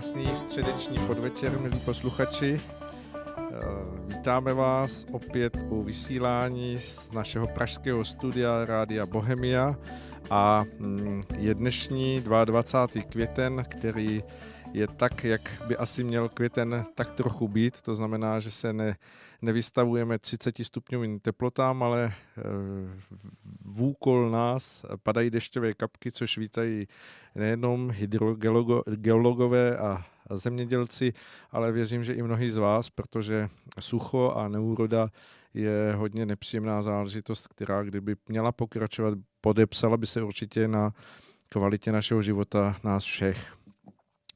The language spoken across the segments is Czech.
Krásný středeční podvečer, milí posluchači. Eh, vítáme vás opět u vysílání z našeho pražského studia Rádia Bohemia a mm, je dnešní 22. květen, který je tak, jak by asi měl květen tak trochu být. To znamená, že se ne, nevystavujeme 30 stupňovým teplotám, ale e, v úkol nás padají dešťové kapky, což vítají nejenom hydrogeologové a zemědělci, ale věřím, že i mnohí z vás, protože sucho a neúroda je hodně nepříjemná záležitost, která kdyby měla pokračovat, podepsala by se určitě na kvalitě našeho života nás všech.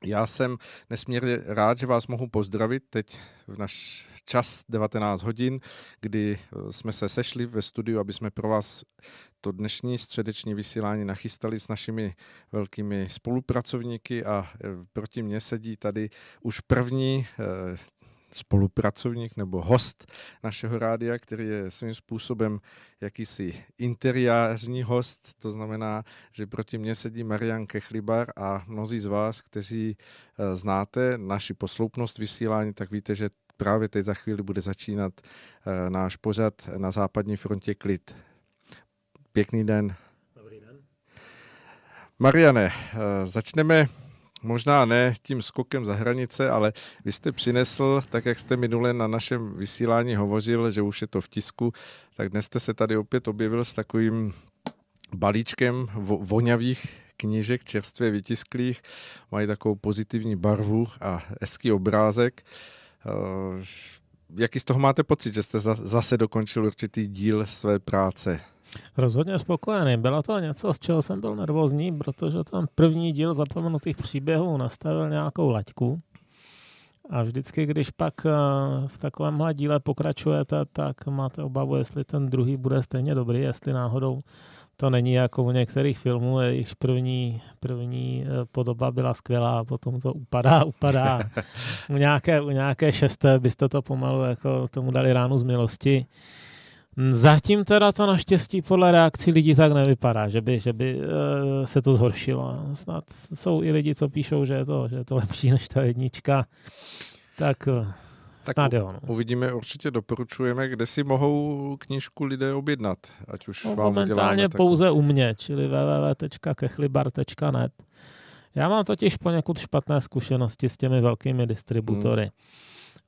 Já jsem nesmírně rád, že vás mohu pozdravit teď v náš čas 19 hodin, kdy eh, jsme se sešli ve studiu, aby jsme pro vás to dnešní středeční vysílání nachystali s našimi velkými spolupracovníky a eh, proti mně sedí tady už první eh, spolupracovník nebo host našeho rádia, který je svým způsobem jakýsi interiární host, to znamená, že proti mně sedí Marian Kechlibar a mnozí z vás, kteří znáte naši posloupnost vysílání, tak víte, že právě teď za chvíli bude začínat eh, náš pořad na západní frontě klid. Pěkný den. Dobrý den. Mariane, eh, začneme možná ne tím skokem za hranice, ale vy jste přinesl, tak jak jste minule na našem vysílání hovořil, že už je to v tisku, tak dnes jste se tady opět objevil s takovým balíčkem voňavých knížek, čerstvě vytisklých, mají takovou pozitivní barvu a hezký obrázek. Eh, jaký z toho máte pocit, že jste zase dokončil určitý díl své práce? Rozhodně spokojený. Bylo to něco, z čeho jsem byl nervózní, protože tam první díl zapomenutých příběhů nastavil nějakou laťku. A vždycky, když pak eh, v takovémhle díle pokračujete, tak máte obavu, jestli ten druhý bude stejně dobrý, jestli náhodou to není jako u některých filmů, jejichž první, první eh, podoba byla skvělá a potom to upadá, upadá. u, nějaké, u nějaké šesté byste to pomalu jako tomu dali ránu z milosti. Zatím teda to naštěstí podle reakcí lidí tak nevypadá, že by, že by uh, se to zhoršilo. Snad jsou i lidi, co píšou, že je to, že je to lepší než ta jednička. Tak uh, tak snad jo. No. Uvidíme, určitě doporučujeme, kde si mohou knížku lidé objednat, ať už no, vám Momentálně pouze u mě, čili www.kechlibar.net. Já mám totiž poněkud špatné zkušenosti s těmi velkými distributory. Hmm.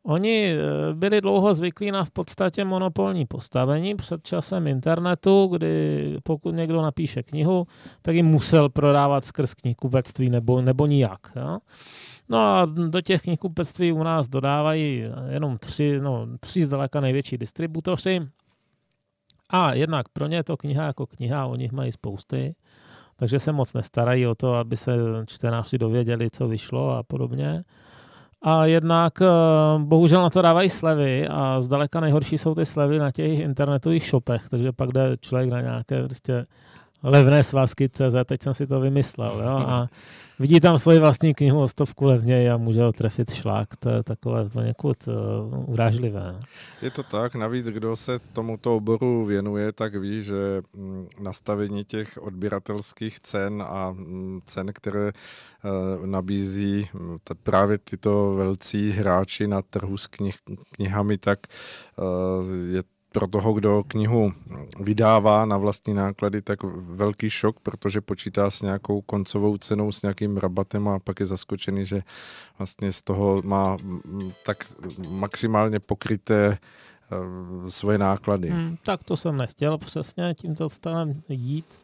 Oni eh, byli dlouho zvyklí na v podstatě monopolní postavení před časem internetu, kdy pokud někdo napíše knihu, tak ji musel prodávat skrz knihkupectví nebo, nebo nijak. Ja? No a do těch knihkupectví u nás dodávají jenom tři, no, tři zdaleka největší distributoři. A jednak pro ně je to kniha jako kniha, o nich mají spousty, takže se moc nestarají o to, aby se čtenáři dověděli, co vyšlo a podobně. A jednak eh, bohužel na to dávají slevy a zdaleka nejhorší jsou ty slevy na těch internetových shopech, takže pak jde člověk na nějaké prostě levné svazky CZ, teď jsem si to vymyslel. Jo? A vidí tam svoji vlastní knihu o stovku levněji a může ho trefit šlák. To je takové poněkud uh, urážlivé. Je to tak. Navíc, kdo se tomuto oboru věnuje, tak ví, že mm, nastavení těch odběratelských cen a mm, cen, které uh, nabízí mm, právě tyto velcí hráči na trhu s knih, knihami, tak uh, je pro toho, kdo knihu vydává na vlastní náklady, tak velký šok, protože počítá s nějakou koncovou cenou, s nějakým rabatem a pak je zaskočený, že vlastně z toho má tak maximálně pokryté eh, svoje náklady. Hmm, tak to jsem nechtěl přesně tímto stavem jít.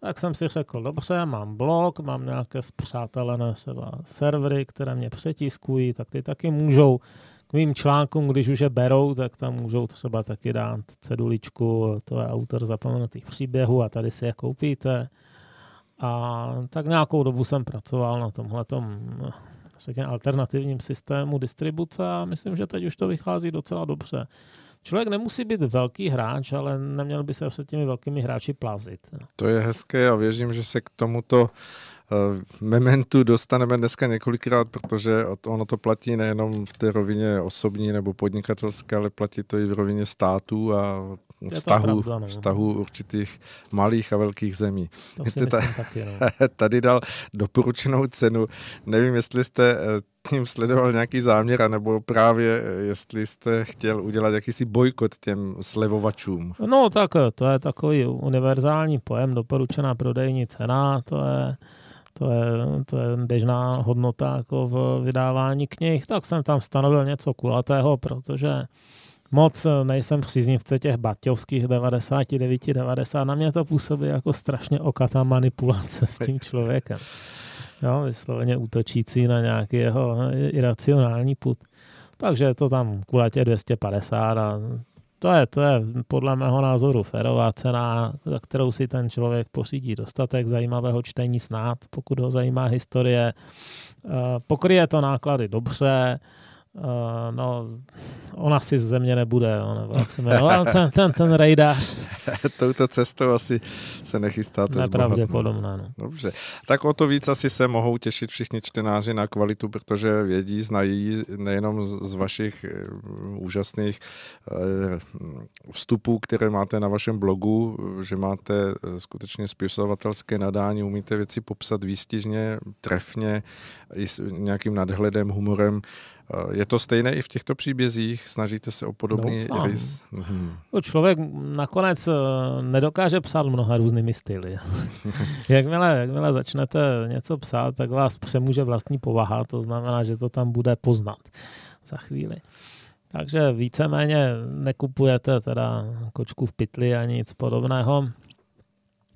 Tak jsem si řekl, dobře, mám blog, mám nějaké zpřátelené třeba servery, které mě přetiskují, tak ty taky můžou k mým článkům, když už je berou, tak tam můžou třeba taky dát ceduličku, to je autor zapomenutých příběhů a tady si je koupíte. A tak nějakou dobu jsem pracoval na tomhletom alternativním systému distribuce a myslím, že teď už to vychází docela dobře. Člověk nemusí být velký hráč, ale neměl by se před těmi velkými hráči plazit. To je hezké a věřím, že se k tomuto mementu dostaneme dneska několikrát, protože ono to platí nejenom v té rovině osobní nebo podnikatelské, ale platí to i v rovině států a vztahu, pravda, no. vztahu určitých malých a velkých zemí. To si jste ta, taky, no. tady dal doporučenou cenu. Nevím, jestli jste eh, tím sledoval nějaký záměr, nebo právě eh, jestli jste chtěl udělat jakýsi bojkot těm slevovačům. No tak to je takový univerzální pojem, doporučená prodejní cena, to je to je, to je běžná hodnota jako v vydávání knih, tak jsem tam stanovil něco kulatého, protože moc nejsem příznivce těch baťovských 99, 90. Na mě to působí jako strašně okatá manipulace s tím člověkem. Jo, vysloveně útočící na nějaký jeho iracionální put. Takže to tam kulatě 250 a to je, to je podle mého názoru férová cena, za kterou si ten člověk pořídí dostatek zajímavého čtení snad, pokud ho zajímá historie. Eh, pokryje to náklady dobře, Uh, no, ona si z země nebude, nebo jak se jmenuje, ten, ten, ten rejdář. Touto cestou asi se nechystáte Nepravděpodobné, no. Dobře. Tak o to víc asi se mohou těšit všichni čtenáři na kvalitu, protože vědí, znají nejenom z, vašich uh, úžasných uh, vstupů, které máte na vašem blogu, že máte skutečně spisovatelské nadání, umíte věci popsat výstižně, trefně, i s nějakým nadhledem, humorem. Je to stejné i v těchto příbězích? Snažíte se o podobný no, rys? Mhm. Člověk nakonec eh, nedokáže psát mnoha různými styly. jakmile, jakmile začnete něco psát, tak vás přemůže vlastní povaha, to znamená, že to tam bude poznat za chvíli. Takže víceméně nekupujete teda kočku v pytli ani nic podobného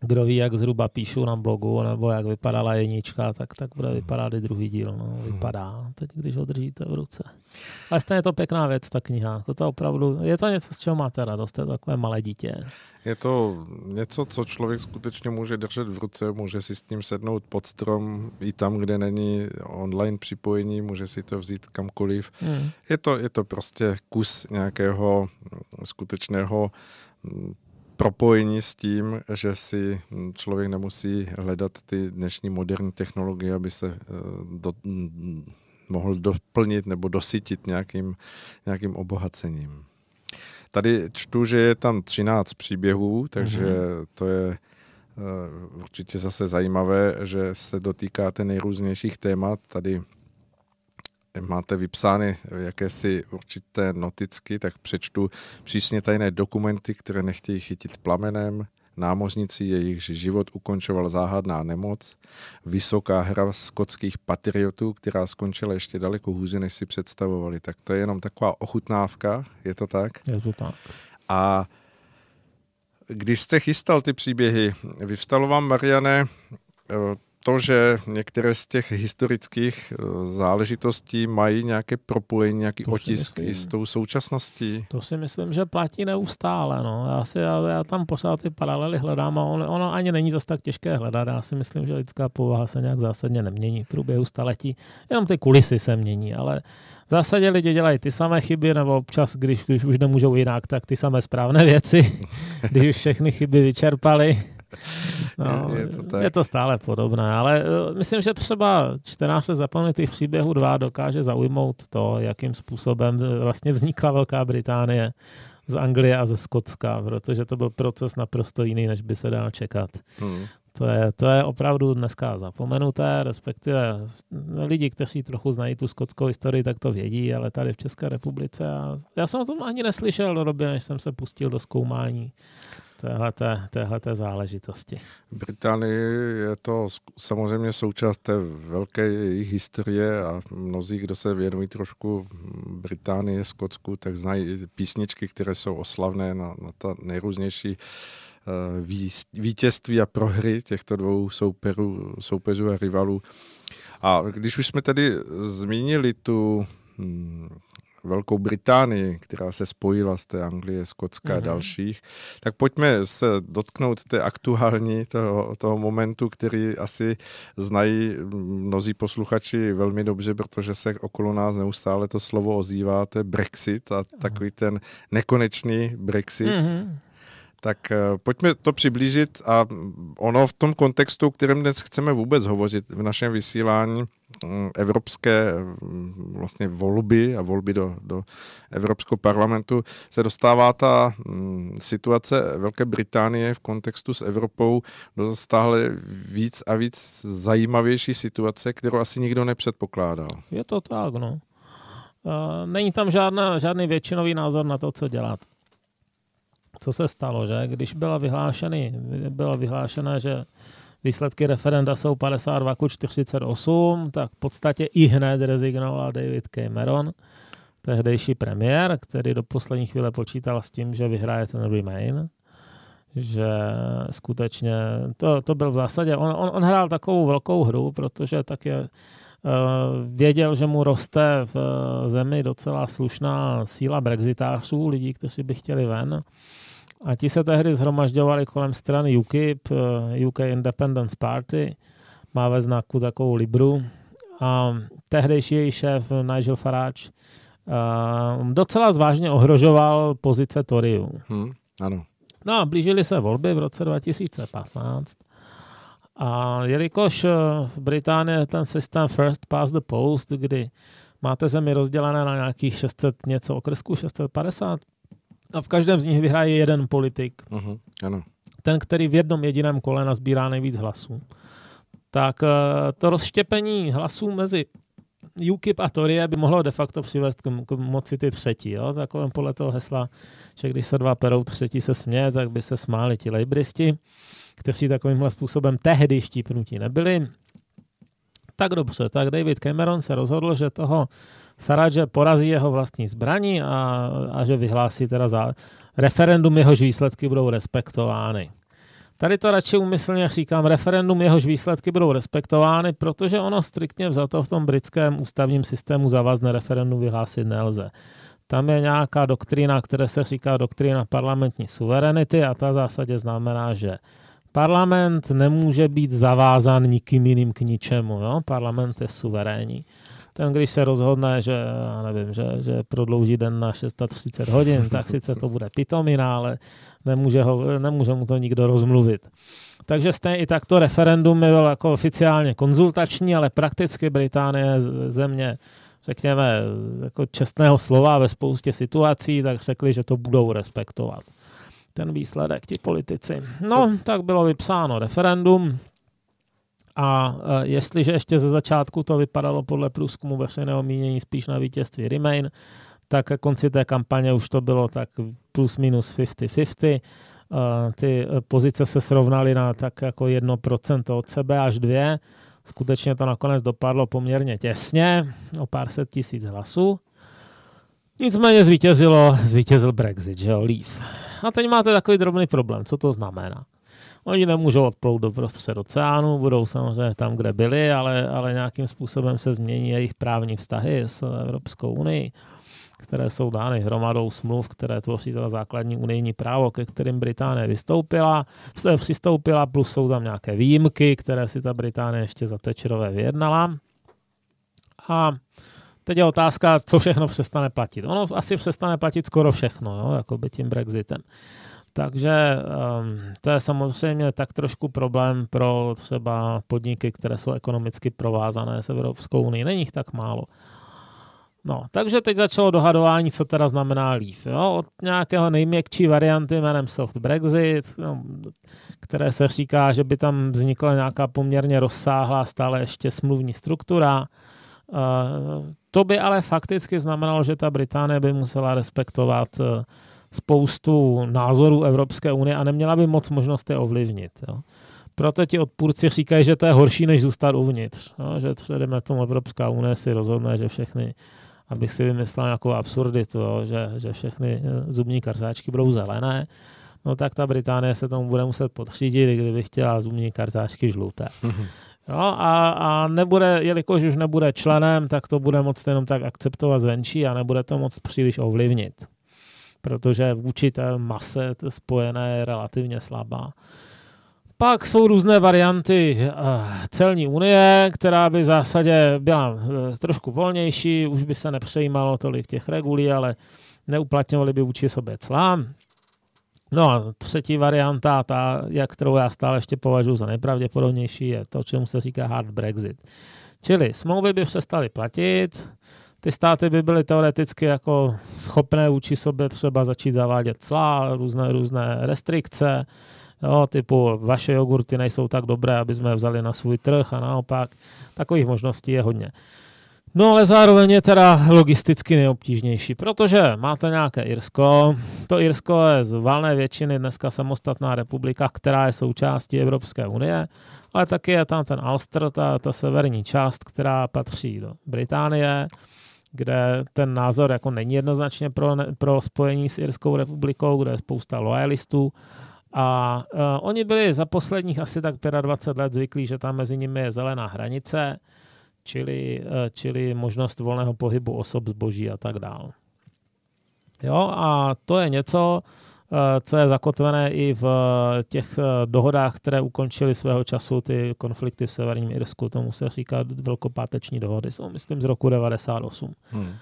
kdo ví, jak zhruba píšu na blogu, nebo jak vypadala jednička, tak, tak bude vypadat i druhý díl. No, vypadá teď, když ho držíte v ruce. Ale stejně je to pěkná věc, ta kniha. Jako to opravdu, je to něco, z čeho máte radost, je to takové malé dítě. Je to něco, co člověk skutečně může držet v ruce, může si s tím sednout pod strom i tam, kde není online připojení, může si to vzít kamkoliv. Hmm. Je, to, je to prostě kus nějakého skutečného propojení s tím, že si člověk nemusí hledat ty dnešní moderní technologie, aby se eh, do, mohl doplnit nebo dosytit nějakým, nějakým obohacením. Tady čtu, že je tam 13 příběhů, takže mm-hmm. to je uh, určitě zase zajímavé, že se dotýkáte nejrůznějších témat. Tady máte vypsány jakési určité noticky, tak přečtu přísně tajné dokumenty, které nechtějí chytit plamenem, námořníci, jejichž život ukončoval záhadná nemoc, vysoká hra skotských patriotů, která skončila ještě daleko hůře, než si představovali. Tak to je jenom taková ochutnávka, je to tak? Je to tak. A když jste chystal ty příběhy, vyvstalo vám, Mariane, to, že některé z těch historických eh, záležitostí mají nějaké propojení, nějaký to otisk i s tou současností? To si myslím, že platí neustále. No. Já, si, já, já tam pořád ty paralely hledám a ono, ono ani není zase tak těžké hledat. Já si myslím, že lidská povaha se nějak zásadně nemění v průběhu staletí. Jenom ty kulisy se mění, ale v zásadě lidi dělají ty samé chyby, nebo občas, když, když už nemůžou jinak, tak ty samé správné věci, když už všechny chyby vyčerpali No, je, to tak. je to stále podobné, ale uh, myslím, že třeba čtenář se zapomenutých příběhů dva dokáže zaujmout to, jakým způsobem vlastně vznikla Velká Británie z Anglie a ze Skotska, protože to byl proces naprosto jiný, než by se dal čekat. Hmm. To je, to je opravdu dneska zapomenuté, respektive lidi, kteří trochu znají tu skotskou historii, tak to vědí, ale tady v České republice, a já jsem o tom ani neslyšel do doby, než jsem se pustil do zkoumání téhleté, téhleté záležitosti. V Británii je to samozřejmě součást té velké jejich historie a mnozí, kdo se věnují trošku Británii, Skotsku, tak znají písničky, které jsou oslavné na, na ta nejrůznější uh, vítězství a prohry těchto dvou souperů, soupeřů a rivalů. A když už jsme tady zmínili tu hmm, Velkou Británii, která se spojila z té Anglie, Skotska mm-hmm. a mhm. dalších, tak pojďme se dotknout té aktuální toho, toho momentu, který asi znají mnozí posluchači velmi dobře, protože se okolo nás neustále to slovo ozývá, to je Brexit a takový ten nekonečný Brexit. Mm-hmm. Tak uh, pojďme to přiblížit a ono v tom kontextu, o kterém dnes chceme vůbec hovořit v našem vysílání, evropské mm, vlastně volby a volby do, do Evropského parlamentu se dostává ta situace Velké Británie v kontextu s Evropou do stále víc a víc zajímavější situace, kterou asi nikdo nepředpokládal. Je to tak, no. Není tam žádná, žádný většinový názor na to, co dělat. Co se stalo, že? Když byla vyhlášený, bylo vyhlášené, že výsledky referenda jsou 52 ku 48, tak v podstatě i hned rezignoval David Cameron, tehdejší premiér, který do poslední chvíle počítal s tím, že vyhraje ten Remain že skutečně to, to byl v zásadě, on, on, on hrál takovou velkou hru, protože tak je, uh, věděl, že mu roste v zemi docela slušná síla brexitářů, lidí, kteří by chtěli ven. A ti se tehdy zhromažďovali kolem strany UKIP, eh, UK Independence Party, má ve znaku takovou libru. A tehdejší její šéf Nigel Farage uh, docela zvážně ohrožoval pozice Toryů. Hmm, ano. No a blížily se volby v roce 2015. A jelikož eh, v Británii je ten systém first past the post, kdy máte zemi rozdělené na nějakých 600 něco okrsků, 650, a v každém z nich vyhraje jeden politik. Uh-huh, ano. Ten, který v jednom jediném kole nazbírá nejvíc hlasů. Tak eh, to rozštěpení hlasů mezi UKIP a Tory by mohlo de facto přivést k, k moci ty třetí. Jo? Takovém podle toho hesla, že když se dva perou, třetí se směje, tak by se smáli ti lejbristi, kteří takovýmhle způsobem tehdy štípnutí nebyli. Tak dobře, tak David Cameron se rozhodl, že toho Farage porazí jeho vlastní zbraní a, a že vyhlásí teda za referendum, jehož výsledky budou respektovány. Tady to radši umyslně říkám, referendum, jehož výsledky budou respektovány, protože ono striktně vzato v tom britském ústavním systému závazné referendum vyhlásit nelze. Tam je nějaká doktrína, které se říká doktrína parlamentní suverenity a ta v zásadě znamená, že parlament nemůže být zavázán nikým jiným k ničemu. Jo? Parlament je suverénní ten, když se rozhodne, že, já nevím, že, že prodlouží den na 630 hodin, tak sice to bude pitomina, ale nemůže, ho, nemůže mu to nikdo rozmluvit. Takže stejně i takto referendum bylo jako oficiálně konzultační, ale prakticky Británie země, řekněme, jako čestného slova ve spoustě situací, tak řekli, že to budou respektovat. Ten výsledek, ti politici. No, tak bylo vypsáno referendum, a e, jestliže ještě ze začátku to vypadalo podle průzkumu veřejného mínění spíš na vítězství Remain, tak konci té kampaně už to bylo tak plus minus 50-50. E, ty pozice se srovnaly na tak jako 1% od sebe až dvě. Skutečně to nakonec dopadlo poměrně těsně, o pár set tisíc hlasů. Nicméně zvítězilo, zvítězil Brexit, že jo, Leave. A teď máte takový drobný problém, co to znamená. Oni nemůžou odplout do prostřed oceánu, budou samozřejmě tam, kde byli, ale, ale nějakým způsobem se změní jejich právní vztahy s Evropskou unii, které jsou dány hromadou smluv, které tvoří to základní unijní právo, ke kterým Británie vystoupila, se přistoupila, plus jsou tam nějaké výjimky, které si ta Británie ještě za Tečerové vyjednala. A teď je otázka, co všechno přestane platit. Ono asi přestane platit skoro všechno, jo, jako by tím Brexitem. Takže um, to je samozřejmě tak trošku problém pro třeba podniky, které jsou ekonomicky provázané s Evropskou unii. Není jich tak málo. No, takže teď začalo dohadování, co teda znamená Leaf. Jo? Od nějakého nejměkčí varianty jménem Soft Brexit, no, které se říká, že by tam vznikla nějaká poměrně rozsáhlá stále ještě smluvní struktura. Uh, to by ale fakticky znamenalo, že ta Británie by musela respektovat uh, spoustu názorů Evropské unie a neměla by moc možnost je ovlivnit. Jo. Proto ti odpůrci říkají, že to je horší, než zůstat uvnitř. Jo. Že třeba tomu Evropská unie si rozhodne, že všechny, abych si vymyslel nějakou absurditu, jo, že, že všechny eh, zubní kartáčky budou zelené, no tak ta Británie se tomu bude muset podřídit, kdyby chtěla zubní kartáčky žluté. Jo, a, a nebude, jelikož už nebude členem, tak to bude moct jenom tak akceptovat zvenčí a nebude to moc příliš ovlivnit protože vůči té mase to spojené je relativně slabá. Pak jsou různé varianty eh, celní unie, která by v zásadě byla eh, trošku volnější, už by se nepřejímalo tolik těch regulí, ale neuplatňovali by vůči sobě clá. No a třetí varianta, ta, jak kterou já stále ještě považuji za nejpravděpodobnější, je to, čemu se říká hard Brexit. Čili smlouvy by přestaly platit, ty státy by byly teoreticky jako schopné vůči sobě třeba začít zavádět clá, různé, různé restrikce, jo, typu vaše jogurty nejsou tak dobré, aby jsme vzali na svůj trh a naopak. Takových možností je hodně. No ale zároveň je teda logisticky nejobtížnější, protože máte nějaké Irsko, to Irsko je z valné většiny dneska samostatná republika, která je součástí Evropské unie, ale taky je tam ten Ulster, ta, ta severní část, která patří do Británie, kde ten názor jako není jednoznačně pro, pro spojení s Irskou republikou, kde je spousta lojalistů. A uh, oni byli za posledních asi tak 25 let zvyklí, že tam mezi nimi je zelená hranice, čili, uh, čili možnost volného pohybu osob, zboží a tak dále. Jo, a to je něco, Eh, co je zakotvené i v eh, těch eh, dohodách, které ukončily svého času ty konflikty v Severním Irsku. Tomu se říká velkopáteční dohody, jsou myslím z roku 98. Hmm.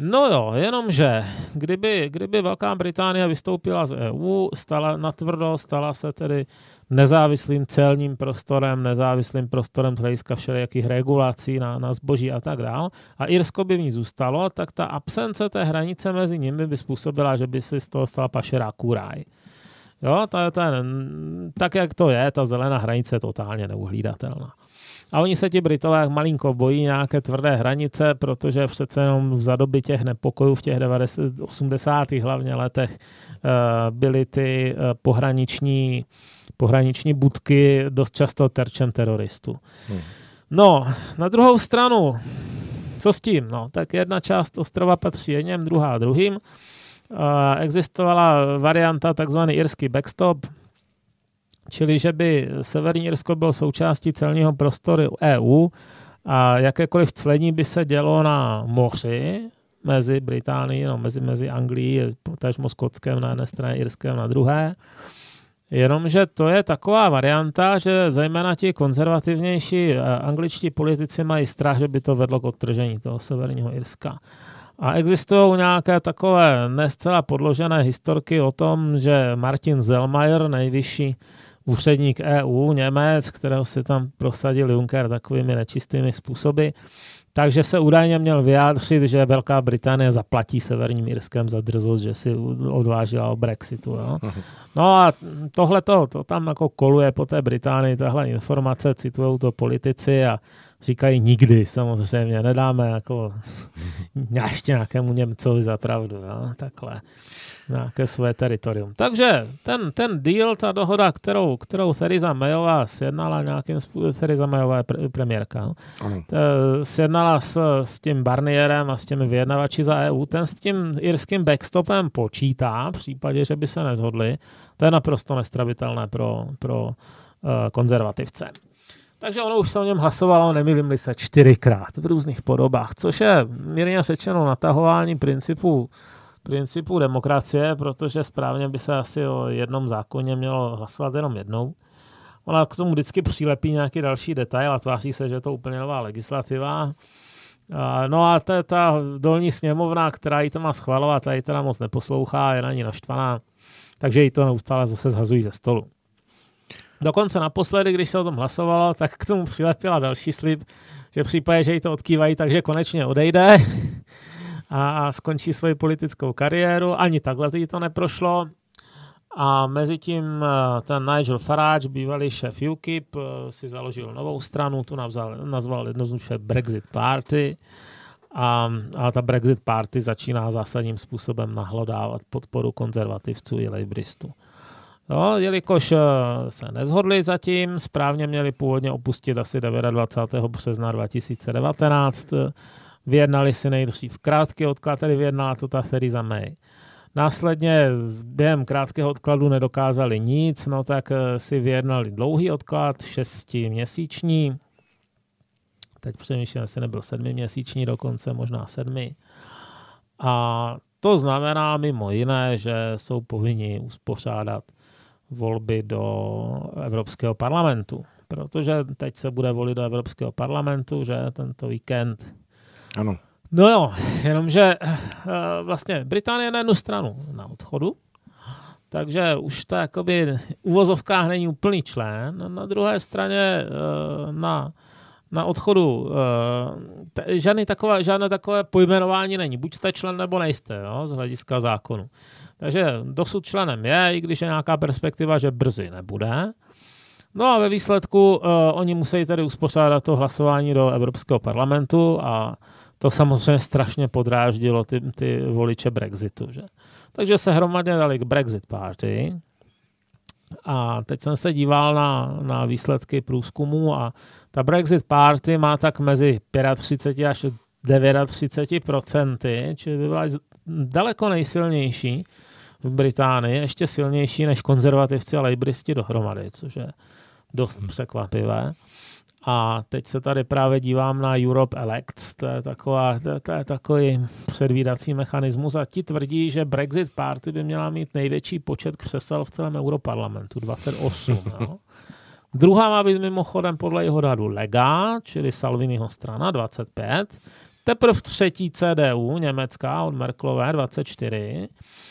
No jo, jenomže kdyby, kdyby Velká Británie vystoupila z EU, stala natvrdo, stala se tedy nezávislým celním prostorem, nezávislým prostorem z hlediska všelijakých regulací na, na zboží a tak dál, a Irsko by v ní zůstalo, tak ta absence té hranice mezi nimi by způsobila, že by si z toho stala pašerá kůraj. Jo, to je, tak jak to je, ta zelená hranice je totálně neuhlídatelná. A oni se ti Britové malinko bojí nějaké tvrdé hranice, protože přece jenom za doby těch nepokojů v těch 90, 80. hlavně letech uh, byly ty uh, pohraniční, pohraniční budky dost často terčem teroristů. Hmm. No, na druhou stranu, co s tím? No, tak jedna část ostrova patří jedním, druhá druhým. Uh, existovala varianta takzvaný irský backstop, čili že by Severní Irsko byl součástí celního prostoru EU a jakékoliv clení by se dělo na moři mezi Británií, no, mezi, mezi Anglií, potažmo Skotskem na jedné straně, Irskem na druhé. Jenomže to je taková varianta, že zejména ti konzervativnější eh, angličtí politici mají strach, že by to vedlo k odtržení toho severního Irska. A existují nějaké takové nescela podložené historky o tom, že Martin Zellmayer, nejvyšší úředník EU, Němec, kterého si tam prosadil Juncker takovými nečistými způsoby, takže se údajně měl vyjádřit, že Velká Británie zaplatí Severním Irskem za drzost, že si odvážila o Brexitu. Jo. No a tohle to, to tam jako koluje po té Británii, tahle informace, citují to politici a říkají nikdy, samozřejmě, nedáme jako ještě nějakému Němcovi za pravdu, jo, takhle nějaké své teritorium. Takže ten, ten deal, ta dohoda, kterou, kterou Theresa Mayová sjednala nějakým způsobem, Theresa Mayová je pre, premiérka, no? sjednala s, s tím Barnierem a s těmi vyjednavači za EU, ten s tím irským backstopem počítá, v případě, že by se nezhodli. To je naprosto nestravitelné pro, pro uh, konzervativce. Takže ono už se o něm hlasovalo, nemýlím se, čtyřikrát v různých podobách, což je mírně řečeno natahování principu principu demokracie, protože správně by se asi o jednom zákoně mělo hlasovat jenom jednou. Ona k tomu vždycky přilepí nějaký další detail a tváří se, že je to úplně nová legislativa. No a ta, ta dolní sněmovna, která ji to má schvalovat, ta ji teda moc neposlouchá, je na ní naštvaná, takže ji to neustále zase zhazují ze stolu. Dokonce naposledy, když se o tom hlasovalo, tak k tomu přilepila další slib, že v případě, že jí to odkývají, takže konečně odejde a skončí svoji politickou kariéru. Ani takhle jí to neprošlo. A mezi tím eh, ten Nigel Farage, bývalý šéf UKIP, eh, si založil novou stranu, tu nazval, nazval jednoznačně Brexit Party. A, a ta Brexit Party začíná zásadním způsobem nahlodávat podporu konzervativců i lejbristů. No, jelikož eh, se nezhodli zatím, správně měli původně opustit asi 29. března 2019, Vyjednali si nejdřív krátký odklad, tedy vyjednala to ta Theresa May. Následně během krátkého odkladu nedokázali nic, no tak eh, si vyjednali dlouhý odklad, šestiměsíční. Teď přemýšlím, jestli nebyl sedmiměsíční dokonce, možná sedmi. A to znamená mimo jiné, že jsou povinni uspořádat volby do Evropského parlamentu. Protože teď se bude volit do Evropského parlamentu, že tento víkend ano. No jo, jenomže uh, vlastně Británie na jednu stranu na odchodu, takže už to jakoby uvozovkách není úplný člen. Na druhé straně na na odchodu e, žádný takové, žádné takové pojmenování není. Buď jste člen, nebo nejste, jo, z hlediska zákonu. Takže dosud členem je, i když je nějaká perspektiva, že brzy nebude. No a ve výsledku uh, oni musí tedy uspořádat to hlasování do Evropského parlamentu a to samozřejmě strašně podráždilo ty, ty voliče Brexitu. Že? Takže se hromadně dali k Brexit Party a teď jsem se díval na, na výsledky průzkumu a ta Brexit Party má tak mezi 35 až 39 procenty, čili by byla daleko nejsilnější v Británii, ještě silnější než konzervativci a lejbristi dohromady, což je dost překvapivé. A teď se tady právě dívám na Europe Elect, to je, taková, to, to je takový předvídací mechanismus a ti tvrdí, že Brexit Party by měla mít největší počet křesel v celém Europarlamentu, 28. no. Druhá má být mimochodem podle jeho dadu Lega, čili Salviniho strana, 25. Teprve třetí CDU, německá, od Merklové, 24 Eh,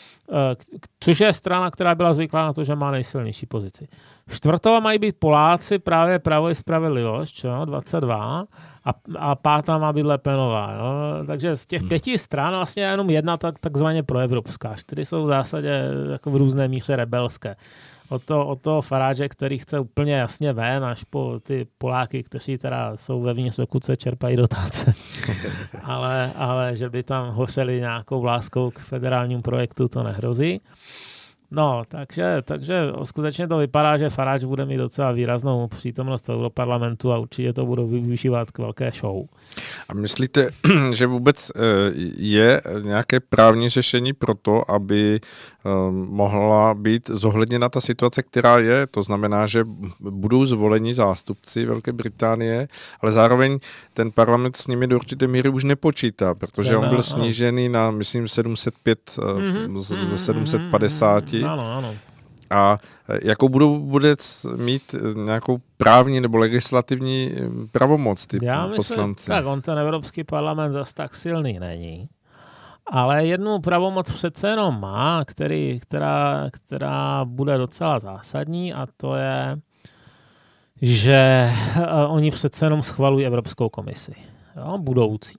což je strana, která byla zvyklá na to, že má nejsilnější pozici. Čtvrtová mají být Poláci, právě Pravo i Spravedlivost, čo? 22, a, a pátá má být Lepenová. Jo? Takže z těch hmm. pěti stran vlastně jenom jedna tak, takzvaně proevropská. Čtyři jsou v zásadě jako v různé míře rebelské od toho, od toho Faráže, který chce úplně jasně ven, až po ty Poláky, kteří teda jsou ve dokud se čerpají dotace. ale, ale že by tam hořeli nějakou láskou k federálnímu projektu, to nehrozí. No, takže, takže skutečně to vypadá, že Faráč bude mít docela výraznou přítomnost v Europarlamentu a určitě to budou využívat k velké show. A myslíte, že vůbec eh, je nějaké právní řešení pro to, aby mohla být zohledněna ta situace, která je? To znamená, že budou zvoleni zástupci Velké Británie, ale zároveň ten parlament s nimi do určité míry už nepočítá, protože on byl snížený na, myslím, 705 mm-hmm, ze 750. Mm-hmm, ano, ano. A e, jakou budou bude mít nějakou právní nebo legislativní e, pravomoc ty Já myslím, poslanci? Tak on ten Evropský parlament zase tak silný není. Ale jednu pravomoc přece jenom má, který, která, která bude docela zásadní a to je, že e, oni přece jenom schvalují Evropskou komisi. Jo, budoucí.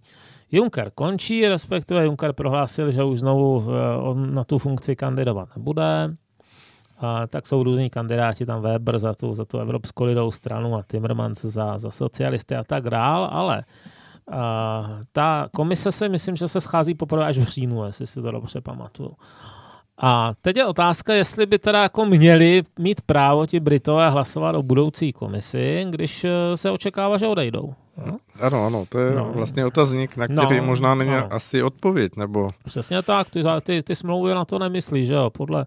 Juncker končí, respektive Juncker prohlásil, že už znovu on na tu funkci kandidovat nebude. A tak jsou různí kandidáti, tam Weber za tu, za tu Evropskou lidovou stranu a Timmermans za, za socialisty a tak dál, ale a, ta komise se myslím, že se schází poprvé až v říjnu, jestli si to dobře pamatuju. A teď je otázka, jestli by teda jako měli mít právo ti Britové hlasovat o budoucí komisi, když eh, se očekává, že odejdou. No? Ano, ano, to je no. vlastně otazník, na který no, možná není no. asi odpověď, nebo... Přesně tak, ty, ty, ty smlouvy na to nemyslí, že jo, podle,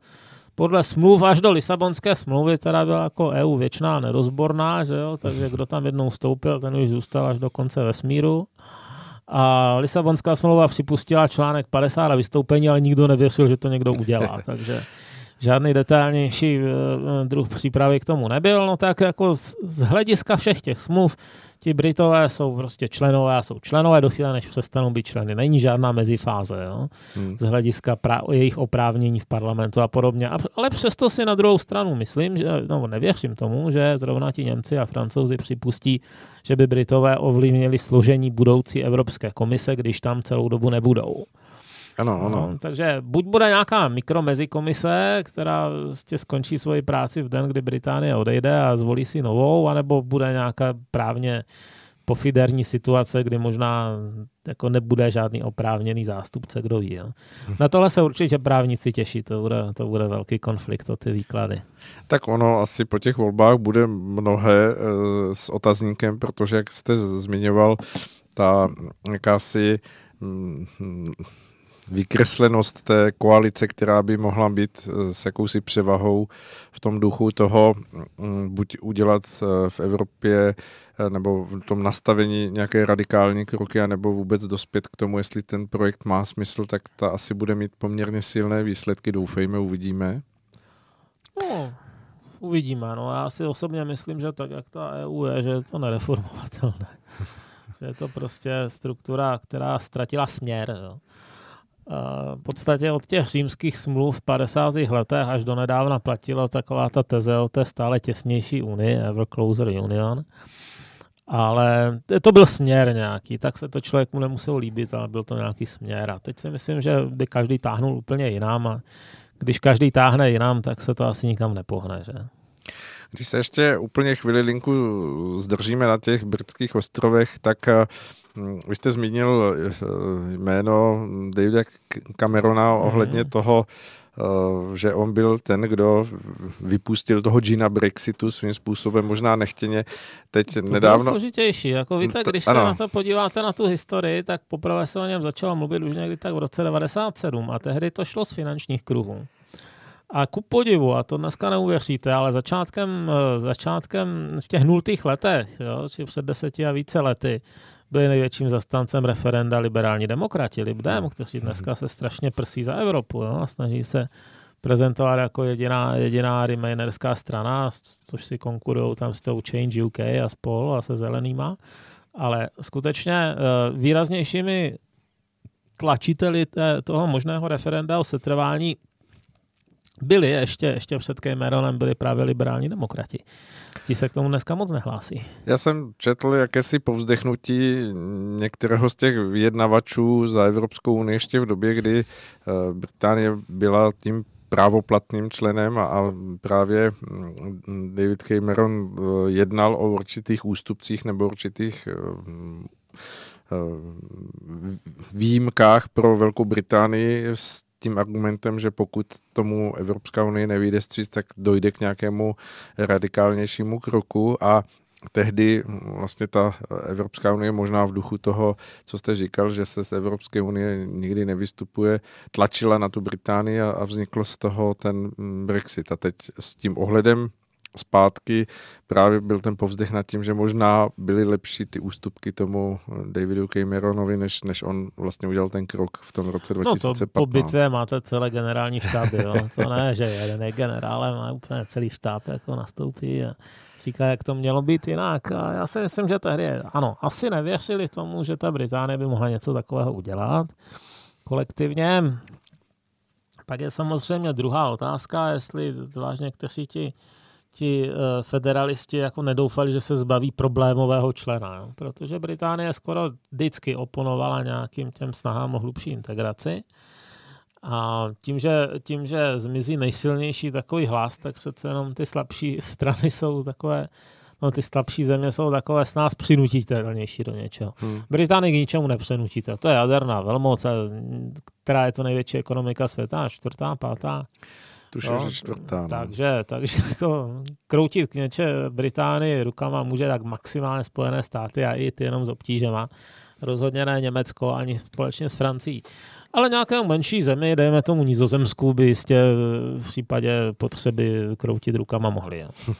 podle smluv až do Lisabonské smlouvy, která byla jako EU věčná nerozborná, že jo, takže kdo tam jednou vstoupil, ten už zůstal až do konce vesmíru. A Lisabonská smlouva připustila článek 50 a vystoupení, ale nikdo nevěřil, že to někdo udělá. Takže žádný detailnější eh, eh, druh přípravy k tomu nebyl. No tak jako z, z hlediska všech těch smluv ti Britové jsou prostě členové a jsou členové do chvíle, než přestanou být členy. Není žádná mezifáze jo? Hmm. z hlediska pra- jejich oprávnění v parlamentu a podobně. A, ale přesto si na druhou stranu myslím, že, no nevěřím tomu, že zrovna ti Němci a Francouzi připustí, že by Britové ovlivnili složení budoucí Evropské komise, když tam celou dobu nebudou. Ano, ano. No, takže buď bude nějaká mikromezikomise, která vlastně skončí svoji práci v den, kdy Británie odejde a zvolí si novou, anebo bude nějaká právně pofiderní situace, kdy možná jako nebude žádný oprávněný zástupce, kdo ví. Jo. Na tohle se určitě právníci těší, to bude, to bude velký konflikt o ty výklady. Tak ono asi po těch volbách bude mnohé e, s otazníkem, protože jak jste zmiňoval, ta jakási mm, vykreslenost té koalice, která by mohla být eh, s jakousi převahou v tom duchu toho, mm, buď udělat eh, v Evropě eh, nebo v tom nastavení nějaké radikální kroky, nebo vůbec dospět k tomu, jestli ten projekt má smysl, tak ta asi bude mít poměrně silné výsledky, doufejme, uvidíme. No, uvidíme. No, já si osobně myslím, že tak, jak ta EU je, že je to nereformovatelné. je to prostě struktura, která ztratila směr. Jo v podstatě od těch římských smluv v 50. letech až do nedávna platila taková ta teze o té stále těsnější unii, Ever Closer Union. Ale to byl směr nějaký, tak se to člověku nemuselo líbit, ale byl to nějaký směr. A teď si myslím, že by každý táhnul úplně jinam a když každý táhne jinam, tak se to asi nikam nepohne. Že? Když se ještě úplně chvíli linku zdržíme na těch britských ostrovech, tak eh, vy jste zmínil eh, jméno Davida Camerona ohledně mm. toho, Eh, že on byl ten, kdo vypustil toho Gina Brexitu svým způsobem, možná nechtěně. Teď to nedávno... bylo složitější. Jako víte, když se na to podíváte na tu historii, tak poprvé se o něm začalo mluvit už někdy tak v roce 97 a tehdy to šlo z finančních kruhů. A ku podivu, a to dneska neuvěříte, ale začátkem, eh, začátkem v těch nultých letech, jo, či před deseti a více lety, byli největším zastancem referenda liberální demokrati, Libdem, kteří dneska se strašně prsí za Evropu jo, a snaží se prezentovat jako jediná, jediná remainerská strana, což si konkurují tam s tou Change UK a spol a se zelenýma. Ale skutečně eh, výraznějšími tlačiteli toho možného referenda o setrvání byli ještě, ještě před Cameronem, byli právě liberální demokrati. Ti se k tomu dneska moc nehlásí. Já jsem četl jakési povzdechnutí některého z těch vyjednavačů za Evropskou unii ještě v době, kdy eh, Británie byla tím právoplatným členem a právě mm, David Cameron eh, jednal o určitých ústupcích nebo určitých eh, výjimkách pro Velkou Británii s tím argumentem, že pokud tomu Evropská unie nevyjde stříc, tak dojde k nějakému radikálnějšímu kroku a tehdy vlastně ta Evropská unie možná v duchu toho, co jste říkal, že se z Evropské unie nikdy nevystupuje, tlačila na tu Británii a, a vznikl z toho ten Brexit. A teď s tím ohledem zpátky právě byl ten povzdech nad tím, že možná byly lepší ty ústupky tomu Davidu Cameronovi, než, než on vlastně udělal ten krok v tom roce 2015. No to po bitvě máte celé generální štáby, jo. To ne, že jeden je generál, ale úplně celý štáb jako nastoupí a říká, jak to mělo být jinak. A já si myslím, že tehdy, ano, asi nevěřili tomu, že ta Británie by mohla něco takového udělat kolektivně. Pak je samozřejmě druhá otázka, jestli zvlášť někteří ti ti uh, federalisti jako nedoufali, že se zbaví problémového člena, jo? protože Británie skoro vždycky oponovala nějakým těm snahám o hlubší integraci. A tím že, tím, že zmizí nejsilnější takový hlas, tak přece jenom ty slabší strany jsou takové, no ty slabší země jsou takové s nás přinutitelnější do něčeho. Hmm. Británii k ničemu nepřenutíte. To je jaderná velmoc, která je to největší ekonomika světa, čtvrtá, pátá. Tuším, no, že čtvrtá. No. Takže, takže jako kroutit k něče Británii rukama může tak maximálně Spojené státy a i ty jenom s obtížema. Rozhodně ne Německo ani společně s Francií. Ale nějaké menší zemi, dejme tomu Nizozemsku, by jistě v případě potřeby kroutit rukama mohli. Jo.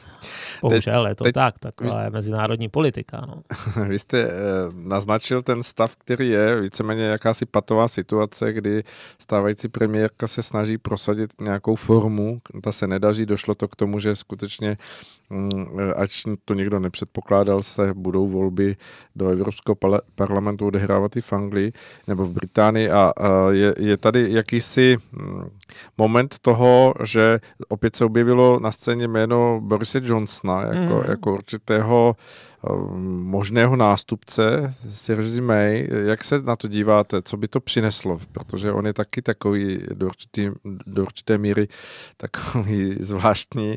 Bohužel je to teď, tak, taková je mezinárodní politika. No. Vy jste eh, naznačil ten stav, který je víceméně jakási patová situace, kdy stávající premiérka se snaží prosadit nějakou formu, ta se nedaří, došlo to k tomu, že skutečně ač to někdo nepředpokládal, se budou volby do Evropského parlamentu odehrávat i v Anglii nebo v Británii a je, je tady jakýsi mm, moment toho, že opět se objevilo na scéně jméno Borise Johnsona jako, mm. jako určitého Ehm, možného nástupce Serži May. Jak se na to díváte? Co by to přineslo? Protože on je taky takový do, určitý, do určité míry takový zvláštní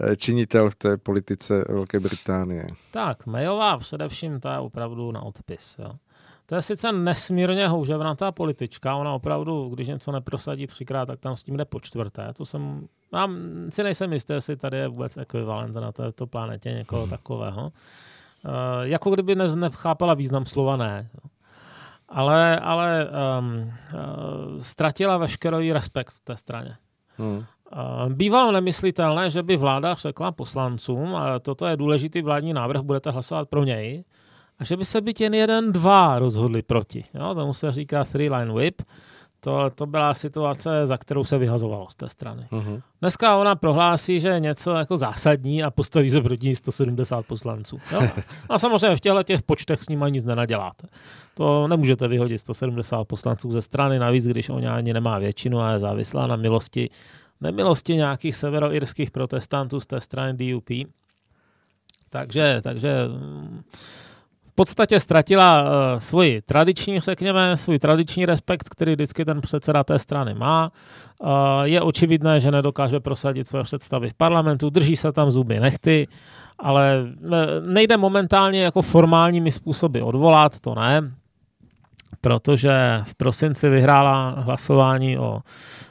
eh, činitel v té politice Velké Británie. Tak, Mayová především ta je opravdu na odpis. Jo. To je sice nesmírně houževnatá politička, ona opravdu, když něco neprosadí třikrát, tak tam s tím jde po čtvrté. To jsem, já si nejsem jistý, jestli tady je vůbec ekvivalent na této planetě někoho takového. Eh, jako kdyby ne, nechápala význam slova ne. Ale, ale um, uh, ztratila veškerý respekt v té straně. Hmm. Uh, bývalo nemyslitelné, že by vláda řekla poslancům, a toto je důležitý vládní návrh, budete hlasovat pro něj, a že by se byt jen jeden, dva rozhodli proti. Jo, tomu se říká three line whip, To, to byla situace, za kterou se vyhazovalo z té strany. Uh-huh. Dneska ona prohlásí, že je něco jako zásadní a postaví se proti 170 poslanců. Jo? A samozřejmě v těchto těch počtech s nimi nic nenaděláte. To nemůžete vyhodit 170 poslanců ze strany, navíc když ona ani nemá většinu a je závislá na milosti, nemilosti nějakých severoirských protestantů z té strany DUP. Takže, takže podstatě ztratila uh, svoji tradiční, řekněme, svůj tradiční respekt, který vždycky ten předseda té strany má. Uh, je očividné, že nedokáže prosadit své představy v parlamentu, drží se tam zuby nechty, ale nejde momentálně jako formálními způsoby odvolat, to ne, protože v prosinci vyhrála hlasování o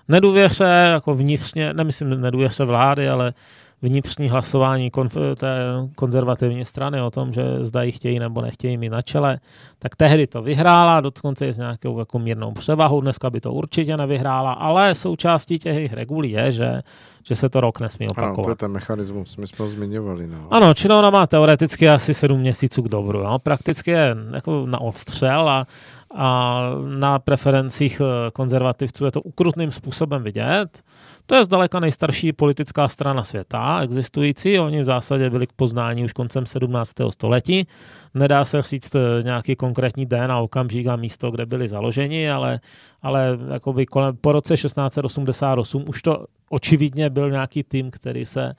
nedůvěře, jako vnitřně, nemyslím nedůvěře vlády, ale vnitřní hlasování konf- té konzervativní strany o tom, že zda ji chtějí nebo nechtějí mít na čele, tak tehdy to vyhrála, dokonce je s nějakou jako mírnou převahou, dneska by to určitě nevyhrála, ale součástí těch jejich regulí je, že, že se to rok nesmí opakovat. Ano, to je ten mechanismus, my jsme ho zmiňovali. No. Ano, čili ona má teoreticky asi sedm měsíců k dobru, jo? prakticky je jako na odstřel a, a na preferencích eh, konzervativců je to ukrutným způsobem vidět. To je zdaleka nejstarší politická strana světa existující. Oni v zásadě byli k poznání už koncem 17. století. Nedá se říct eh, nějaký konkrétní den a okamžik a místo, kde byli založeni, ale, ale jakoby kolem, po roce 1688 už to očividně byl nějaký tým, který se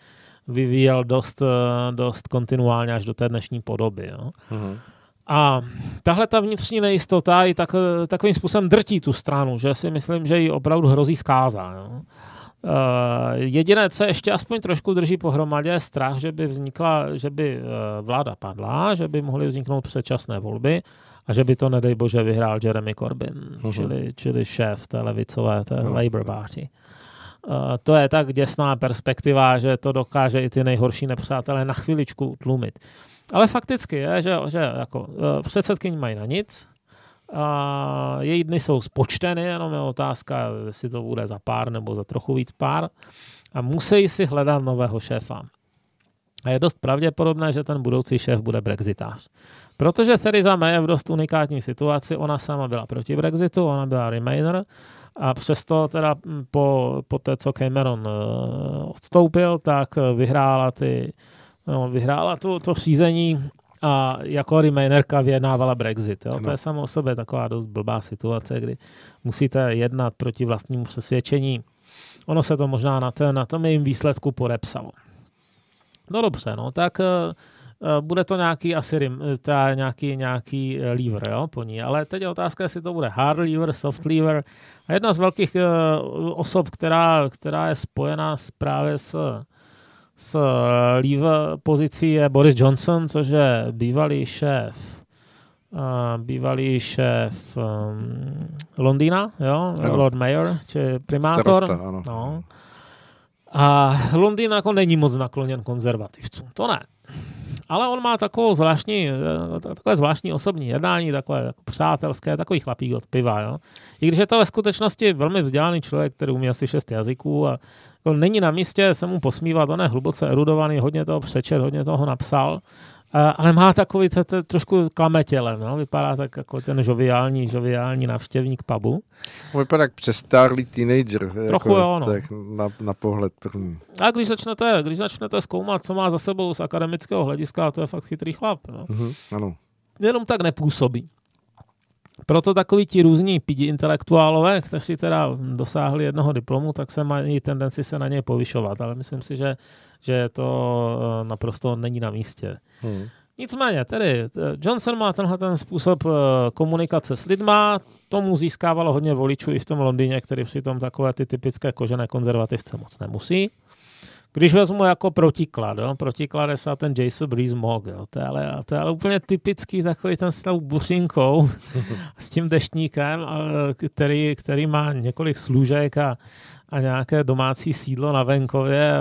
vyvíjel dost, eh, dost kontinuálně až do té dnešní podoby. Jo. Uh-huh. A tahle ta vnitřní nejistota i tak, eh, takovým způsobem drtí tu stranu, že si myslím, že jí opravdu hrozí zkáza. Jo. Uh, jediné, co ještě aspoň trošku drží pohromadě, je strach, že by vznikla, že by uh, vláda padla, že by mohly vzniknout předčasné volby a že by to, nedej bože, vyhrál Jeremy Corbyn, uh-huh. čili, čili šéf té levicové, té uh-huh. Labour Party. Uh, to je tak děsná perspektiva, že to dokáže i ty nejhorší nepřátelé na chviličku tlumit. Ale fakticky je, že, že jako, uh, předsedkyní mají na nic, a její dny jsou spočteny, jenom je otázka, jestli to bude za pár nebo za trochu víc pár. A musí si hledat nového šéfa. A je dost pravděpodobné, že ten budoucí šéf bude brexitář. Protože Theresa May je v dost unikátní situaci, ona sama byla proti Brexitu, ona byla Remainer, a přesto teda po, po té, co Cameron uh, odstoupil, tak vyhrála ty, no, vyhrála to, to řízení a jako remainerka vyjednávala Brexit. Jo? To je samo o sobě taková dost blbá situace, kdy musíte jednat proti vlastnímu přesvědčení. Ono se to možná na, té, na tom jejím výsledku podepsalo. No dobře, no tak uh, bude to nějaký asi rim, ta nějaký, nějaký lever jo, po ní. Ale teď je otázka, jestli to bude hard lever, soft lever. A jedna z velkých uh, osob, která, která je spojená s, právě s s eh, leave pozicí je Boris Johnson, což je bývalý šéf uh, bývalý šéf um, Londýna, jo? Ano. Lord Mayor, či primátor. Starosta, ano. No. A Londýn jako není moc nakloněn konzervativcům, to ne ale on má takovou zvláštní, eh, takové zvláštní osobní jednání, takové jako přátelské, takový chlapík od piva. Jo? I když je to ve skutečnosti velmi vzdělaný člověk, který umí asi šest jazyků a jako není na místě se mu posmívat, on je hluboce erudovaný, hodně toho přečet, hodně toho napsal, ale má takový to, to, trošku klametělem, no? vypadá tak jako ten žoviální, žoviální návštěvník pubu. Vypadá jak přestárlý teenager. Trochu jako, jo, no. tak na, na pohled první. A když začnete, když začnete zkoumat, co má za sebou z akademického hlediska, to je fakt chytrý chlap. No? Uh-huh, ano. Jenom tak nepůsobí. Proto takový ti různí pidi intelektuálové, kteří teda dosáhli jednoho diplomu, tak se mají tendenci se na něj povyšovat, ale myslím si, že, že to eh, naprosto není na místě. Hmm. Nicméně, tedy eh, Johnson má tenhle ten způsob eh, komunikace s lidma, tomu získávalo hodně voličů i v tom Londýně, který přitom takové ty typické kožené konzervativce moc nemusí. Když vezmu jako protiklad, jo, protiklad je ten Jason Breeze Mog, jo, to, je ale, to je ale úplně typický takový ten s tou buřinkou, s tím deštníkem, který, který má několik služek a, a nějaké domácí sídlo na venkově.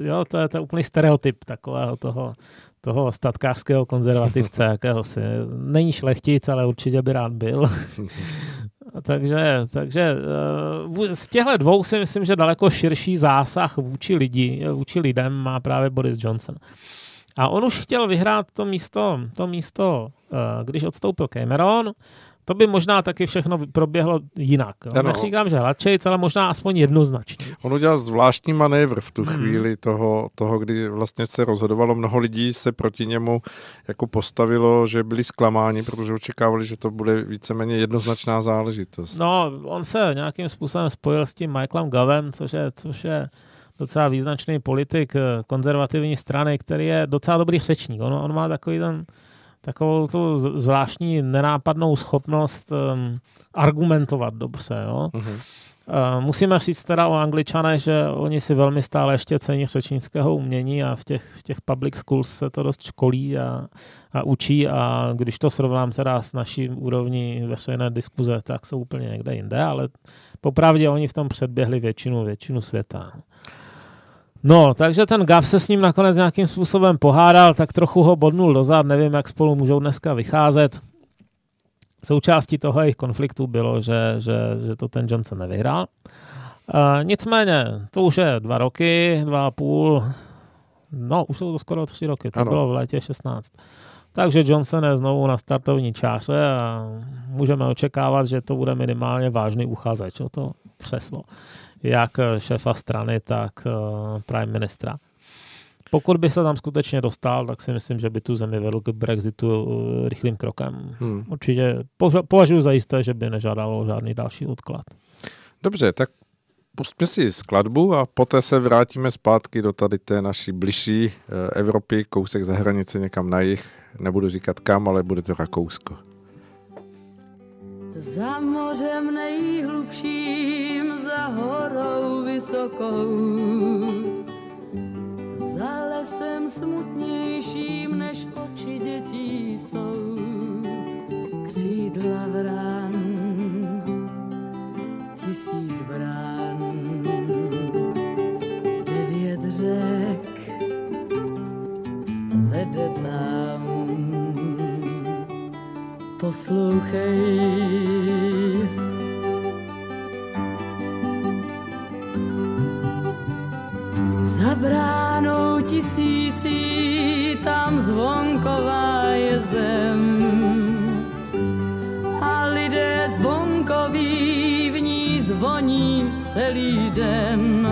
Jo, to je to úplný stereotyp takového toho, toho statkářského konzervativce jakéhosi. Není šlechtic, ale určitě by rád byl. takže, takže eh, z těchto dvou si myslím, že daleko širší zásah vůči, lidi, vůči lidem má právě Boris Johnson. A on už chtěl vyhrát to místo, to místo, eh, když odstoupil Cameron, to by možná taky všechno proběhlo jinak. No. Neříkám, že hladčej, ale možná aspoň jednoznačně. On udělal zvláštní manévr v tu hmm. chvíli toho, toho, kdy vlastně se rozhodovalo, mnoho lidí se proti němu jako postavilo, že byli zklamáni, protože očekávali, že to bude víceméně jednoznačná záležitost. No, on se nějakým způsobem spojil s tím Michaelem Govem, což je, což je docela význačný politik eh, konzervativní strany, který je docela dobrý řečník. On, on má takový ten takovou tu zvláštní nenápadnou schopnost um, argumentovat dobře. Jo? Uh-huh. Uh, musíme říct teda o Angličanech, že oni si velmi stále ještě cení řečnického umění a v těch, v těch public schools se to dost školí a, a učí a když to srovnám teda s naší úrovní veřejné diskuze, tak jsou úplně někde jinde, ale popravdě oni v tom předběhli většinu, většinu světa. No, takže ten Gav se s ním nakonec nějakým způsobem pohádal, tak trochu ho bodnul dozad, nevím, jak spolu můžou dneska vycházet. Součástí toho jejich konfliktu bylo, že, že, že to ten Johnson nevyhrál. Uh, nicméně, to už je dva roky, dva a půl, no, už jsou to skoro tři roky, to ano. bylo v létě 16. Takže Johnson je znovu na startovní čáře a můžeme očekávat, že to bude minimálně vážný uchazeč o to křeslo jak šéfa strany, tak eh, prime ministra. Pokud by se tam skutečně dostal, tak si myslím, že by tu zemi vedl k Brexitu eh, rychlým krokem. Hmm. Určitě považuji za jisté, že by nežádalo žádný další odklad. Dobře, tak pustíme si skladbu a poté se vrátíme zpátky do tady té naší bližší eh, Evropy, kousek za hranice někam na jich. Nebudu říkat kam, ale bude to Rakousko. Za mořem nejhlubším, za horou vysokou, za lesem smutnějším, než oči dětí jsou, křídla vrán, tisíc brán, devět řek, vede tam poslouchej. Za bránou tisící tam zvonková je zem a lidé zvonkoví v ní zvoní celý den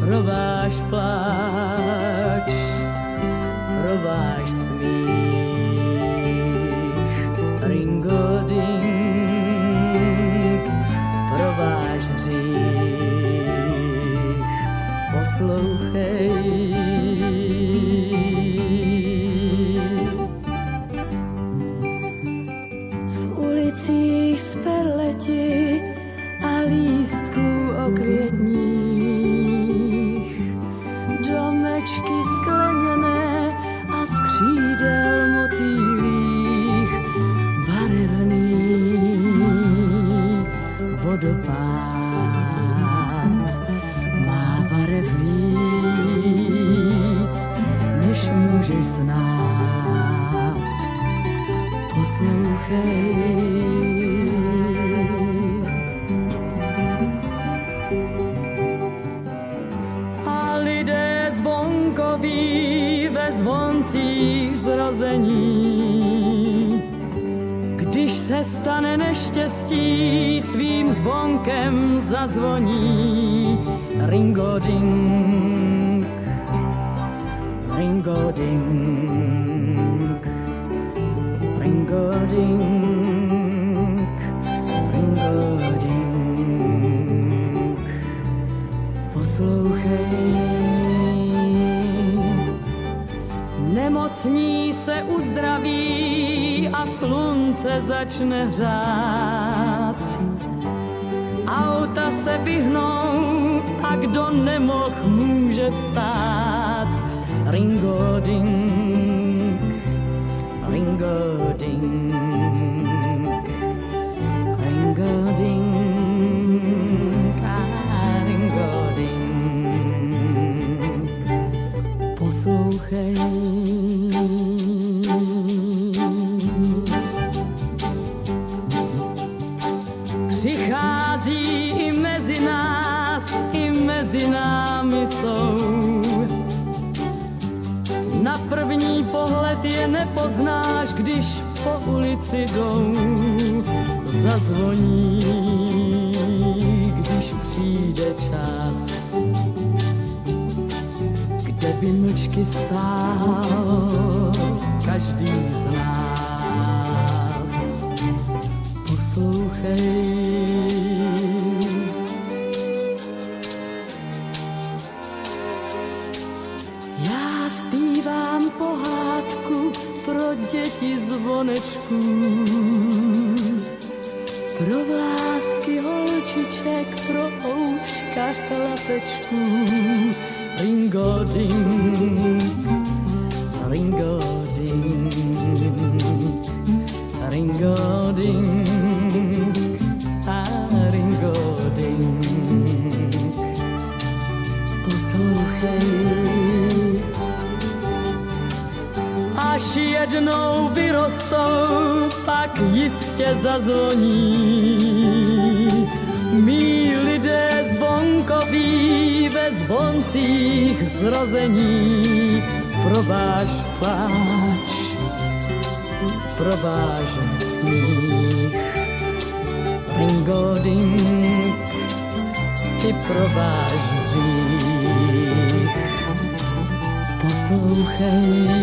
pro váš pláč, pro váš poslouchej. A lidé zvonkoví ve zvoncích zrození, když se stane neštěstí, svým zvonkem zazvoní. Ringo ding. Ringo Dink, slunce začne hřát. Auta se vyhnou a kdo nemoh může vstát Ringo ding, jdou. zazvoní, když přijde čas, kde by mlčky stál každý z nás. Poslouchej, pro děti zvonečků, pro vlásky holčiček, pro ouška chlapečků. Ringo ding, jednou vyrostou, pak jistě zazvoní. Mí lidé zvonkoví ve zvoncích zrození pro váš pláč, pro váš smích. Ringo ding, i pro váš dřích poslouchej.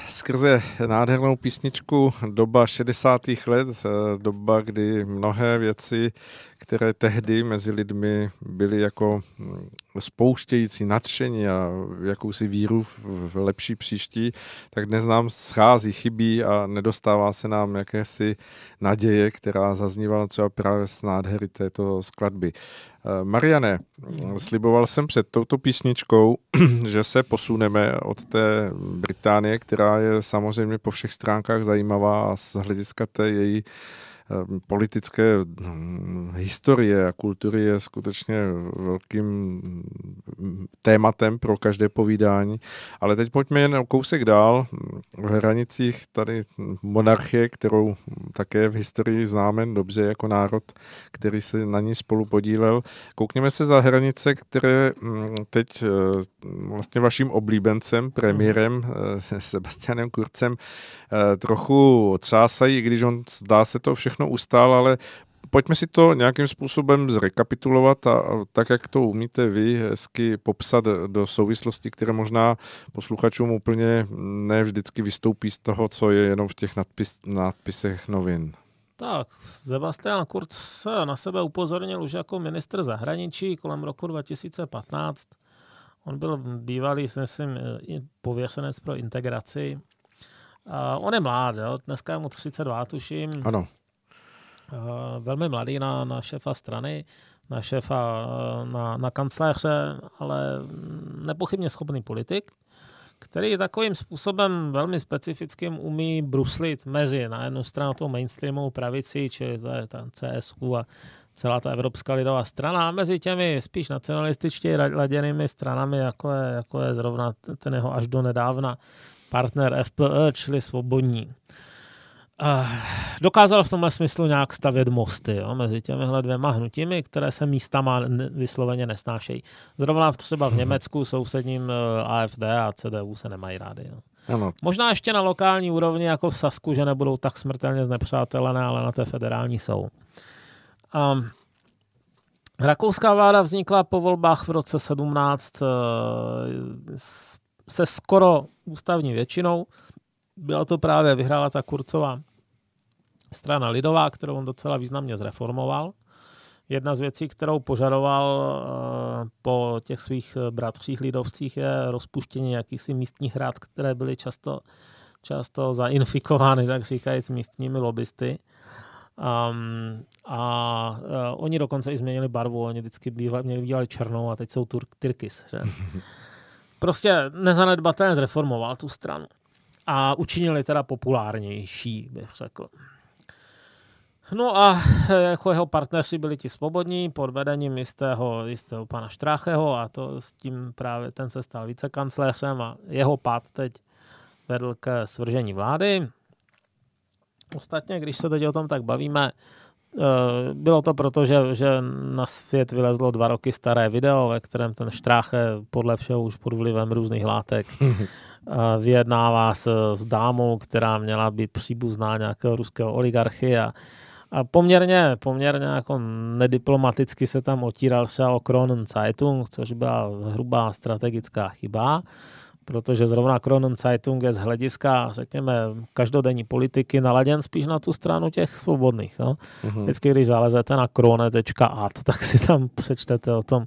skrze nádhernou písničku doba 60. let, eh, doba, kdy mnohé věci, které tehdy mezi lidmi byly jako hm, spouštějící nadšení a jakousi víru v lepší příští, tak dnes nám schází, chybí a nedostává se nám jakési naděje, která zaznívala třeba právě z nádhery této skladby. Eh, Mariane, sliboval jsem před touto písničkou, že se posuneme od té Británie, která je samozřejmě po všech stránkách zajímavá a z hlediska té její eh, politické hm, historie a kultury je skutečně velkým hm, tématem pro každé povídání. Ale teď pojďme jen o kousek dál v hranicích tady monarchie, kterou také v historii známe dobře jako národ, který se na ní spolu podílel. Koukněme se za hranice, které hm, teď eh, vlastně vaším oblíbencem, premiérem eh, Sebastianem Kurcem eh, trochu otřásají, i když on zdá se to všechno ustál, ale pojďme si to nějakým způsobem zrekapitulovat a, a tak, jak to umíte vy, hezky popsat do souvislosti, které možná posluchačům úplně ne vždycky vystoupí z toho, co je jenom v těch nadpis, nadpisech novin. Tak, Sebastian Kurz se na sebe upozornil už jako ministr zahraničí kolem roku 2015. On byl bývalý, myslím, pověřenec pro integraci. A on je mlád, jo? dneska je mu 32, tuším. Ano. Eh, velmi mladý na, na šéfa strany, na šéfa, eh, na, na kancléře, ale nepochybně schopný politik, který takovým způsobem velmi specifickým umí bruslit mezi na jednu stranu tou mainstreamovou pravici, čili to je ta CSU a celá ta Evropská lidová strana a mezi těmi spíš nacionalističtě laděnými stranami, jako je, jako je zrovna ten jeho až do nedávna partner FPE, čili svobodní dokázal v tomhle smyslu nějak stavět mosty jo, mezi těmihle dvěma hnutími, které se místama vysloveně nesnášejí. Zrovna třeba v Německu sousedním eh, AFD a CDU se nemají rádi. Jo. Ano. Možná ještě na lokální úrovni, jako v Sasku, že nebudou tak smrtelně znepřátelené, ale na té federální jsou. Um, rakouská vláda vznikla po volbách v roce 17 uh, eh, se skoro ústavní většinou. Byla to právě, vyhrála ta Kurcová strana lidová, kterou on docela významně zreformoval. Jedna z věcí, kterou požadoval eh, po těch svých eh, bratřích lidovcích, je rozpuštění jakýchsi místních rád, které byly často, často zainfikovány, tak říkajíc, místními lobbysty. Um, a uh, oni dokonce i změnili barvu, oni vždycky bývali, měli bývali černou a teď jsou tur, Tyrkis. Že? Prostě nezanedbatelně zreformoval tu stranu. A učinili teda populárnější, bych řekl. No a jako jeho partneři byli ti svobodní pod vedením jistého, jistého pana Štrácheho a to s tím právě ten se stal vicekancléřem a jeho pád teď vedl k svržení vlády. Ostatně, když se teď o tom tak bavíme, eh, bylo to proto, že, že na svět vylezlo dva roky staré video, ve kterém ten Štráche podle všeho už pod vlivem různých látek vyjednává s, s dámou, která měla být příbuzná nějakého ruského oligarchy a poměrně, poměrně jako nediplomaticky se tam otíral se o Kronen Zeitung, což byla hrubá strategická chyba protože zrovna Kronen Zeitung je z hlediska, řekněme, každodenní politiky naladěn spíš na tu stranu těch svobodných. No. Uh-huh. Vždycky, když zalezete na krone.at, tak si tam přečtete o tom,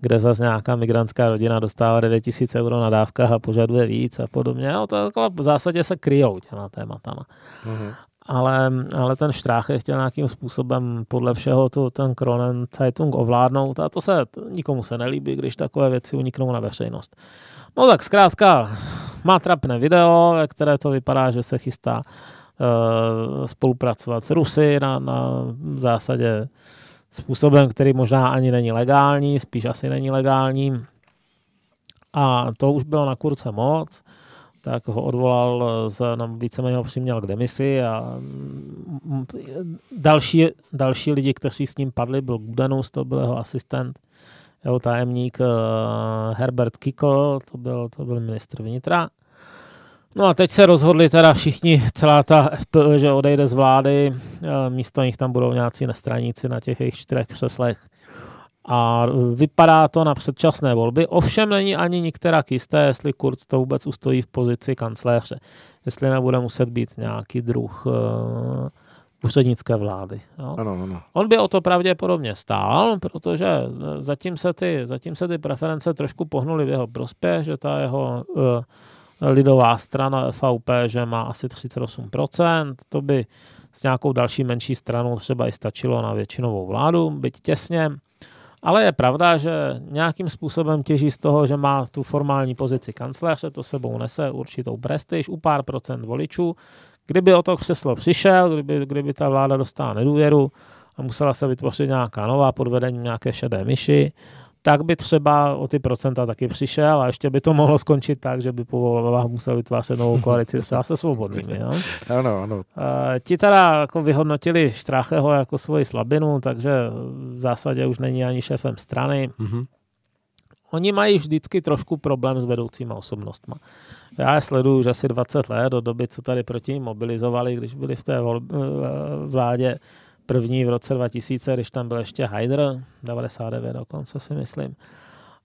kde zase nějaká migrantská rodina dostává 9000 euro na dávkách a požaduje víc a podobně. No, to jako v zásadě se kryjou těma tématama. Uh-huh. Ale, ale ten je chtěl nějakým způsobem podle všeho tu, ten Kronen Zeitung ovládnout a to se nikomu se nelíbí, když takové věci uniknou na veřejnost. No tak zkrátka, má trapné video, ve které to vypadá, že se chystá uh, spolupracovat s Rusy na, na v zásadě způsobem, který možná ani není legální, spíš asi není legální. A to už bylo na kurce moc, tak ho odvolal, z, na víceméně ho přiměl k demisi a mm, další, další lidi, kteří s ním padli, byl Gudenus, to byl jeho asistent, jeho tajemník uh, Herbert Kiko, to byl, to byl ministr vnitra. No a teď se rozhodli teda všichni, celá ta FPÖ, že odejde z vlády, uh, místo nich tam budou nějací nestraníci na těch jejich čtyřech křeslech. A vypadá to na předčasné volby. Ovšem není ani nikterak jisté, jestli Kurz to vůbec ustojí v pozici kancléře. Jestli nebude muset být nějaký druh uh, úřednické vlády. Jo. Ano, ano. On by o to pravděpodobně stál, protože zatím se ty, zatím se ty preference trošku pohnuly v jeho prospěch, že ta jeho uh, lidová strana FVP, že má asi 38%, to by s nějakou další menší stranou třeba i stačilo na většinovou vládu, byť těsně. Ale je pravda, že nějakým způsobem těží z toho, že má tu formální pozici kancléře, to sebou nese určitou prestiž u pár procent voličů, Kdyby o to křeslo přišel, kdyby, kdyby ta vláda dostala nedůvěru a musela se vytvořit nějaká nová podvedení nějaké šedé myši, tak by třeba o ty procenta taky přišel a ještě by to mohlo skončit tak, že by po volbách musel vytvářet novou koalici třeba se svobodnými. Jo? Ano, ano. E, ti teda jako vyhodnotili Štrácheho jako svoji slabinu, takže v zásadě už není ani šéfem strany. Mm-hmm. Oni mají vždycky trošku problém s vedoucíma osobnostma. Já je sleduju už asi 20 let, do doby, co tady proti mobilizovali, když byli v té eh, vládě první v roce 2000, když tam byl ještě Haider, 99 dokonce si myslím.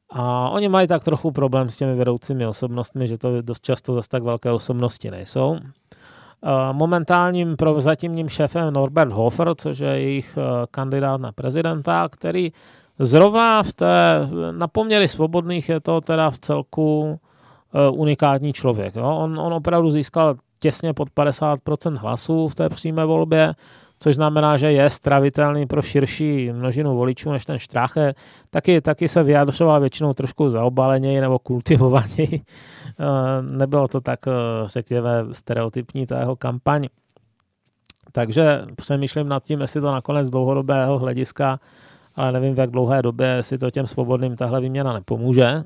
A oni mají tak trochu problém s těmi vedoucími osobnostmi, že to dost často zase tak velké osobnosti nejsou. Momentálním prozatímním šéfem Norbert Hofer, což je jejich eh, kandidát na prezidenta, který zrovna v té, na poměry svobodných je to teda v celku Eh, unikátní člověk. Jo? On, on opravdu získal těsně pod 50% hlasů v té přímé volbě, což znamená, že je stravitelný pro širší množinu voličů než ten Štráche. Taky, taky se vyjadřoval většinou trošku zaobaleněji nebo kultivovaněji. Eh, nebylo to tak, eh, řekněme, stereotypní ta jeho kampaň. Takže přemýšlím nad tím, jestli to nakonec dlouhodobého hlediska, ale nevím v jak dlouhé době, jestli to těm svobodným tahle výměna nepomůže,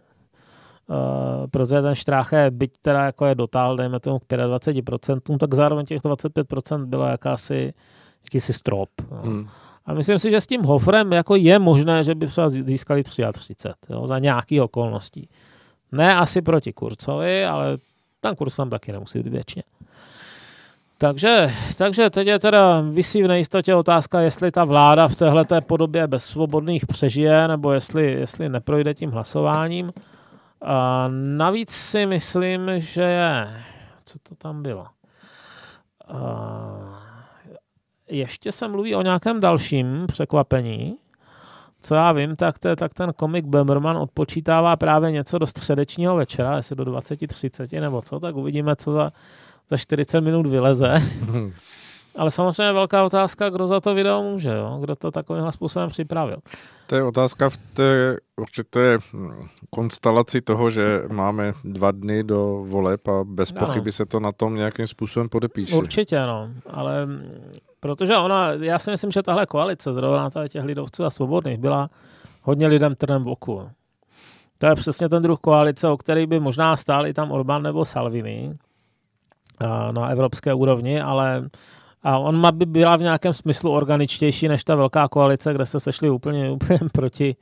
Uh, protože ten Štráche, byť teda jako je dotál, dejme tomu k 25%, tak zároveň těch 25% bylo jakási, jakýsi strop. Hmm. A myslím si, že s tím Hofrem jako je možné, že by třeba získali 33 jo, za nějaký okolností. Ne asi proti Kurcovi, ale ten kurz tam taky nemusí být věčně. Takže, takže teď je teda vysí v nejistotě otázka, jestli ta vláda v téhle podobě bez svobodných přežije, nebo jestli, jestli neprojde tím hlasováním. A navíc si myslím, že je... Co to tam bylo? A ještě se mluví o nějakém dalším překvapení. Co já vím, tak, te, tak ten komik Böhmerman odpočítává právě něco do středečního večera, jestli do 20.30 nebo co, tak uvidíme, co za, za 40 minut vyleze. Ale samozřejmě velká otázka, kdo za to video může, jo? kdo to takovým způsobem připravil. To je otázka v té určité hm, konstelaci toho, že máme dva dny do voleb a bez ano. pochyby se to na tom nějakým způsobem podepíše. Určitě, no. Ale protože ona, já si myslím, že tahle koalice, zrovna těch lidovců a svobodných, byla hodně lidem trnem v oku. To je přesně ten druh koalice, o který by možná stál i tam Orbán nebo Salvini na evropské úrovni, ale a on má by byla v nějakém smyslu organičtější než ta velká koalice, kde se sešli úplně, úplně proti,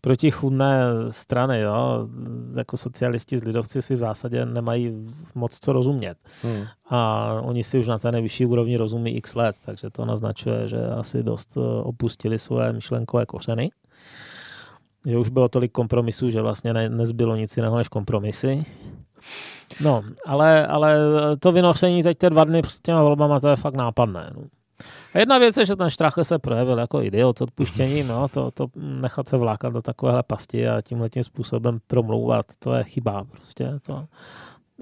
proti chudné strany. Jo? Jako socialisti z lidovci si v zásadě nemají moc co rozumět. Hmm. A oni si už na té nejvyšší úrovni rozumí x let, takže to naznačuje, že asi dost eh, opustili svoje myšlenkové kořeny. Že už bylo tolik kompromisů, že vlastně ne, nezbylo nic jiného než kompromisy. No, ale, ale to vynošení teď ty dva dny před těma volbama, to je fakt nápadné. No. A jedna věc je, že ten Štrachle se projevil jako idiot s odpuštěním, no, to, to nechat se vlákat do takovéhle pasti a tímhle tím způsobem promlouvat, to je chyba prostě. To.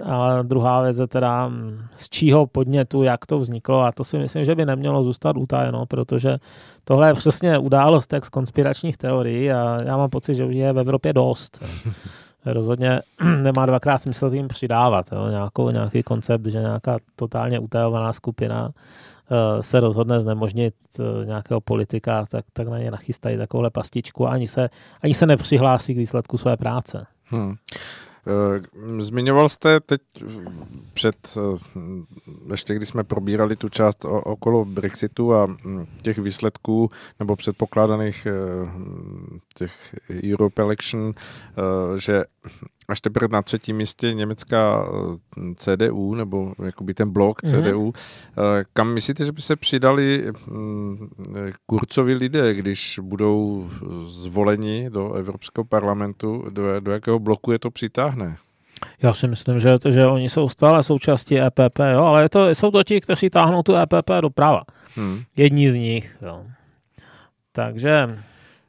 A druhá věc je teda z čího podnětu, jak to vzniklo a to si myslím, že by nemělo zůstat utajeno, protože tohle je přesně událost z konspiračních teorií a já mám pocit, že už je v Evropě dost rozhodně nemá dvakrát smysl jim přidávat. Jo? Nějakou, nějaký koncept, že nějaká totálně utajovaná skupina uh, se rozhodne znemožnit uh, nějakého politika, tak, tak na ně nachystají takovouhle pastičku a ani se, ani se nepřihlásí k výsledku své práce. Hmm. Eh, zmiňoval jste teď před, eh, ještě když jsme probírali tu část okolo Brexitu a hm, těch výsledků nebo předpokládaných eh, těch Europe Election, že až teprve na třetím místě německá eh, CDU, nebo jakoby ten blok mm-hmm. CDU. Eh, kam myslíte, že by se přidali mm, kurcovi lidé, když budou zvoleni do Evropského parlamentu? Do, do jakého bloku je to přitáhne? Já si myslím, že, že oni jsou stále součástí EPP, jo, ale je to, jsou to ti, kteří táhnou tu EPP doprava. Hmm. Jední z nich. Jo. Takže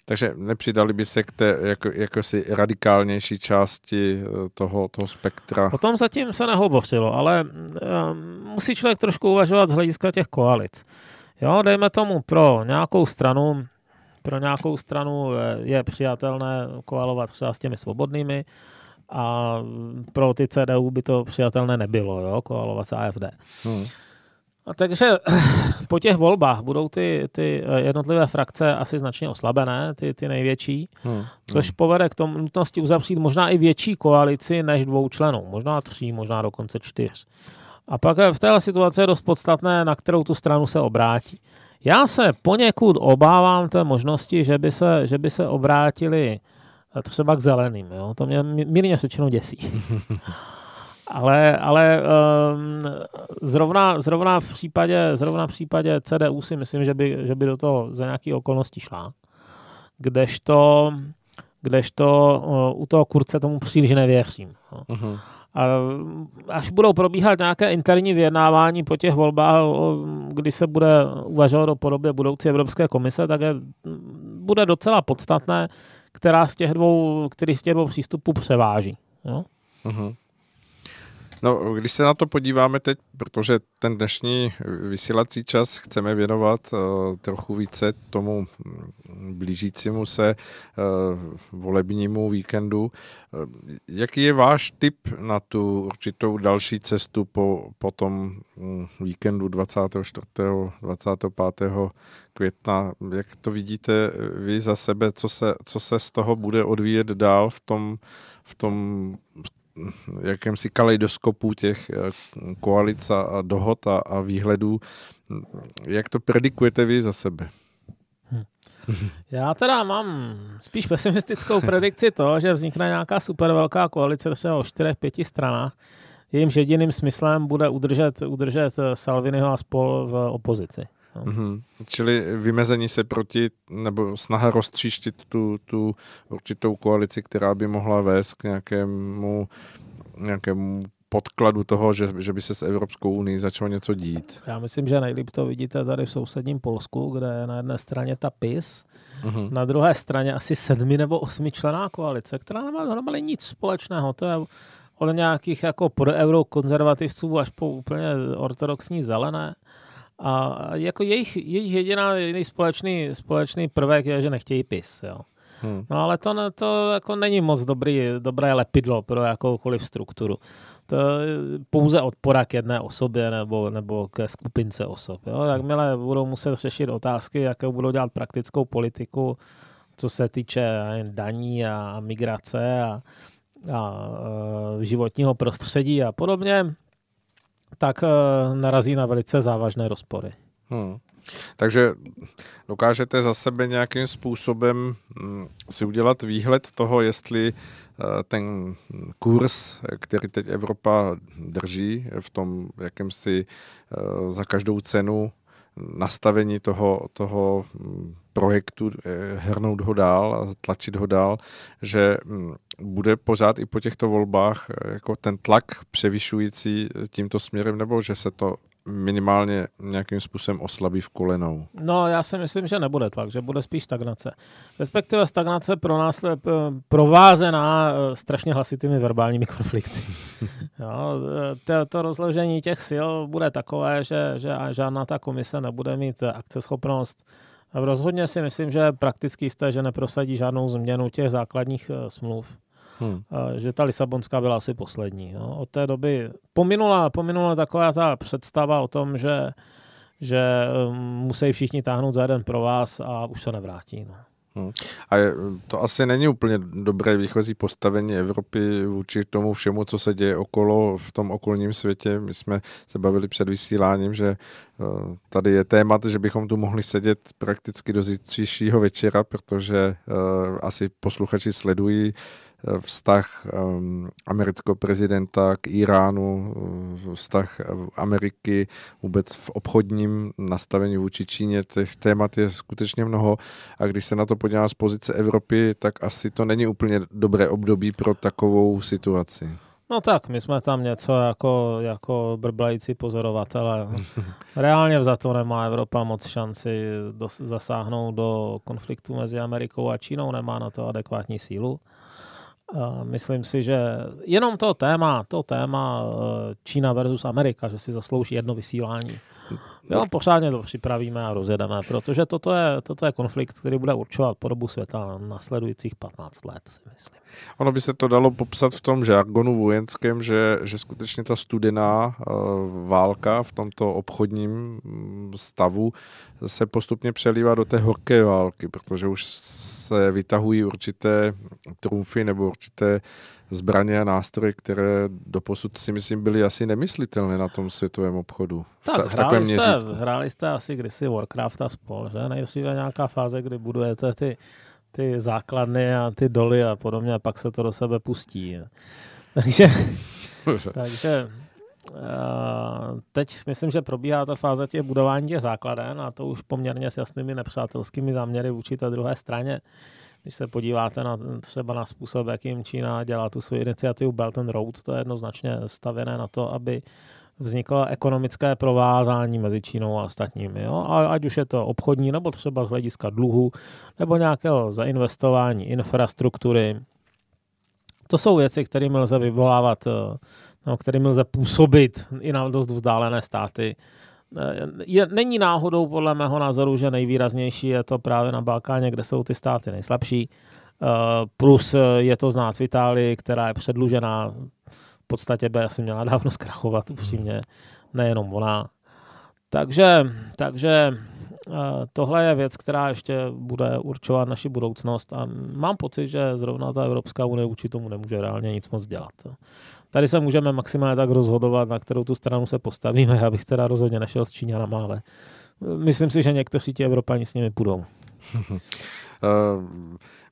takže nepřidali by se k té jako, jako si radikálnější části eh, toho, toho spektra? O tom zatím se nehovořilo, ale um, musí člověk trošku uvažovat z hlediska těch koalic. Jo, dejme tomu pro nějakou stranu, pro nějakou stranu je, je přijatelné koalovat třeba s těmi svobodnými a pro ty CDU by to přijatelné nebylo, jo, koalovat s AFD. Hmm. A takže po těch volbách budou ty, ty eh, jednotlivé frakce asi značně oslabené, ty, ty největší, hmm. což povede k tomu nutnosti uzavřít možná i větší koalici než dvou členů, možná tří, možná dokonce čtyř. A pak v téhle situaci je dost podstatné, na kterou tu stranu se obrátí. Já se poněkud obávám té možnosti, že by se, že by se obrátili eh, třeba k zeleným. Jo? To mě mírně řečeno děsí. Ale, ale um, zrovna, zrovna, v případě, zrovna v případě CDU si myslím, že by, že by do toho za nějaké okolnosti šla. Kdežto, kdežto uh, u toho kurce tomu příliš nevěřím. No. Uh-huh. A až budou probíhat nějaké interní vyjednávání po těch volbách, kdy se bude uvažovat o podobě budoucí Evropské komise, tak je, bude docela podstatné, která z těch dvou, který z těch dvou přístupů převáží. Jo? Uh-huh. No, když se na to podíváme teď, protože ten dnešní vysílací čas chceme věnovat uh, trochu více tomu blížícímu se uh, volebnímu víkendu, uh, jaký je váš tip na tu určitou další cestu po, po tom um, víkendu 24. 25. května? Jak to vidíte vy za sebe, co se, co se z toho bude odvíjet dál v tom, v tom, jakémsi kaleidoskopu těch eh, koalic a dohod a, a výhledů. Jak to predikujete vy za sebe? Hm. Já teda mám spíš pesimistickou predikci to, že vznikne nějaká super velká koalice třeba o čtyřech, pěti stranách. Jejímž jediným smyslem bude udržet, udržet Salviniho a spol v opozici. No. Mm-hmm. Čili vymezení se proti, nebo snaha roztříštit tu, tu určitou koalici, která by mohla vést k nějakému, nějakému podkladu toho, že, že by se s Evropskou unii začalo něco dít. Já myslím, že nejlíp to vidíte tady v sousedním Polsku, kde je na jedné straně ta PIS, uh-huh. na druhé straně asi sedmi nebo osmi člená koalice, která nemá dohromady nic společného. To je od nějakých jako pro euro konzervativců až po úplně ortodoxní zelené A jako jejich, jejich jediná, jediný společný, společný prvek je, že nechtějí pis. Jo. Hmm. No ale to, to jako není moc dobrý, dobré lepidlo pro jakoukoliv strukturu. To je pouze odpora k jedné osobě nebo, nebo ke skupince osob. Jo. Jakmile budou muset řešit otázky, jaké budou dělat praktickou politiku, co se týče daní a migrace a, a e, životního prostředí a podobně, tak e, narazí na velice závažné rozpory. Hmm. Takže dokážete za sebe nějakým způsobem mm, si udělat výhled toho, jestli e, ten kurz, který teď Evropa drží v tom jakémsi za každou cenu nastavení toho, toho mm, projektu, eh, hrnout ho dál a tlačit ho dál, že mm, bude pořád i po těchto volbách eh, jako ten tlak převyšující tímto směrem, nebo že se to minimálně nějakým způsobem oslabí v kolenou? No, já si myslím, že nebude tlak, že bude spíš stagnace. Respektive stagnace pro nás je eh, provázená strašně hlasitými verbálními konflikty. jo, to, to rozložení těch sil bude takové, že, že žádná ta komise nebude mít akceschopnost Rozhodně si myslím, že prakticky jisté, že neprosadí žádnou změnu těch základních uh, smluv. Hmm. Uh, že ta Lisabonská byla asi poslední. Jo. Od té doby pominula, pominula taková ta představa o tom, že, že musí všichni táhnout za jeden pro vás a už se nevrátí. No. Hmm. A to asi není úplně dobré výchozí postavení Evropy vůči tomu všemu, co se děje okolo v tom okolním světě. My jsme se bavili před vysíláním, že eh, tady je témat, že bychom tu mohli sedět prakticky do zítřejšího večera, protože eh, asi posluchači sledují vztah um, amerického prezidenta k Iránu, vztah Ameriky vůbec v obchodním nastavení vůči Číně. Těch témat je skutečně mnoho a když se na to podívá z pozice Evropy, tak asi to není úplně dobré období pro takovou situaci. No tak, my jsme tam něco jako, jako brblající pozorovatele. Reálně za to nemá Evropa moc šanci dos- zasáhnout do konfliktu mezi Amerikou a Čínou, nemá na to adekvátní sílu. Myslím si, že jenom to téma, to téma eh, Čína versus Amerika, že si zaslouží jedno vysílání. Jo, pořádně to připravíme a rozjedeme, protože toto je, toto je konflikt, který bude určovat podobu světa na nasledujících 15 let, si myslím. Ono by se to dalo popsat v tom žargonu vojenském, že, že skutečně ta studená uh, válka v tomto obchodním mm, stavu se postupně přelívá do té horké války, protože už se vytahují určité trumfy nebo určité zbraně a nástroje, které doposud si myslím byly asi nemyslitelné na tom světovém obchodu. Tak, v, ta, v hráli, jste, hráli jste asi kdysi Warcraft a spol, že? Nejdříve nějaká fáze, kdy budujete ty, ty základny a ty doly a podobně a pak se to do sebe pustí. Takže, takže teď myslím, že probíhá ta fáze těch budování těch základen a to už poměrně s jasnými nepřátelskými záměry vůči té druhé straně. Když se podíváte na, třeba na způsob, jakým Čína dělá tu svou iniciativu Belt and Road, to je jednoznačně stavěné na to, aby vzniklo ekonomické provázání mezi Čínou a ostatními. Jo? A ať už je to obchodní, nebo třeba z hlediska dluhu, nebo nějakého zainvestování infrastruktury. To jsou věci, kterými lze vyvolávat eh, no, kterým lze působit i na dost vzdálené státy. Je, není náhodou podle mého názoru, že nejvýraznější je to právě na Balkáně, kde jsou ty státy nejslabší. Eh, plus je to znát v Itálii, která je předlužená. V podstatě by asi měla dávno zkrachovat, upřímně. Nejenom ona. Takže, takže eh, tohle je věc, která ještě bude určovat naši budoucnost a mám pocit, že zrovna ta Evropská unie vůči tomu nemůže reálně nic moc dělat. Tady se můžeme maximálně tak rozhodovat, na kterou tu stranu se postavíme. Já bych teda rozhodně nešel s Číňanama, ale myslím si, že někteří ti Evropani s nimi půjdou.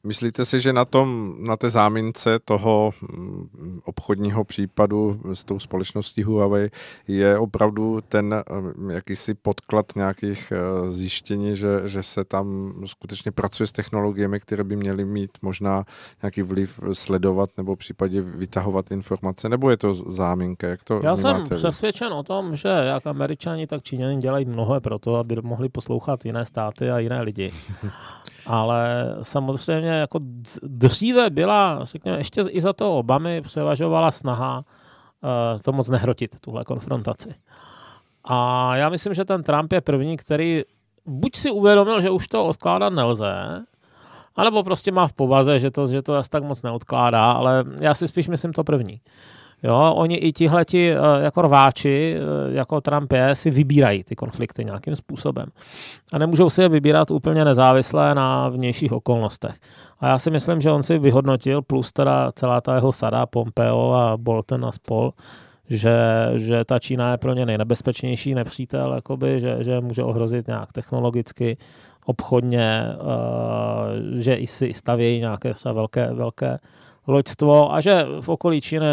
Myslíte si, že na, tom, na té zámince toho mm, obchodního případu s tou společností Huawei je opravdu ten eh, jakýsi podklad nějakých eh, zjištění, že, že se tam skutečně pracuje s technologiemi, které by měly mít možná nějaký vliv sledovat nebo případě vytahovat informace, nebo je to záminka? Jak to Já vnímáte? jsem přesvědčen o tom, že jak američani, tak číňani dělají mnohé pro to, aby mohli poslouchat jiné státy a jiné lidi. Ale samozřejmě jako dříve byla, řekněme, ještě i za to Obamy převažovala snaha uh, to moc nehrotit, tuhle konfrontaci. A já myslím, že ten Trump je první, který buď si uvědomil, že už to odkládat nelze, anebo prostě má v povaze, že to, že to asi tak moc neodkládá, ale já si spíš myslím to první. Jo, oni i tihleti eh, jako rváči, eh, jako Trump je, si vybírají ty konflikty nějakým způsobem. A nemůžou si je vybírat úplně nezávisle na vnějších okolnostech. A já si myslím, že on si vyhodnotil, plus teda celá ta jeho sada, Pompeo a Bolton a spol, že, že ta Čína je pro ně nejnebezpečnější nepřítel, jakoby, že, že může ohrozit nějak technologicky, obchodně, uh, že i si stavějí nějaké velké, velké loďstvo a že v okolí Číny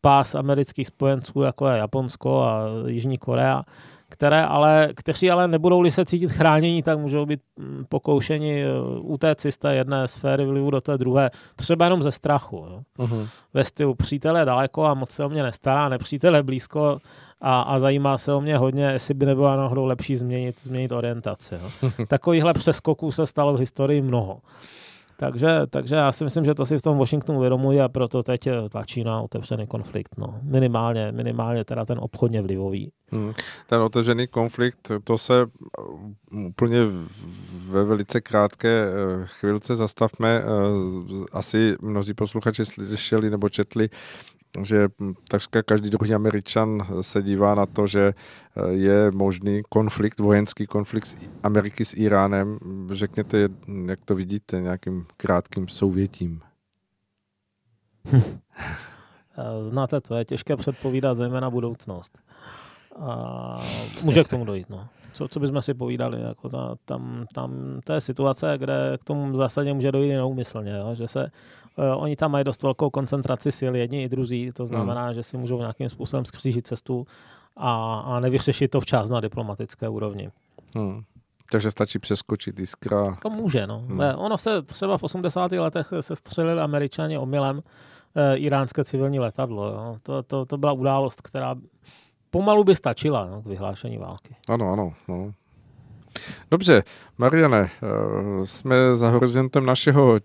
pás amerických spojenců, jako je Japonsko a Jižní Korea, které ale, kteří ale nebudou-li se cítit chránění, tak můžou být mm, pokoušeni uh, utéct z té jedné sféry vlivu do té druhé, třeba jenom ze strachu. Jo. Uh-huh. Ve stylu přítel je daleko a moc se o mě nestará, nepřítel je blízko a, a zajímá se o mě hodně, jestli by nebylo náhodou lepší změnit, změnit orientaci. Jo. Takovýchhle přeskoků se stalo v historii mnoho. Takže, takže já si myslím, že to si v tom Washingtonu uvědomují a proto teď tlačí na otevřený konflikt. No. Minimálně, minimálně teda ten obchodně vlivový. Hmm. Ten otevřený konflikt, to se uh, úplně ve velice krátké uh, chvilce zastavme. Asi mnozí posluchači slyšeli nebo četli že takřka každý druhý Američan se dívá na to, že eh, je možný konflikt, vojenský konflikt Ameriky s Iránem. Řekněte, jak to vidíte nějakým krátkým souvětím. Znáte to, je těžké předpovídat zejména budoucnost. A může k tomu dojít, no. Co, co bychom si povídali, jako ta, tam, tam, to je situace, kde k tomu zásadně může dojít neumyslně, jo? že se Uh, oni tam mají dost velkou koncentraci sil, jedni i druzí, to znamená, hmm. že si můžou nějakým způsobem skřížit cestu a, a nevyřešit to včas na diplomatické úrovni. Hmm. Takže stačí přeskočit jiskra. To může, no. Hmm. Ono se třeba v 80. letech se střelili američani omylem e, iránské civilní letadlo. Jo. To, to, to byla událost, která pomalu by stačila no, k vyhlášení války. Ano, ano. No. Dobře, Mariane, eh, jsme za horizontem našeho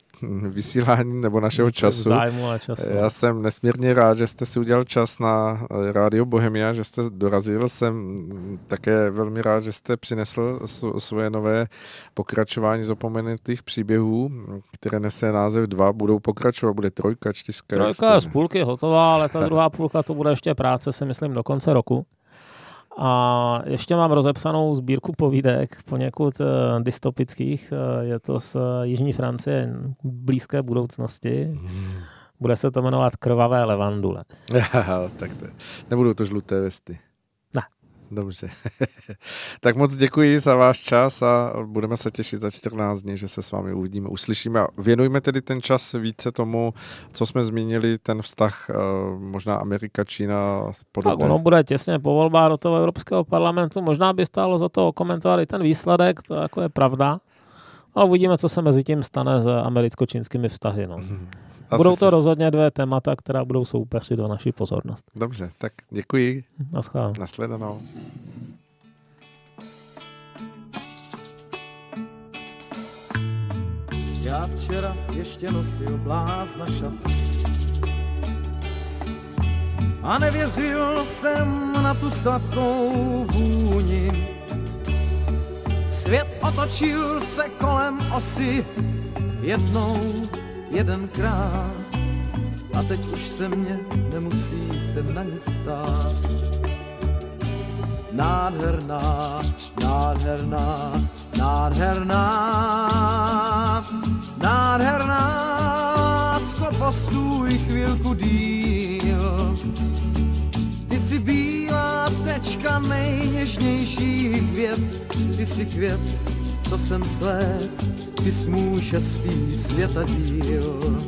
vysílání nebo našeho času. Zájmu a času. Já jsem nesmírně rád, že jste si udělal čas na eh, Rádio Bohemia, že jste dorazil. Jsem také velmi rád, že jste přinesl svoje nové pokračování zapomenutých příběhů, které nese název dva, budou pokračovat, bude trojka, čtyřka. Trojka z půlky hotová, ale ta druhá půlka to bude ještě práce, si myslím, do konce roku. A ještě mám rozepsanou sbírku povídek, poněkud uh, dystopických. Uh, je to z uh, Jižní Francie, blízké budoucnosti. Hmm. Bude se to jmenovat Krvavé levandule. tak to, nebudou to žluté vesty. Dobře. tak moc děkuji za váš čas a budeme se těšit za 14 dní, že se s vámi uvidíme, uslyšíme. Věnujme tedy ten čas více tomu, co jsme zmínili, ten vztah eh, možná Amerika, Čína podobně. Tak ono bude těsně po volbách do toho Evropského parlamentu. Možná by stálo za to komentovat i ten výsledek, to jako je pravda. A uvidíme, co se mezi tím stane s americko-čínskými vztahy. No. Asi budou to si... rozhodně dvě témata, která budou soupeřit do naší pozornost. Dobře, tak děkuji. Naschledanou. Nasledanou. Já včera ještě nosil blázna šat a nevěřil jsem na tu sladkou vůni. Svět otočil se kolem osy jednou jedenkrát a teď už se mě nemusíte na nic ptát. Nádherná, nádherná, nádherná, nádherná, sklo stůj chvilku díl. Ty jsi bílá tečka nejněžnějších květ, ty jsi květ, sled, ty smů šestý světa díl.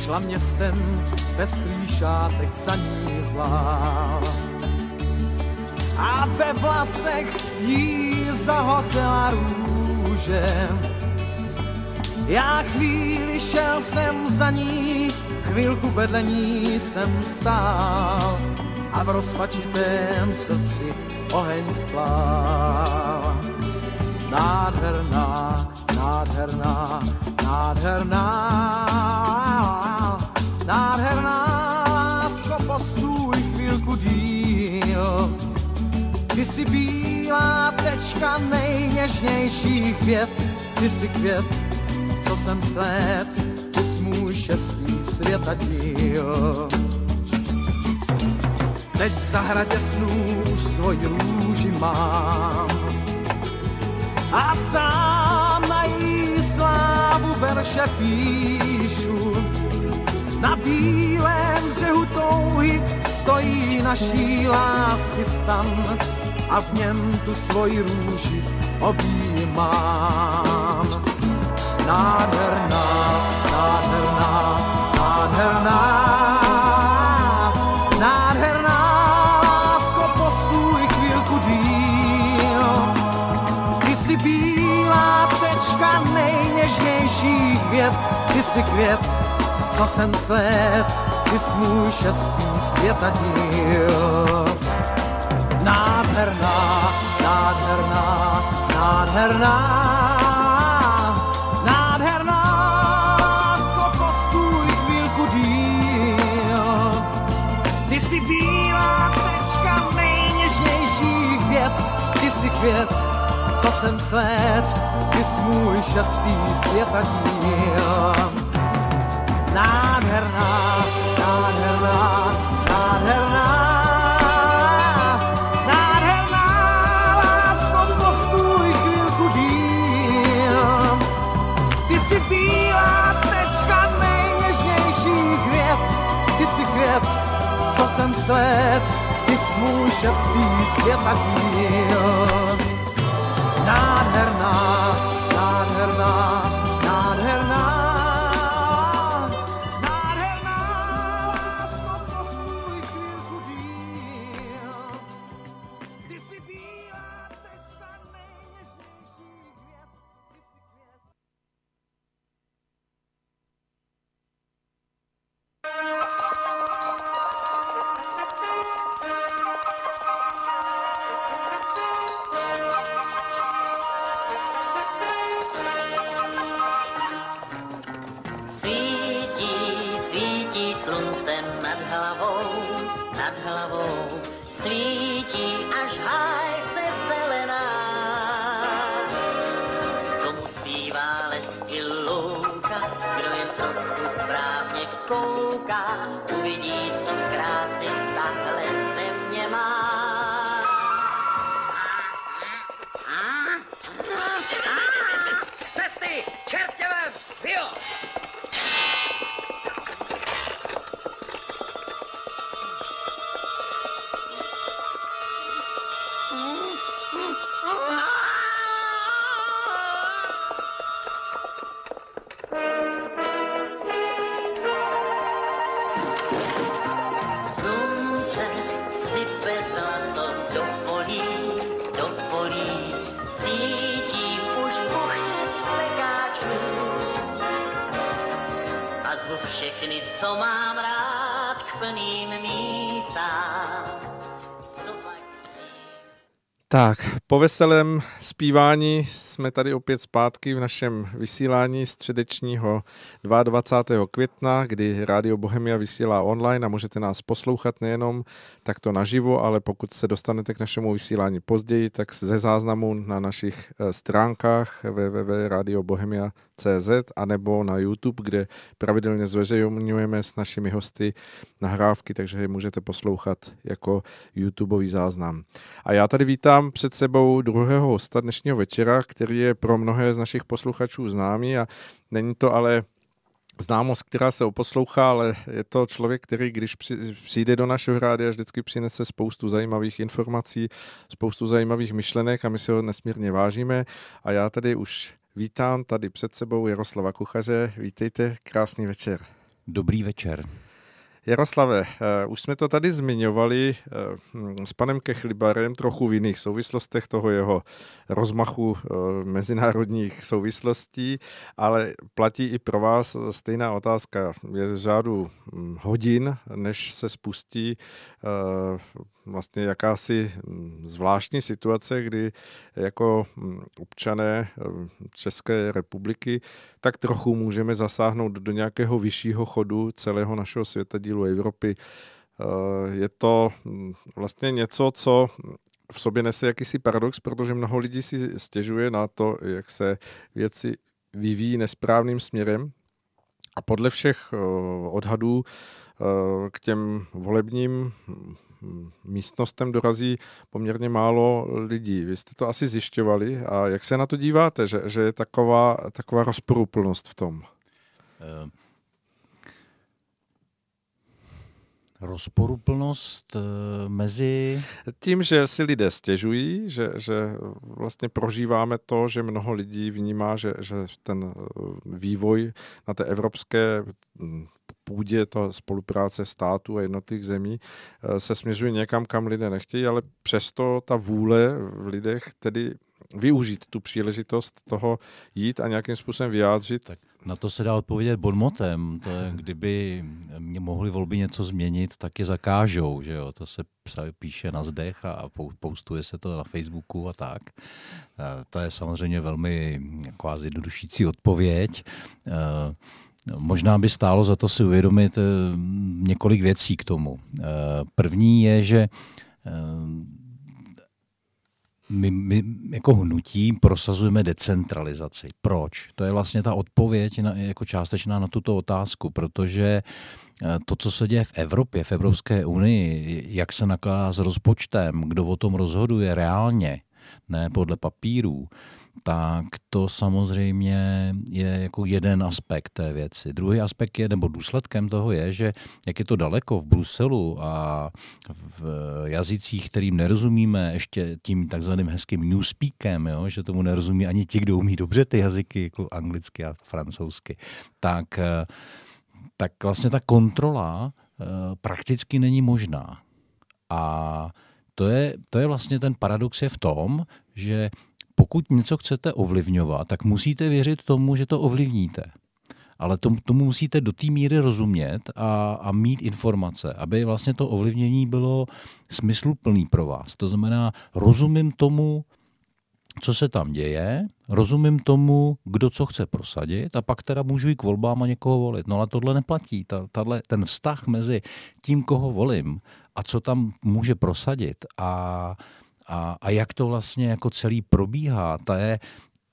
Šla městem bez klíšátek za ní vlá. A ve vlasech jí zahořela růže. Já chvíli šel jsem za ní, chvilku vedle ní jsem stál a v rozpačitém srdci oheň splál. Nádherná, nádherná, nádherná, nádherná, skopostůj chvílku díl. jsi bílá tečka nejněžnějších věd, ty jsi květ, co jsem slép, ty jsi můj šestý světa díl. Teď v zahradě snů už svoji růži mám a sám na jí slávu verše píšu. Na bílém břehu touhy stojí naší lásky stan a v něm tu svoji růži objímám. Nádherná, nádherná, nádherná, nádherná jsi květ, co jsem svět, ty jsi můj šestý světa díl. Nádherná, nádherná, nádherná, nádherná, lásko, postůj chvílku díl. Ty jsi bílá tečka nejněžnějších věd, ty jsi květ, co jsem svět, ty jsi můj šestý světa jsem svět, ty jsi můj šestý světa díl. Po veselém zpívání jsme tady opět zpátky v našem vysílání středečního 22. května, kdy Rádio Bohemia vysílá online a můžete nás poslouchat nejenom takto naživo, ale pokud se dostanete k našemu vysílání později, tak ze záznamu na našich eh, stránkách www.radiobohemia.cz anebo na YouTube, kde pravidelně zveřejňujeme s našimi hosty nahrávky, takže je můžete poslouchat jako YouTubeový záznam. A já tady vítám před sebou druhého hosta dnešního večera, který je pro mnohé z našich posluchačů známý a není to ale známost, která se oposlouchá, ale je to člověk, který když při- přijde do našeho rádia, vždycky přinese spoustu zajímavých informací, spoustu zajímavých myšlenek a my si ho nesmírně vážíme. A já tady už vítám tady před sebou Jaroslava Kuchaře. Vítejte, krásný večer. Dobrý večer. Jaroslave, eh, už jsme to tady zmiňovali eh, hm, s panem Kechlibarem trochu v jiných souvislostech toho jeho rozmachu eh, mezinárodních souvislostí, ale platí i pro vás stejná otázka. Je z řádu hm, hodin, než se spustí vlastně jakási hm, zvláštní situace, kdy jako hm, občané hm, České republiky tak trochu můžeme zasáhnout do nějakého vyššího chodu celého našeho světadílu Evropy. Eh, Je to vlastně něco, co v sobě nese jakýsi paradox, protože mnoho lidí si stěžuje na to, jak se věci vyvíjí nesprávným směrem. A podle všech uh, odhadů uh, k těm volebním místnostem dorazí poměrně málo lidí. Vy jste to asi zjišťovali a jak se na to díváte, že, že je taková, taková rozporuplnost v tom? Uh rozporuplnost eh, mezi... Tím, že si lidé stěžují, že, že vlastně prožíváme to, že mnoho lidí vnímá, že, že ten eh, vývoj na té evropské hm, půdě to spolupráce států a jednotlivých zemí eh, se směřuje někam, kam lidé nechtějí, ale přesto ta vůle v lidech tedy využít tu příležitost toho jít a nějakým způsobem vyjádřit. Tak na to se dá odpovědět bonmotem. To je, kdyby mě mohli volby něco změnit, tak je zakážou. Že jo? To se píše na zdech a postuje se to na Facebooku a tak. To je samozřejmě velmi quasi jednodušící odpověď. Možná by stálo za to si uvědomit eh, několik věcí k tomu. Eh, první je, že eh, my, my jako hnutí prosazujeme decentralizaci. Proč? To je vlastně ta odpověď na, jako částečná na tuto otázku, protože to, co se děje v Evropě, v Evropské unii, jak se nakládá s rozpočtem, kdo o tom rozhoduje reálně, ne podle papírů, tak to samozřejmě je jako jeden aspekt té věci. Druhý aspekt je, nebo důsledkem toho je, že jak je to daleko v Bruselu a v jazycích, kterým nerozumíme ještě tím takzvaným hezkým newspeakem, jo, že tomu nerozumí ani ti, kdo umí dobře ty jazyky, jako anglicky a francouzsky, tak, tak vlastně ta kontrola eh, prakticky není možná. A to je, to je vlastně ten paradox je v tom, že pokud něco chcete ovlivňovat, tak musíte věřit tomu, že to ovlivníte. Ale tomu, tomu musíte do té míry rozumět a, a mít informace, aby vlastně to ovlivnění bylo smysluplný pro vás. To znamená, rozumím tomu, co se tam děje, rozumím tomu, kdo co chce prosadit a pak teda můžu jít k volbám a někoho volit. No ale tohle neplatí. Ta, tato, ten vztah mezi tím, koho volím a co tam může prosadit a a, a jak to vlastně jako celý probíhá, ta je,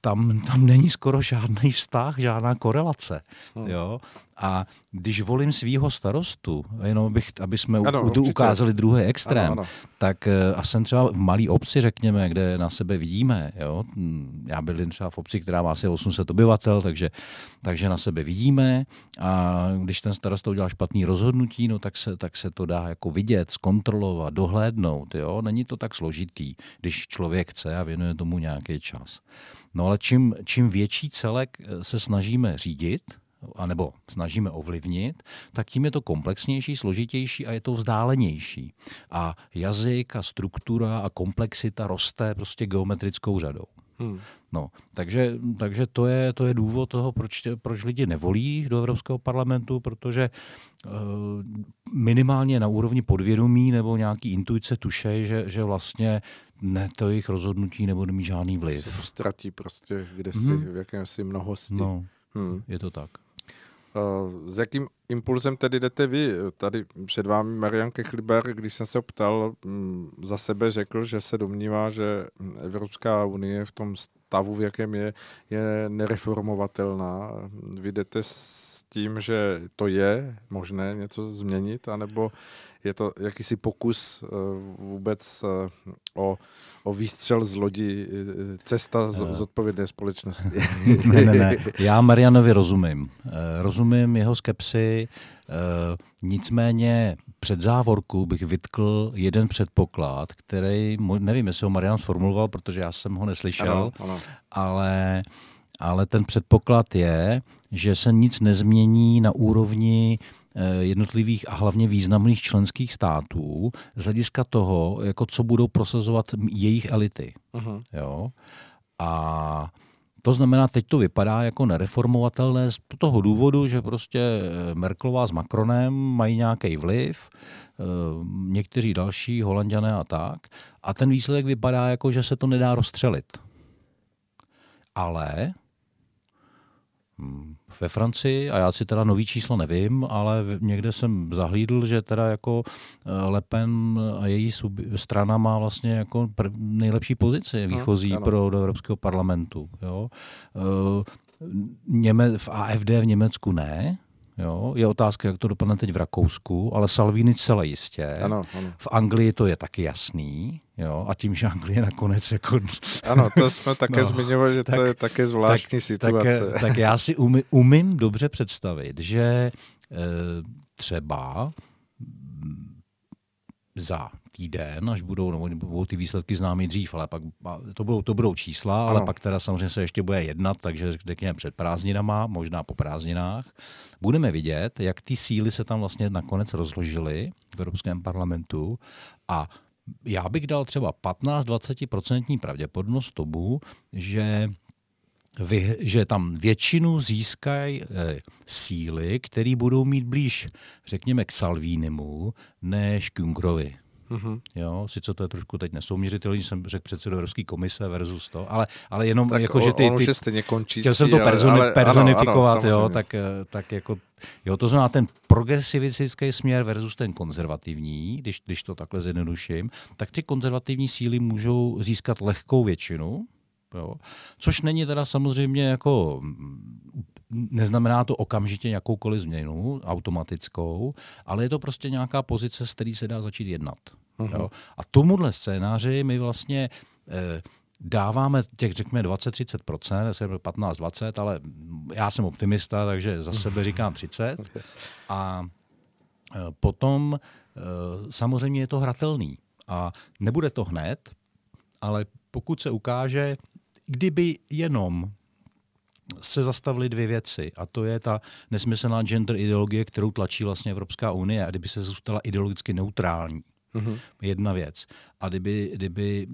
tam, tam není skoro žádný vztah, žádná korelace. Hmm. Jo? A když volím svýho starostu, jenom bych, aby jsme ano, u, ukázali druhý extrém, ano, ano. tak eh, a jsem třeba v malé obci, řekněme, kde na sebe vidíme. Jo? Já bydlím třeba v obci, která má asi 800 obyvatel, takže, takže na sebe vidíme a když ten starosta udělá špatný rozhodnutí, no tak se, tak se to dá jako vidět, zkontrolovat, dohlédnout. Jo? Není to tak složitý, když člověk chce a věnuje tomu nějaký čas. No ale čím, čím větší celek eh, se snažíme řídit, anebo snažíme ovlivnit, tak tím je to komplexnější, složitější a je to vzdálenější. A jazyk a struktura a komplexita roste prostě geometrickou řadou. Hmm. No, takže, takže to, je, to je důvod toho, proč, proč lidi nevolí do Evropského parlamentu, protože uh, minimálně na úrovni podvědomí nebo nějaký intuice tuše, že, že vlastně ne, to jejich rozhodnutí nebude mít žádný vliv. Se ztratí prostě, kde hmm. si, v jakémsi mnohosti. No, hmm. je to tak. Uh, s jakým impulzem tedy jdete vy? Tady před vámi Marian Kechliber, když jsem se ptal, mm, za sebe řekl, že se domnívá, že Evropská unie v tom stavu, v jakém je, je nereformovatelná. Vy jdete s tím, že to je možné něco změnit, anebo je to jakýsi pokus eh, vůbec eh, o, o výstřel z lodi, eh, cesta z, z odpovědné společnosti. ne, ne, ne. Já Marianovi rozumím. Rozumím jeho skepsy, nicméně před závorku bych vytkl jeden předpoklad, který, nevím, jestli ho Marian sformuloval, protože já jsem ho neslyšel, ano, ano. ale ale ten předpoklad je, že se nic nezmění na úrovni jednotlivých a hlavně významných členských států z hlediska toho, jako co budou prosazovat jejich elity. Uh-huh. Jo? A to znamená, teď to vypadá jako nereformovatelné z toho důvodu, že prostě eh, Merklová s Macronem mají nějaký vliv, eh, někteří další, holanděné a tak. A ten výsledek vypadá jako, že se to nedá rozstřelit. Ale Hm, ve Francii, a já si teda nový číslo nevím, ale někde jsem zahlídl, že teda jako eh, Le Pen a její strana má vlastně jako nejlepší pozici no, výchozí no, pro do Evropského parlamentu. Jo. Eh, Něme, v AFD v Německu ne, Jo? Je otázka, jak to dopadne teď v Rakousku, ale Salvini celé jistě. Ano, ano. V Anglii to je taky jasný. Jo? A tím, že Anglie nakonec jako... Ano, to jsme také no, zmiňovali, že tak, to je také zvláštní tak, situace. Tak, tak já si umí, umím dobře představit, že e, třeba za týden, až budou, nebo budou ty výsledky známy dřív, ale pak to budou, to budou čísla, ano. ale pak teda samozřejmě se ještě bude jednat, takže řekněme před prázdninama, možná po prázdninách. Budeme vidět, jak ty síly se tam vlastně nakonec rozložily v Evropském parlamentu a já bych dal třeba 15-20% pravděpodobnost tomu, že vy, že tam většinu získají e, síly, které budou mít blíž, řekněme, k Salvínimu, než k Junkerovi. Mm-hmm. Jo, sice to je trošku teď nesouměřitelný, jsem řekl předsedu Evropské komise versus to, ale, ale jenom tak jako, že ty... On ty stejně končí. Chtěl jsem to personi, ale, personifikovat, ano, ano, jo, tak, eh, tak jako, jo, to znamená ten progresivistický směr versus ten konzervativní, když, když to takhle zjednoduším, tak ty konzervativní síly můžou získat lehkou většinu, Jo. Což není teda samozřejmě jako, neznamená to okamžitě jakoukoliv změnu automatickou, ale je to prostě nějaká pozice, s který se dá začít jednat. Uh-huh. Jo. A tomuhle scénáři my vlastně eh, dáváme těch, řekněme, 20-30%, 15-20%, ale já jsem optimista, takže za sebe říkám 30. A eh, potom eh, samozřejmě je to hratelný. A nebude to hned, ale pokud se ukáže, kdyby jenom se zastavily dvě věci a to je ta nesmyslná gender ideologie, kterou tlačí vlastně Evropská unie a kdyby se zůstala ideologicky neutrální, Mm-hmm. Jedna věc. A kdyby, kdyby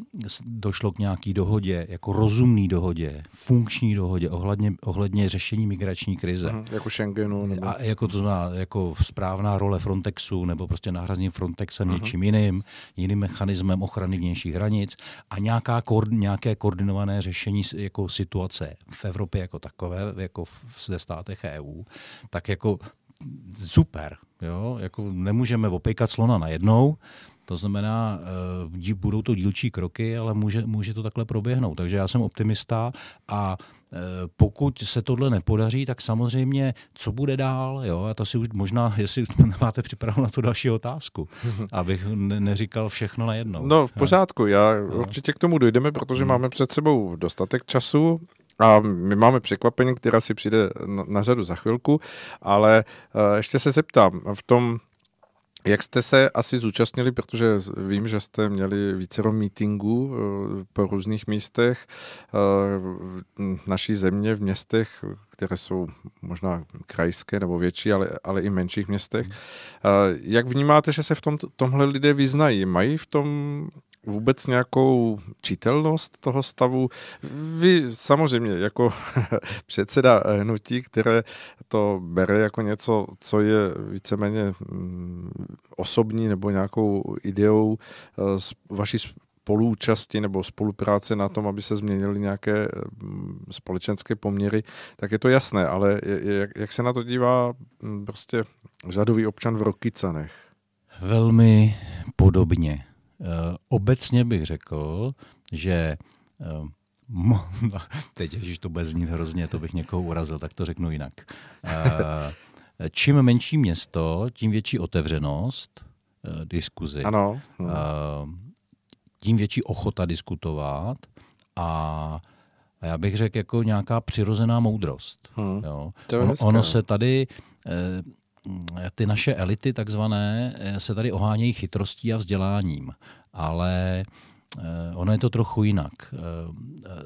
došlo k nějaký dohodě, jako rozumný dohodě, funkční dohodě ohledně, ohledně řešení migrační krize. Mm-hmm. Jako Schengenu. Nebo... A jako to znamená, jako správná role Frontexu, nebo prostě nahrazení Frontexem mm-hmm. něčím jiným, jiným mechanismem ochrany vnějších hranic a nějaká, nějaké koordinované řešení jako situace v Evropě jako takové, jako v, v státech EU, tak jako super. Jo? Jako nemůžeme opejkat slona najednou, to znamená, uh, budou to dílčí kroky, ale může, může to takhle proběhnout. Takže já jsem optimista a uh, pokud se tohle nepodaří, tak samozřejmě, co bude dál, jo, a to si už možná, jestli máte připraveno na tu další otázku, abych ne- neříkal všechno najednou. No, v pořádku, já no. určitě k tomu dojdeme, protože hmm. máme před sebou dostatek času a my máme překvapení, která si přijde na, na řadu za chvilku, ale uh, ještě se zeptám, v tom jak jste se asi zúčastnili, protože vím, že jste měli vícero meetingů uh, po různých místech uh, naší země, v městech, které jsou možná krajské nebo větší, ale, ale i menších městech. Hmm. Jak vnímáte, že se v tom, tomhle lidé vyznají? Mají v tom vůbec nějakou čitelnost toho stavu? Vy samozřejmě jako předseda hnutí, které to bere jako něco, co je víceméně mm, osobní nebo nějakou ideou eh, vaší spoluúčasti nebo spolupráce na tom, aby se změnily nějaké mm, společenské poměry, tak je to jasné, ale jak, jak se na to dívá mm, prostě řadový občan v Rokycanech? Velmi podobně. Eh, obecně bych řekl, že eh, teď, když to bude znít hrozně, to bych někoho urazil, tak to řeknu jinak. Eh, čím menší město, tím větší otevřenost diskuzi. Ano. Tím větší ochota diskutovat a a já bych řekl jako nějaká přirozená moudrost. Hmm. Jo. Ono, ono se tady ty naše elity takzvané eh, se tady ohánějí chytrostí a vzděláním, ale eh, ono je to trochu jinak. Eh,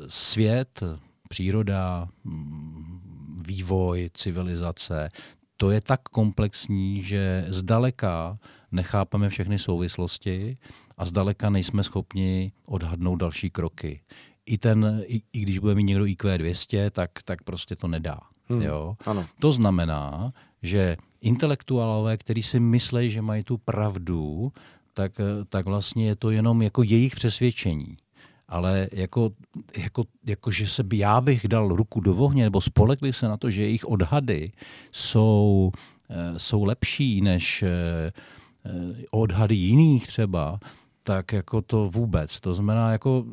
svět, příroda, mm, vývoj, civilizace, to je tak komplexní, že zdaleka nechápeme všechny souvislosti a zdaleka nejsme schopni odhadnout další kroky. I, ten, i, i když bude mít někdo IQ 200, tak, tak prostě to nedá. Hmm, jo? Ano. To znamená, že intelektuálové, kteří si myslí, že mají tu pravdu, tak, tak vlastně je to jenom jako jejich přesvědčení. ale jako, jako, jako že se by já bych dal ruku do ohně, nebo spolekli se na to, že jejich odhady jsou, eh, jsou lepší než eh, odhady jiných třeba, tak jako to vůbec. To znamená, jako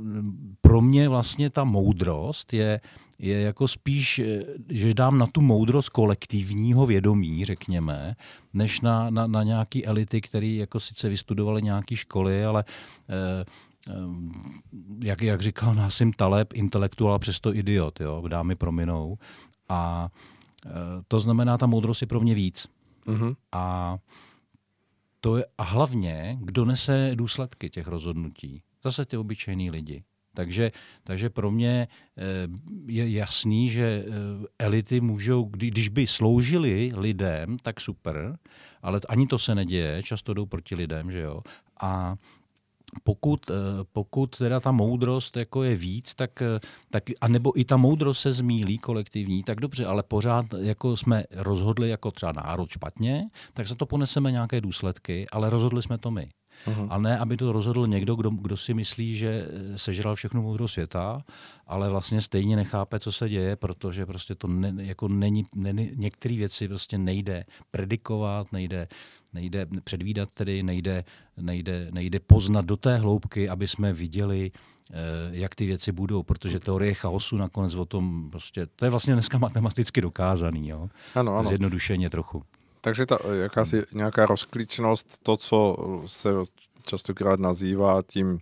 pro mě vlastně ta moudrost je, je jako spíš, že dám na tu moudrost kolektivního vědomí, řekněme, než na, na, na nějaký elity, které jako sice vystudovaly nějaké školy, ale eh, eh, jak, jak říkal Násim Taleb, intelektuál, přesto idiot, jo, dámy prominou. A eh, to znamená, ta moudrost je pro mě víc. Mm-hmm. A to je, a hlavně, kdo nese důsledky těch rozhodnutí. Zase ty obyčejní lidi. Takže, takže pro mě eh, je jasný, že eh, elity můžou, když by sloužili lidem, tak super, ale ani to se neděje, často jdou proti lidem, že jo. A pokud, eh, pokud teda ta moudrost jako je víc, tak, tak a nebo i ta moudrost se zmílí kolektivní, tak dobře, ale pořád jako jsme rozhodli jako třeba národ špatně, tak za to poneseme nějaké důsledky, ale rozhodli jsme to my. Uh-huh. A ne, aby to rozhodl někdo, kdo, kdo si myslí, že eh, sežral všechnu moudrost světa, ale vlastně stejně nechápe, co se děje, protože prostě to ne, jako není, ne, některé věci prostě nejde predikovat, nejde, nejde předvídat tedy, nejde, nejde, nejde poznat do té hloubky, aby jsme viděli, eh, jak ty věci budou, protože teorie chaosu nakonec o tom prostě, to je vlastně dneska matematicky dokázaný, jo? Ano, ano. Zjednodušeně trochu. Takže ta jakási nějaká rozklíčenost, to, co se častokrát nazývá tím,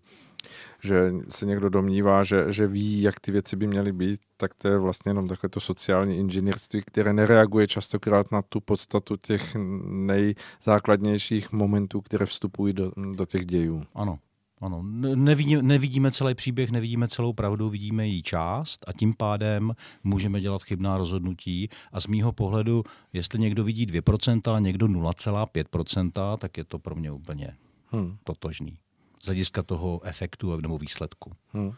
že se někdo domnívá, že, že ví, jak ty věci by měly být, tak to je vlastně jenom takové to sociální inženýrství, které nereaguje častokrát na tu podstatu těch nejzákladnějších momentů, které vstupují do, do těch dějů. Ano, ano, nevidíme, nevidíme celý příběh, nevidíme celou pravdu, vidíme její část a tím pádem můžeme dělat chybná rozhodnutí. A z mýho pohledu, jestli někdo vidí 2% a někdo 0,5%, tak je to pro mě úplně hmm. totožný. Z hlediska toho efektu nebo výsledku. Hmm.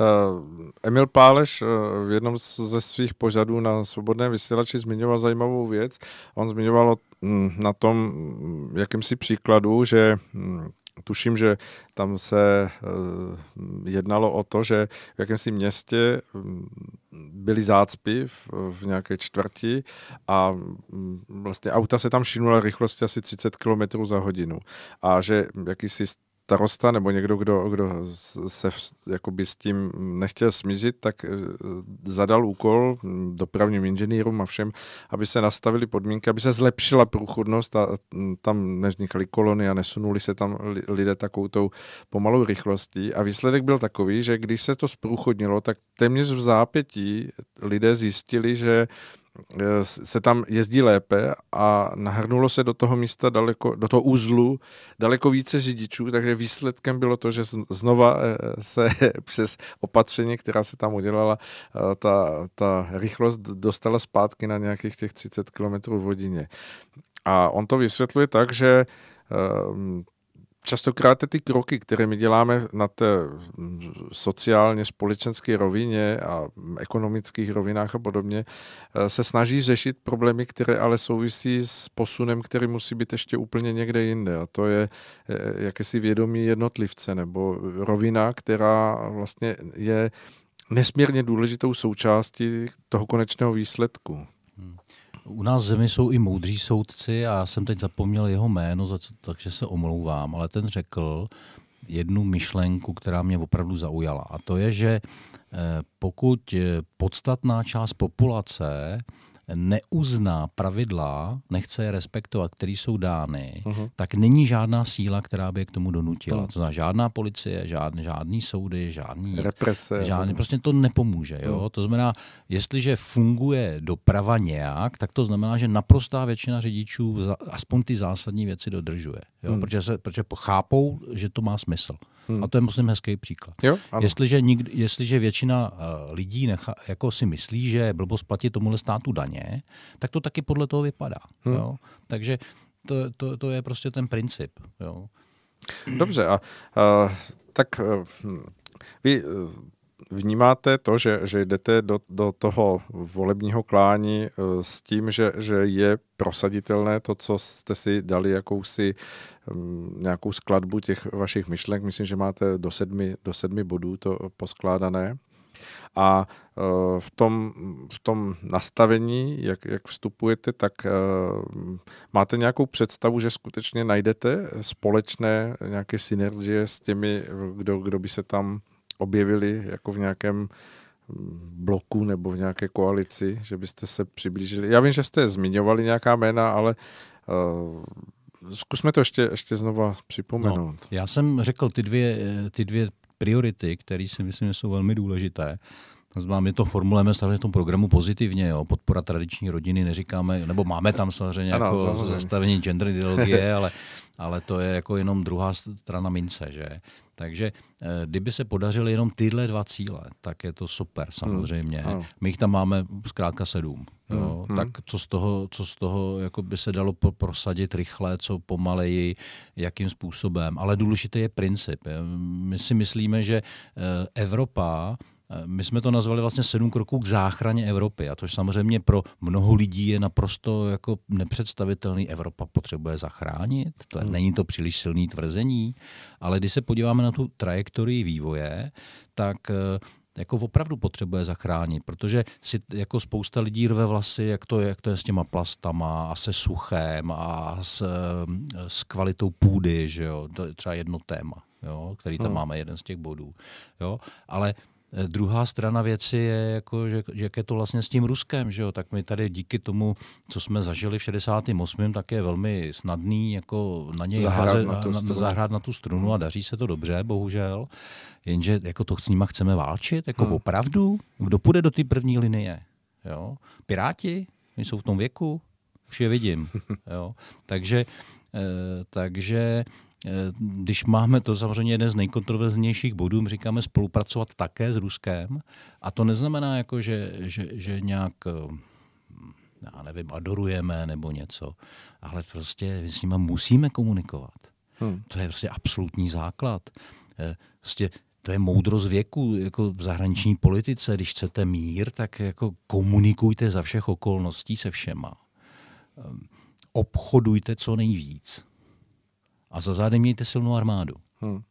Uh, Emil Páleš uh, v jednom ze svých požadů na svobodné vysílači zmiňoval zajímavou věc. On zmiňoval mm, na tom mm, jakýmsi příkladu, že mm, tuším, že tam se uh, jednalo o to, že v jakémsi městě um, byly zácpy v, nějaké čtvrti a um, vlastně auta se tam šinula rychlosti asi 30 km za hodinu. A že jakýsi starosta nebo někdo, kdo, kdo se jakoby s tím nechtěl smířit, tak eh, zadal úkol dopravním inženýrům a všem, aby se nastavili podmínky, aby se zlepšila průchodnost a tam nevznikaly kolony a nesunuli se tam lidé takovou tou pomalou rychlostí. A výsledek byl takový, že když se to zprůchodnilo, tak téměř v zápětí lidé zjistili, že se tam jezdí lépe a nahrnulo se do toho místa daleko, do toho úzlu daleko více řidičů, takže výsledkem bylo to, že znova eh, se přes opatření, která se tam udělala, eh, ta, ta rychlost dostala zpátky na nějakých těch 30 km v hodině. A on to vysvětluje tak, že častokrát ty kroky, které my děláme na té sociálně společenské rovině a ekonomických rovinách a podobně, eh, se snaží řešit problémy, které ale souvisí s posunem, který musí být ještě úplně někde jinde. A to je eh, jakési vědomí jednotlivce nebo rovina, která vlastně je nesmírně důležitou součástí toho konečného výsledku. Hmm. U nás zemi jsou i moudří soudci a já jsem teď zapomněl jeho jméno, za co, takže se omlouvám, ale ten řekl jednu myšlenku, která mě opravdu zaujala. A to je, že eh, pokud podstatná část populace neuzná pravidla, nechce je respektovat, které jsou dány, uh-huh. tak není žádná síla, která by je k tomu donutila. Uh-huh. To znamená žádná policie, žádný, žádný soudy, žádný... Represe. Žádný, prostě to nepomůže. Jo? Uh-huh. To znamená, jestliže funguje doprava nějak, tak to znamená, že naprostá většina řidičů aspoň ty zásadní věci dodržuje. Jo? Uh-huh. Protože, se, protože chápou, že to má smysl. Hmm. A to je, myslím, hezký příklad. Jo, jestliže, nikdy, jestliže většina uh, lidí necha, jako si myslí, že je blbost platit tomuhle státu daně, tak to taky podle toho vypadá. Hmm. Jo? Takže to, to, to je prostě ten princip. Jo? Dobře, a uh, tak uh, vy uh, vnímáte to, že, že jdete do, do toho volebního klání eh, s tím, že, že je prosaditelné to, co jste si dali jakousi mm, nějakou skladbu těch vašich myšlenek. Myslím, že máte do sedmi, do sedmi bodů to poskládané. A eh, v tom, v tom nastavení, jak, jak vstupujete, tak eh, máte nějakou představu, že skutečně najdete společné nějaké synergie s těmi, kdo, kdo by se tam objevili jako v nějakém mm, bloku nebo v nějaké koalici, že byste se přiblížili. Já vím, že jste zmiňovali nějaká jména, ale uh, zkusme to ještě, ještě znova připomenout. No, já jsem řekl ty dvě, ty dvě priority, které si myslím, že jsou velmi důležité. My to formulujeme v tom programu pozitivně, jo. podpora tradiční rodiny, neříkáme, nebo máme tam samozřejmě ano, jako samozřejmě. zastavení gender ideologie, ale, ale to je jako jenom druhá strana mince, že? Takže eh, kdyby se podařily jenom tyhle dva cíle, tak je to super samozřejmě. Hmm. My jich tam máme zkrátka sedm. Jo? Hmm. Tak co z toho, co z toho jako by se dalo prosadit rychle, co pomaleji, jakým způsobem. Ale důležitý je princip. My si myslíme, že eh, Evropa my jsme to nazvali vlastně sedm kroků k záchraně Evropy a to samozřejmě pro mnoho lidí je naprosto jako nepředstavitelný. Evropa potřebuje zachránit, to, hmm. není to příliš silný tvrzení, ale když se podíváme na tu trajektorii vývoje, tak eh, jako opravdu potřebuje zachránit, protože si jako spousta lidí rve vlasy, jak to, jak to je s těma plastama a se suchem a s, eh, s kvalitou půdy, že jo? to je třeba jedno téma, jo? který tam hmm. máme, jeden z těch bodů. Jo? Ale druhá strana věci je, jako, že, že jak je to vlastně s tím Ruskem, že jo? tak my tady díky tomu, co jsme zažili v 68. tak je velmi snadný jako na něj zahrát, házet, na, tu na, zahrát na tu strunu a daří se to dobře, bohužel. Jenže jako to s nima chceme válčit, jako hmm. opravdu? Kdo půjde do té první linie? Jo? Piráti? Oni jsou v tom věku? Už je vidím. Jo? Takže, eh, takže Eh, když máme to samozřejmě jeden z nejkontroverznějších bodů, říkáme spolupracovat také s Ruskem. A to neznamená, jako, že, že, že nějak eh, já nevím, adorujeme nebo něco, ale prostě s nimi musíme komunikovat. Hmm. To je prostě absolutní základ. Eh, prostě to je moudrost věku jako v zahraniční politice. Když chcete mír, tak jako komunikujte za všech okolností se všema. Obchodujte co nejvíc a za zádem mějte silnou armádu. Hmm.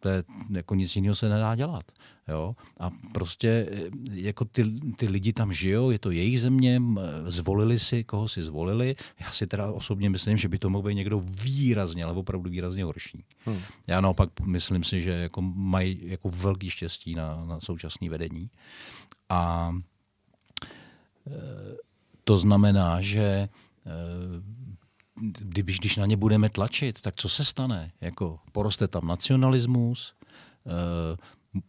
To je, jako nic jiného se nedá dělat. Jo? A prostě eh, jako ty, ty lidi tam žijou, je to jejich země, zvolili si, koho si zvolili. Já si teda osobně myslím, že by to mohl být někdo výrazně, ale opravdu výrazně horší. Hmm. Já naopak myslím si, že jako mají jako velký štěstí na, na současné vedení. A e, to znamená, že e, když, když na ně budeme tlačit, tak co se stane? Jako poroste tam nacionalismus, uh,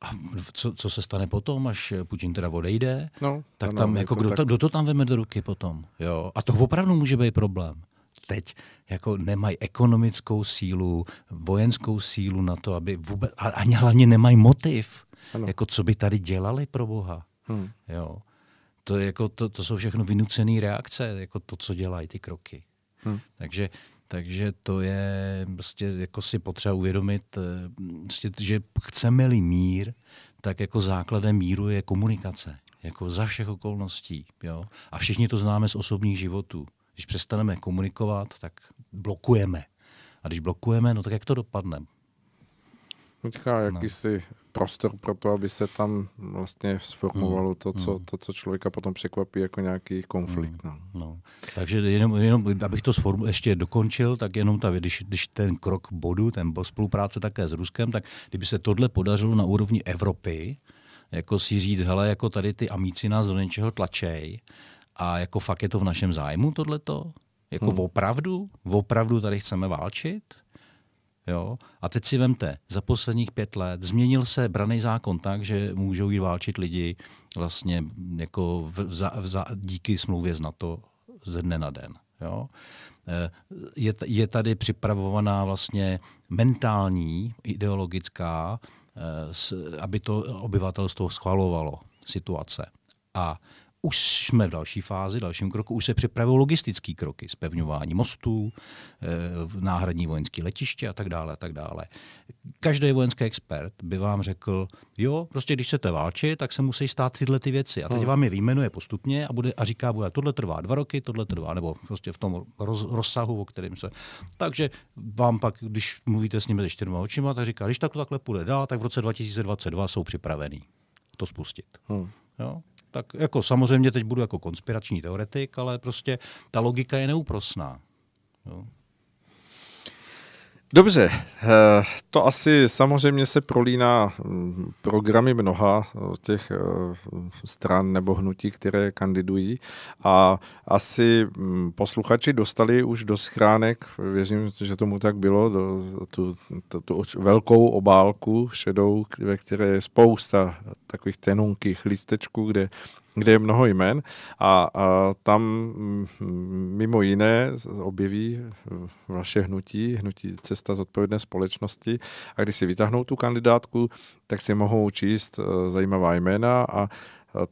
a co, co se stane potom, až Putin teda odejde? No, tak ano, tam, jako, to kdo, tak... to, kdo to tam veme do ruky potom? Jo? A to opravdu může být problém. Teď jako nemají ekonomickou sílu, vojenskou sílu na to, aby vůbec, a ani hlavně nemají motiv. Ano. Jako co by tady dělali pro Boha. Hmm. Jo. To, jako, to, to jsou všechno vynucené reakce, jako to, co dělají ty kroky. Hmm. Takže, takže to je prostě jako si potřeba uvědomit, eh, prostě, že chceme-li mír, tak jako základem míru je komunikace. Jako za všech okolností. Jo? A všichni to známe z osobních životů. Když přestaneme komunikovat, tak blokujeme. A když blokujeme, no tak jak to dopadne? Teďka no. jakýsi no. prostor pro to, aby se tam vlastně sformovalo to, co, to, co člověka potom překvapí jako nějaký konflikt. No. No. Takže jenom, jenom, abych to sformu, ještě dokončil, tak jenom ta, když, když ten krok bodu, ten spolupráce také s Ruskem, tak kdyby se tohle podařilo na úrovni Evropy, jako si říct, hele, jako tady ty amíci nás do něčeho tlačej a jako fakt je to v našem zájmu tohleto, jako hmm. opravdu, opravdu tady chceme válčit, Jo? A teď si vemte, za posledních pět let změnil se braný zákon tak, že můžou jít válčit lidi vlastně jako v, v, v, díky smlouvě z NATO ze dne na den. Jo? Eh, je, je tady připravovaná vlastně mentální, ideologická, eh, aby to obyvatelstvo schvalovalo situace. A už jsme v další fázi, dalším kroku, už se připravují logistické kroky, spevňování mostů, eh, náhradní vojenské letiště a tak dále, a tak dále. Každý vojenský expert by vám řekl, jo, prostě když chcete válčit, tak se musí stát tyhle ty věci. A teď hmm. vám je vyjmenuje postupně a, bude, a říká, bude, tohle trvá dva roky, tohle trvá, nebo prostě v tom roz, rozsahu, o kterém se. Takže vám pak, když mluvíte s nimi se čtyřma očima, tak říká, když tak to takhle půjde dál, tak v roce 2022 jsou připravený to spustit. Hmm. Jo? Tak jako samozřejmě teď budu jako konspirační teoretik, ale prostě ta logika je neúprosná. Jo. Dobře, eh, to asi samozřejmě se prolíná mm, programy mnoha eh, těch eh, stran nebo hnutí, které kandidují. A asi mm, posluchači dostali už do schránek, věřím, že tomu tak bylo, do, tu, tu, tu velkou obálku šedou, ve které je spousta takových tenunkých listečků, kde kde je mnoho jmen a, a tam mm, mimo jiné objeví vaše hnutí, hnutí Cesta z odpovědné společnosti. A když si vytáhnou tu kandidátku, tak si mohou číst e, zajímavá jména a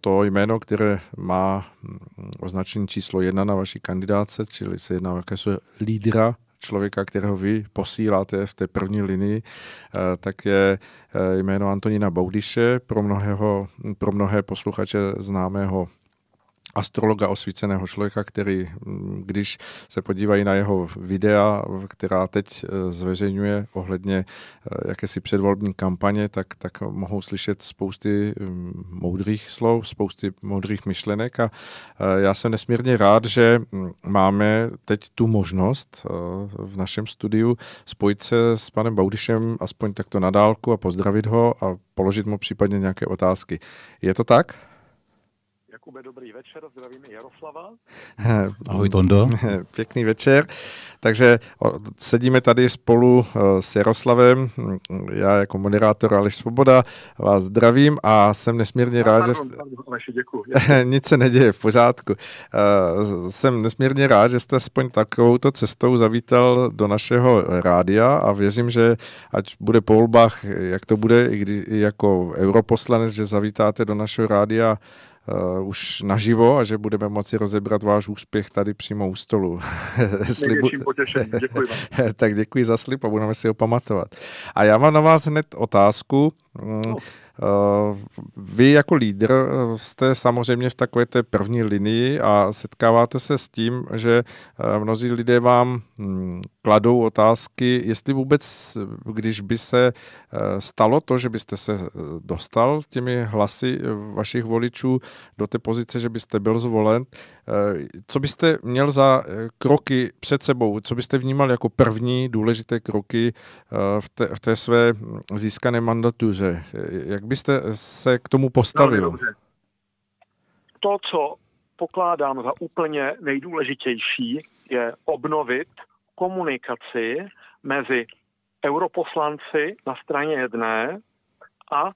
to jméno, které má mm, označení číslo jedna na vaší kandidáce, čili se jedná o jakési lídra člověka, kterého vy posíláte v té první linii, eh, tak je eh, jméno Antonína Boudiše, pro, mnohého, pro mnohé posluchače známého astrologa osvíceného člověka, který, mm, když se podívají na jeho videa, která teď eh, zveřejňuje ohledně eh, jakési předvolební kampaně, tak, tak mohou slyšet spousty mm, moudrých slov, spousty moudrých myšlenek a eh, já jsem nesmírně rád, že mm, máme teď tu možnost v našem studiu spojit se s panem Baudišem aspoň takto na dálku a pozdravit ho a položit mu případně nějaké otázky. Je to tak? Jakube, dobrý večer, zdravím Jaroslava. Ahoj Tondo. Pěkný večer. Takže sedíme tady spolu eh, s Jaroslavem, já jako moderátor Aleš Svoboda vás zdravím a jsem nesmírně rád, pardon, že... Pardon, Aleši, děkuji. Nic se neděje, v pořádku. Eh, jsem nesmírně rád, že jste aspoň takovouto cestou zavítal do našeho rádia a věřím, že ať bude po volbách, jak to bude, i když jako europoslanec, že zavítáte do našeho rádia uh, už naživo a že budeme moci rozebrat váš úspěch tady přímo u stolu. Slibu... potěšení, děkuji vám. tak děkuji za slib a budeme si ho pamatovat. A já mám na vás hned otázku. No. Eh, vy jako lídr jste samozřejmě v takové té první linii a setkáváte se s tím, že eh, mnozí lidé vám kladou otázky, jestli vůbec, když by se stalo to, že byste se dostal těmi hlasy vašich voličů do té pozice, že byste byl zvolen, co byste měl za kroky před sebou, co byste vnímal jako první důležité kroky v té, v té své získané mandatuře? Jak byste se k tomu postavil? To, co pokládám za úplně nejdůležitější, je obnovit komunikaci mezi europoslanci na straně jedné a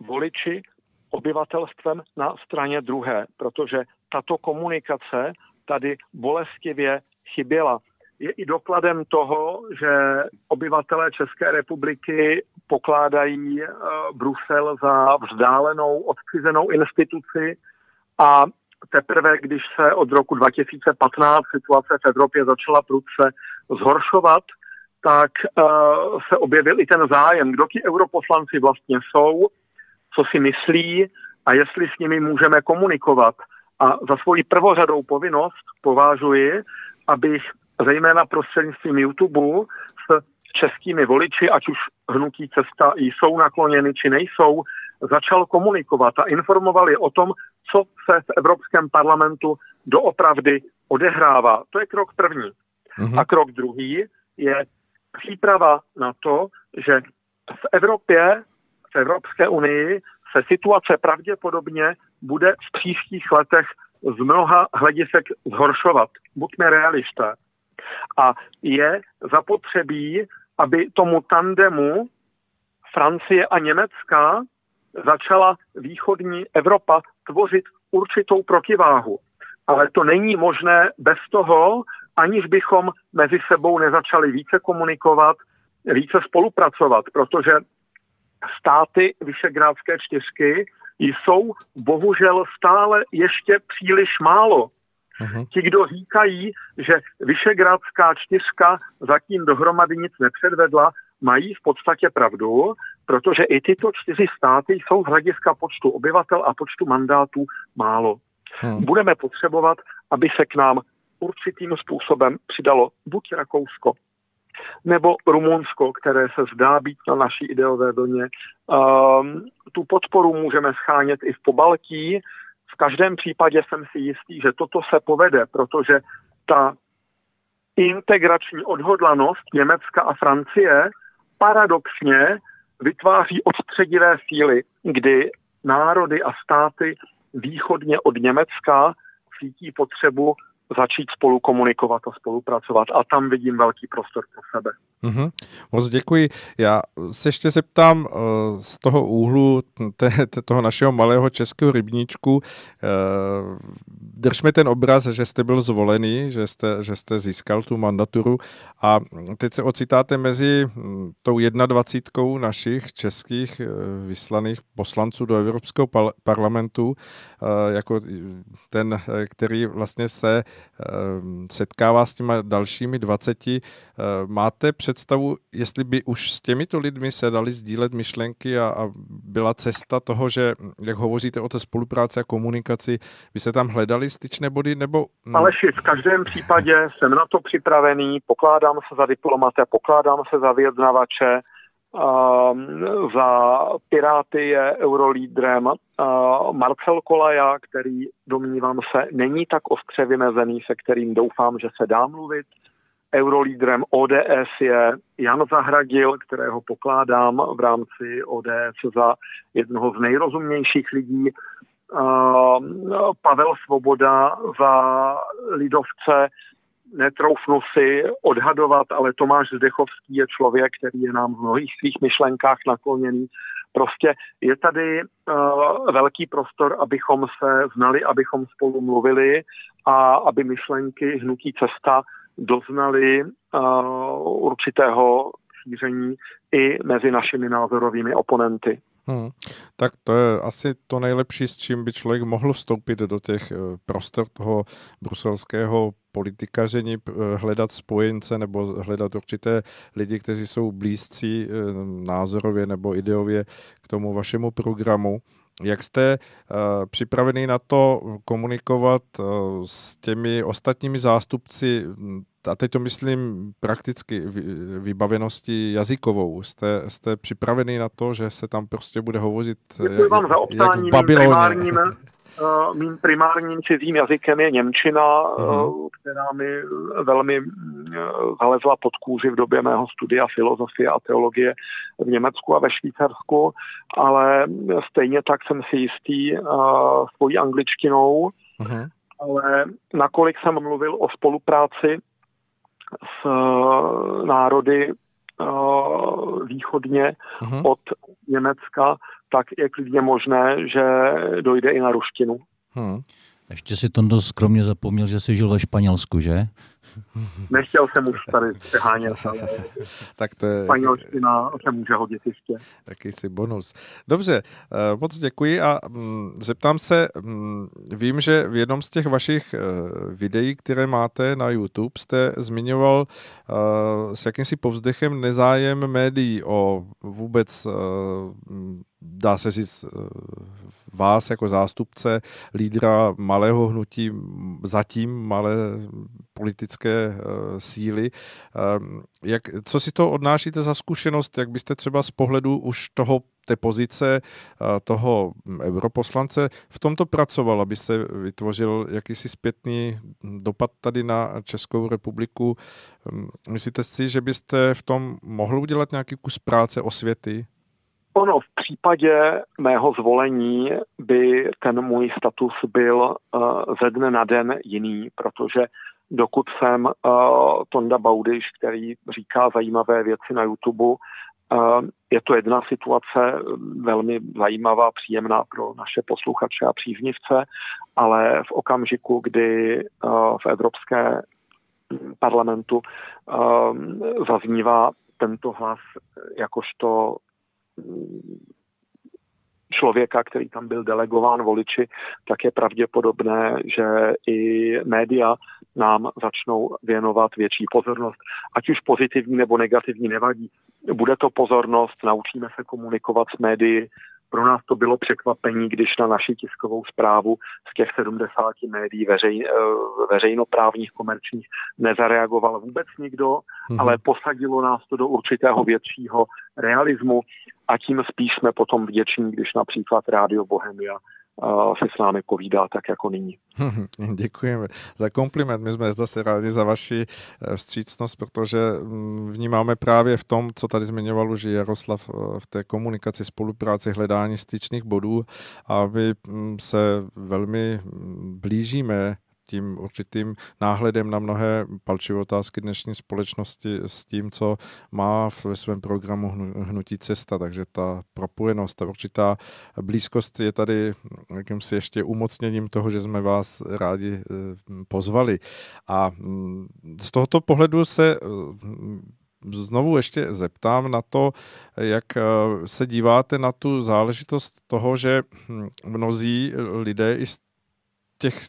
voliči obyvatelstvem na straně druhé, protože tato komunikace tady bolestivě chyběla. Je i dokladem toho, že obyvatelé České republiky pokládají eh, Brusel za vzdálenou, odcizenou instituci a teprve, když se od roku 2015 situace v Evropě začala prudce zhoršovat, tak uh, se objevil i ten zájem, kdo ti europoslanci vlastně jsou, co si myslí a jestli s nimi můžeme komunikovat. A za svoji prvořadou povinnost považuji, abych zejména prostřednictvím YouTube s českými voliči, ať už hnutí cesta jsou nakloněny či nejsou, začal komunikovat a informoval je o tom, co se v Evropském parlamentu doopravdy odehrává. To je krok první. Mm-hmm. A krok druhý je příprava na to, že v Evropě, v Evropské unii se situace pravděpodobně bude v příštích letech z mnoha hledisek zhoršovat. Buďme realisté. A je zapotřebí, aby tomu tandemu Francie a Německa začala východní Evropa tvořit určitou protiváhu. Ale to není možné bez toho, aniž bychom mezi sebou nezačali více komunikovat, více spolupracovat, protože státy Vyšegrádské čtyřky jsou bohužel stále ještě příliš málo. Mhm. Ti, kdo říkají, že Vyšegrádská čtyřka zatím dohromady nic nepředvedla, mají v podstatě pravdu, protože i tyto čtyři státy jsou z hlediska počtu obyvatel a počtu mandátů málo. Hmm. Budeme potřebovat, aby se k nám určitým způsobem přidalo buď Rakousko, nebo Rumunsko, které se zdá být na naší ideové vlně. Um, tu podporu můžeme schánět i v Pobaltí. V každém případě jsem si jistý, že toto se povede, protože ta integrační odhodlanost Německa a Francie paradoxně vytváří odstředivé síly, kdy národy a státy východně od Německa cítí potřebu začít spolu komunikovat a spolupracovat. A tam vidím velký prostor pro sebe. Mm-hmm. Moc děkuji. Já se ještě zeptám uh, z toho úhlu te, te, toho našeho malého českého rybníčku. Uh, držme ten obraz, že jste byl zvolený, že jste, že jste získal tu mandaturu a teď se ocitáte mezi hm, tou 21 našich českých uh, vyslaných poslanců do Evropského par- parlamentu, jako ten, který vlastně se setkává s těma dalšími 20. Uh, máte představu, jestli by už s těmito lidmi se dali sdílet myšlenky a, a byla cesta toho, že jak hovoříte o té spolupráci a komunikaci, by se tam hledali styčné body, nebo... Aleši, v každém případě jsem na to připravený, pokládám se za diplomata, pokládám se za vyjednavače, Uh, za Piráty je eurolídrem uh, Marcel Kolaja, který, domnívám se, není tak ostře vymezený, se kterým doufám, že se dá mluvit. Eurolídrem ODS je Jan Zahradil, kterého pokládám v rámci ODS za jednoho z nejrozumnějších lidí. Uh, Pavel Svoboda za lidovce, netroufnu si odhadovat, ale Tomáš Zdechovský je člověk, který je nám v mnohých svých myšlenkách nakloněný. Prostě je tady uh, velký prostor, abychom se znali, abychom spolu mluvili a aby myšlenky hnutí cesta doznali uh, určitého šíření i mezi našimi názorovými oponenty. Hmm. Tak to je asi to nejlepší, s čím by člověk mohl vstoupit do těch prostor toho bruselského politikaření, hledat spojence nebo hledat určité lidi, kteří jsou blízcí názorově nebo ideově k tomu vašemu programu. Jak jste uh, připravený na to komunikovat uh, s těmi ostatními zástupci, a teď to myslím prakticky vybavenosti jazykovou, jste, jste připravený na to, že se tam prostě bude hovořit za jak v Babyloně? Uh, mým primárním cizím jazykem je Němčina, uh, která mi velmi uh, zalezla pod kůži v době mého studia filozofie a teologie v Německu a ve Švýcarsku, ale stejně tak jsem si jistý uh, svojí angličtinou, uh-huh. ale nakolik jsem mluvil o spolupráci s národy uh, východně uh-huh. od Německa, tak je klidně možné, že dojde i na ruštinu. Hmm. Ještě si Tondo skromně zapomněl, že jsi žil ve Španělsku, že? Nechtěl jsem už tady přehánět, ale tak to je... španělština se může hodit ještě. Jakýsi bonus. Dobře, moc děkuji a zeptám se, vím, že v jednom z těch vašich videí, které máte na YouTube, jste zmiňoval s jakýmsi povzdechem nezájem médií o vůbec dá se říct, vás jako zástupce lídra malého hnutí, zatím malé politické uh, síly. Uh, jak, co si to odnášíte za zkušenost, jak byste třeba z pohledu už toho té pozice toho europoslance v tomto pracoval, aby se vytvořil jakýsi zpětný dopad tady na Českou republiku. Um, myslíte si, že byste v tom mohl udělat nějaký kus práce osvěty? Ono v případě mého zvolení by ten můj status byl uh, ze dne na den jiný, protože dokud jsem uh, Tonda Baudyš, který říká zajímavé věci na YouTube, uh, je to jedna situace velmi zajímavá, příjemná pro naše posluchače a příznivce, ale v okamžiku, kdy uh, v Evropské parlamentu uh, zaznívá tento hlas jakožto člověka, který tam byl delegován voliči, tak je pravděpodobné, že i média nám začnou věnovat větší pozornost. Ať už pozitivní nebo negativní nevadí. Bude to pozornost, naučíme se komunikovat s médií, pro nás to bylo překvapení, když na naši tiskovou zprávu z těch 70 médií veřej, eh, veřejnoprávních komerčních nezareagoval vůbec nikdo, mm-hmm. ale posadilo nás to do určitého většího realismu a tím spíš jsme potom vděční, když například Rádio Bohemia se s námi povídá tak jako nyní. Děkujeme za kompliment. My jsme zase rádi za vaši eh, vstřícnost, protože mm, vnímáme právě v tom, co tady zmiňoval už Jaroslav eh, v té komunikaci, spolupráci, hledání styčných bodů a my mm, se velmi mm, blížíme tím určitým náhledem na mnohé palčivé otázky dnešní společnosti s tím, co má ve svém programu Hnutí cesta. Takže ta propojenost, ta určitá blízkost je tady jakýmsi ještě umocněním toho, že jsme vás rádi eh, pozvali. A mm, z tohoto pohledu se eh, znovu ještě zeptám na to, jak eh, se díváte na tu záležitost toho, že hm, mnozí lidé i z těch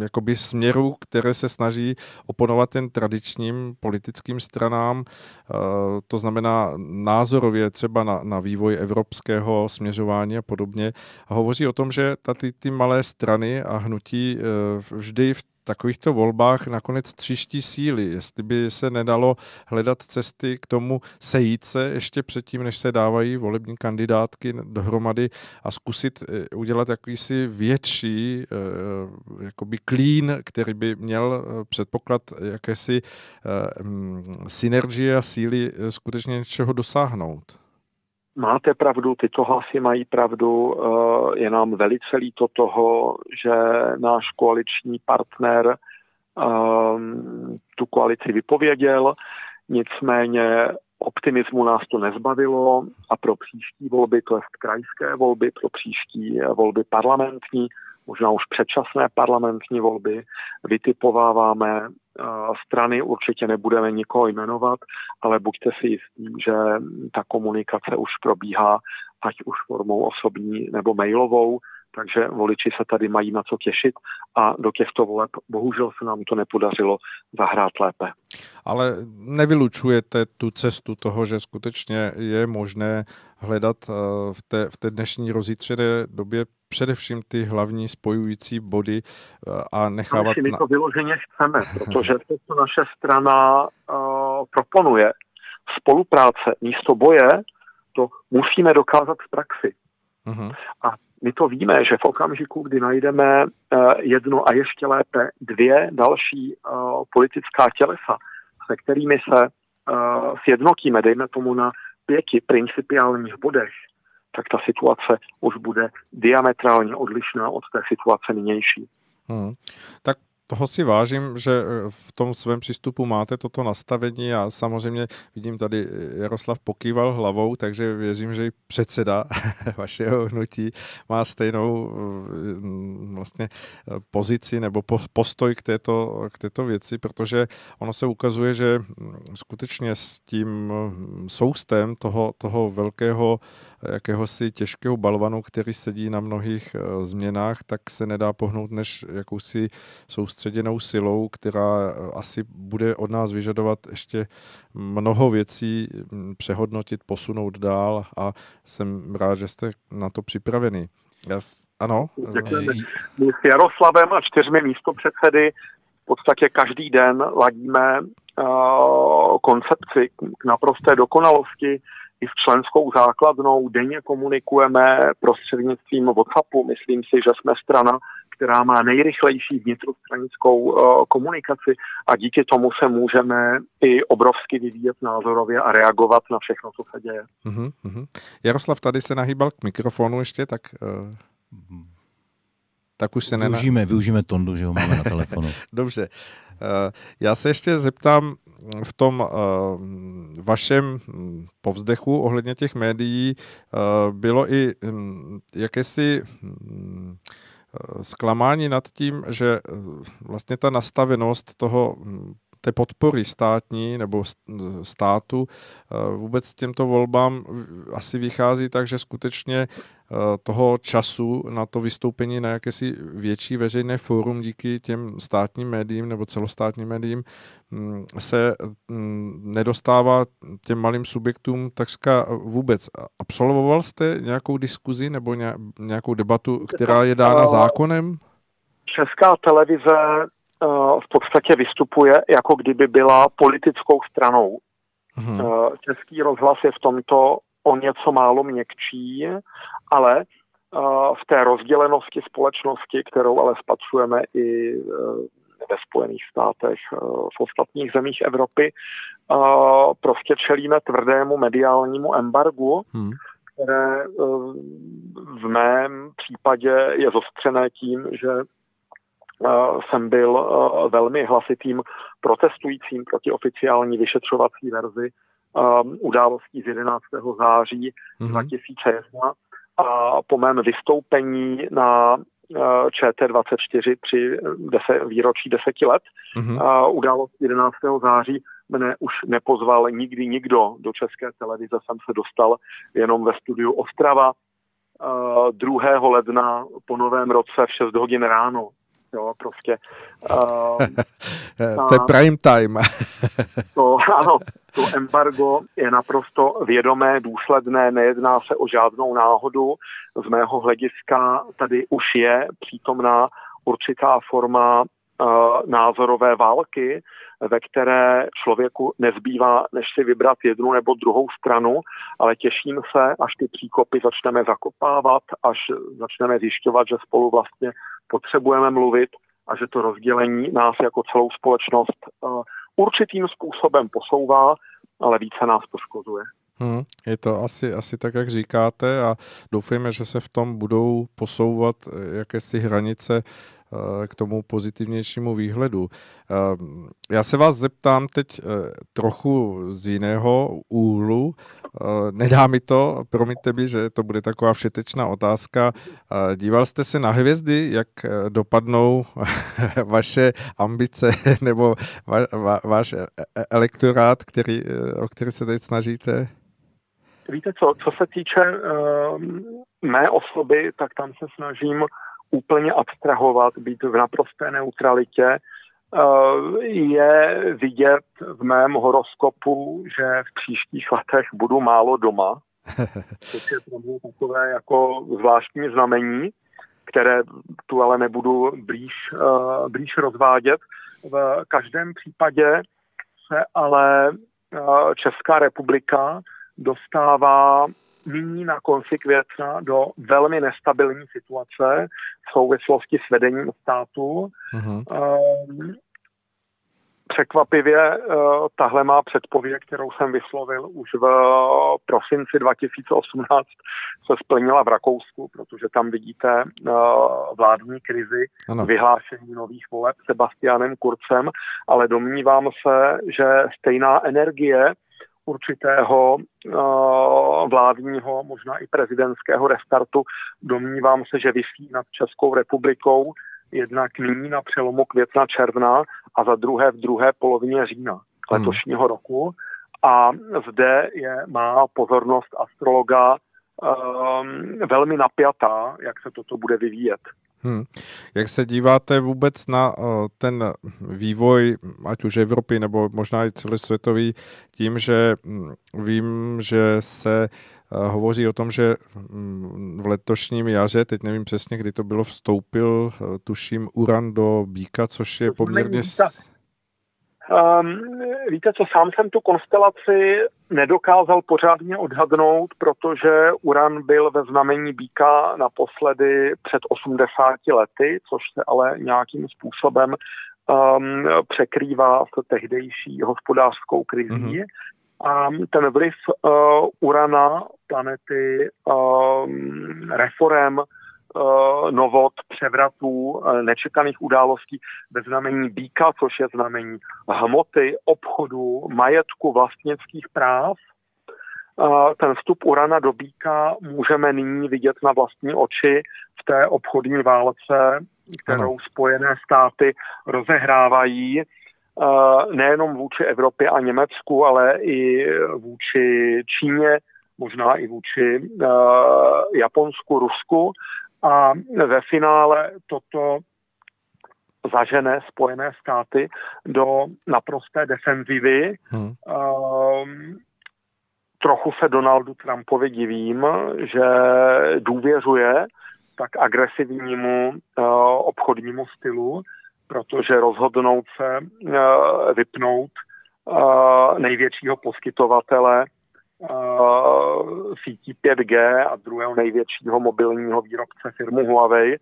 jakoby směrů, které se snaží oponovat ten tradičním politickým stranám, eh, to znamená názorově třeba na, na vývoj evropského směřování a podobně. A hovoří o tom, že ty, ty malé strany a hnutí eh, vždy v takovýchto volbách nakonec třiští síly, jestli by se nedalo hledat cesty k tomu sejít se ještě předtím, než se dávají volební kandidátky dohromady a zkusit eh, udělat jakýsi větší eh, jakoby klín, který by měl eh, předpoklad jakési mm, synergie a síly skutečně něčeho dosáhnout. Máte pravdu, tyto hlasy mají pravdu. Eh, je nám velice líto toho, že náš koaliční partner ehm, tu koalici vypověděl. Nicméně optimismu nás to nezbavilo a pro příští volby, to je krajské volby, pro příští volby parlamentní, možná už předčasné parlamentní volby, vytipováváme strany, určitě nebudeme nikoho jmenovat, ale buďte si jistí, že ta komunikace už probíhá, ať už formou osobní nebo mailovou, takže voliči se tady mají na co těšit a do těchto voleb bohužel se nám to nepodařilo zahrát lépe. Ale nevylučujete tu cestu toho, že skutečně je možné hledat eh, v té, v té dnešní rozjitřené době především ty hlavní spojující body eh, a nechávat... My to vyloženě chceme, protože to, co naše strana uh, proponuje, spolupráce místo boje, to musíme dokázat v praxi. Uh-huh. A my to víme, že v okamžiku, kdy najdeme uh, jedno a ještě lépe dvě další uh, politická tělesa, se kterými se uh, sjednotíme, dejme tomu na pěti principiálních bodech, tak ta situace už bude diametrálně odlišná od té situace nynější. Hmm. Tak toho si vážím, že eh, v tom svém přístupu máte toto nastavení a samozřejmě vidím tady eh, Jaroslav pokýval hlavou, takže věřím, že i předseda vašeho hnutí má stejnou eh, vlastně pozici nebo postoj k této, k této věci, protože ono se ukazuje, že hm, skutečně s tím hm, soustem toho, toho velkého jakéhosi těžkého balvanu, který sedí na mnohých změnách, tak se nedá pohnout než jakousi soustředění soustředěnou silou, která eh, asi bude od nás vyžadovat ještě mnoho věcí mm, přehodnotit, posunout dál a jsem rád, že jste na to připraveni. Já, ano? Děkujeme. S Jaroslavem a čtyřmi místopředsedy v podstatě každý den ladíme uh, koncepci k naprosté dokonalosti i s členskou základnou denně komunikujeme prostřednictvím WhatsAppu. Myslím si, že jsme strana, která má nejrychlejší vnitrostranickou uh, komunikaci a díky tomu se můžeme i obrovsky vyvíjet názorově a reagovat na všechno, co se děje. Uh-huh, Jaroslav tady se nahýbal k mikrofonu ještě, tak... Uh tak už se využijeme, nená... využijeme Tondu, že ho máme na telefonu. Dobře. Já se ještě zeptám v tom vašem povzdechu ohledně těch médií bylo i hm, jakési hm, zklamání nad tím, že vlastně ta nastavenost toho hm, té podpory státní nebo státu vůbec těmto volbám asi vychází tak, že skutečně toho času na to vystoupení na jakési větší veřejné fórum díky těm státním médiím nebo celostátním médiím mm, se mm, nedostává těm malým subjektům takřka vůbec. Absolvoval jste nějakou diskuzi nebo nějakou debatu, která je dána zákonem? Česká televize v podstatě vystupuje, jako kdyby byla politickou stranou. Hmm. Český rozhlas je v tomto o něco málo měkčí, ale v té rozdělenosti společnosti, kterou ale spatřujeme i e, ve Spojených státech, e, v ostatních zemích Evropy, prostě čelíme tvrdému mediálnímu embargu, hmm. které v mém případě je zostřené tím, že jsem byl velmi hlasitým protestujícím proti oficiální vyšetřovací verzi událostí z 11. září mm-hmm. 2001 a po mém vystoupení na ČT24 při deset, výročí deseti let mm-hmm. a událost 11. září mne už nepozval nikdy nikdo do České televize, jsem se dostal jenom ve studiu Ostrava 2. ledna po novém roce v 6 hodin ráno Jo, prostě. Uh, to je prime time. to, ano, to embargo je naprosto vědomé, důsledné, nejedná se o žádnou náhodu. Z mého hlediska tady už je přítomná určitá forma uh, názorové války, ve které člověku nezbývá, než si vybrat jednu nebo druhou stranu, ale těším se, až ty příkopy začneme zakopávat, až začneme zjišťovat, že spolu vlastně potřebujeme mluvit a že to rozdělení nás jako celou společnost uh, určitým způsobem posouvá, ale více nás poškozuje. Hmm, je to asi, asi tak, jak říkáte a doufejme, že se v tom budou posouvat eh, jakési hranice Eh, k tomu pozitivnějšímu výhledu. Eh, já se vás zeptám teď eh, trochu z jiného úhlu. Nedá mi to, promiňte mi, že to bude taková všetečná otázka. Díval jste se na hvězdy, jak dopadnou vaše ambice nebo va, va, váš elektorát, který, o který se teď snažíte? Víte co, co se týče uh, mé osoby, tak tam se snažím úplně abstrahovat, být v naprosté neutralitě, eh, je vidět v mém horoskopu, že v příštích letech budu málo doma. To je pro mě takové jako zvláštní znamení, které tu ale nebudu blíž, uh, blíž rozvádět. V každém případě se ale uh, Česká republika dostává nyní na konci května do velmi nestabilní situace v souvislosti s vedením státu. Uh-huh. Překvapivě uh, tahle má předpověď, kterou jsem vyslovil už v prosinci 2018, se splnila v Rakousku, protože tam vidíte uh, vládní krizi, ano. vyhlášení nových voleb Sebastianem Kurcem, ale domnívám se, že stejná energie určitého uh, vládního, možná i prezidentského restartu. Domnívám se, že vysí nad Českou republikou jednak nyní na přelomu května června a za druhé v druhé polovině října letošního hmm. roku. A zde je má pozornost astrologa um, velmi napjatá, jak se toto bude vyvíjet. Hmm. Jak se díváte vůbec na uh, ten vývoj, ať už Evropy nebo možná i celosvětový, tím, že um, vím, že se uh, hovoří o tom, že um, v letošním jaře, teď nevím přesně, kdy to bylo, vstoupil, uh, tuším, uran do Bíka, což je poměrně... Um, víte co, sám jsem tu konstelaci nedokázal pořádně odhadnout, protože Uran byl ve znamení Bíka naposledy před 80 lety, což se ale nějakým způsobem um, překrývá s tehdejší hospodářskou krizí. Mm-hmm. A ten vliv uh, Urana, planety um, reform, novot, převratů, uh, nečekaných událostí ve znamení býka, což je znamení hmoty, obchodu, majetku, vlastnických práv. Uh, ten vstup Urana do býka můžeme nyní vidět na vlastní oči v té obchodní válce, kterou ano. Spojené státy rozehrávají nejenom vůči Evropě a Německu, ale i vůči Číně, možná i vůči Japonsku, Rusku. A ve finále toto zažené Spojené státy do naprosté defenzivy. Hmm. Um, trochu se Donaldu Trumpovi divím, že důvěřuje tak agresivnímu uh, obchodnímu stylu, protože rozhodnout se uh, vypnout uh, největšího poskytovatele uh, sítí 5G a druhého největšího mobilního výrobce firmu Huawei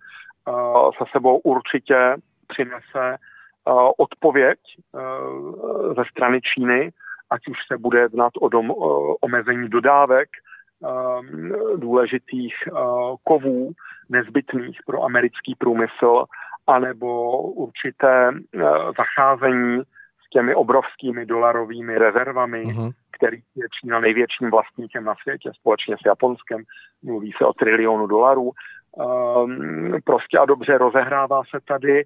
uh, se sebou určitě přinese uh, odpověď uh, ze strany Číny, ať už se bude jednat o dom, uh, omezení dodávek uh, důležitých uh, kovů nezbytných pro americký průmysl, anebo určité zacházení s těmi obrovskými dolarovými rezervami, uh-huh. který je Čína největším vlastníkem na světě společně s Japonskem. Mluví se o trilionu dolarů. Um, prostě a dobře rozehrává se tady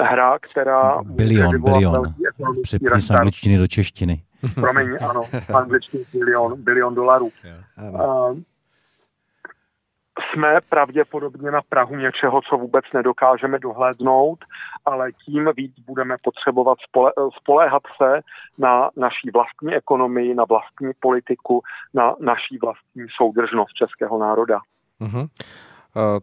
hra, která... Bilion, bilion. Přepni z angličtiny do češtiny. Promiň, ano, angličtiny bilion, bilion dolarů. Uh, jsme pravděpodobně na Prahu něčeho, co vůbec nedokážeme dohlédnout, ale tím víc budeme potřebovat spole, spoléhat se na naší vlastní ekonomii, na vlastní politiku, na naší vlastní soudržnost českého národa. Uh-huh. Uh,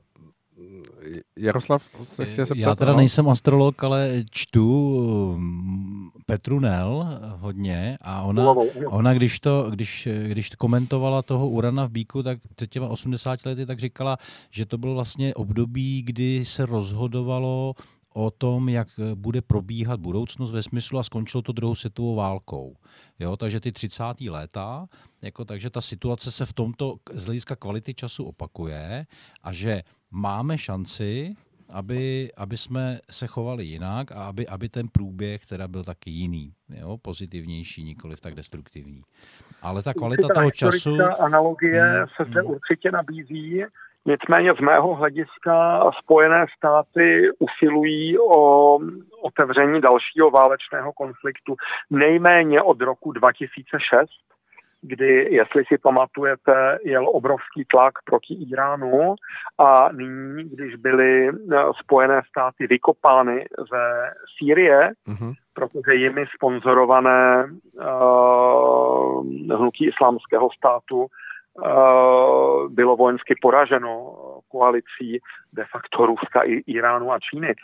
Jaroslav se chtěl zeptat? Já teda no? nejsem astrolog, ale čtu mm, Petru Nel hodně a ona, ona když, to, když, když komentovala toho Urana v Bíku, tak před těma 80 lety, tak říkala, že to bylo vlastně období, kdy se rozhodovalo o tom, jak bude probíhat budoucnost ve smyslu a skončilo to druhou světovou válkou. Jo, takže ty 30. léta, jako, takže ta situace se v tomto z hlediska kvality času opakuje a že máme šanci, aby, aby jsme se chovali jinak a aby, aby ten průběh teda byl taky jiný, jo? pozitivnější, nikoli tak destruktivní. Ale ta kvalita toho času... analogie hmm, se zde hmm. určitě nabízí, nicméně z mého hlediska Spojené státy usilují o otevření dalšího válečného konfliktu nejméně od roku 2006, kdy, jestli si pamatujete, jel obrovský tlak proti Iránu a nyní, když byly eh, Spojené státy vykopány ze Sýrie, mm-hmm. protože jimi sponzorované uh, hnutí islámského státu bylo vojensky poraženo koalicí de facto Ruska, Iránu a Číny,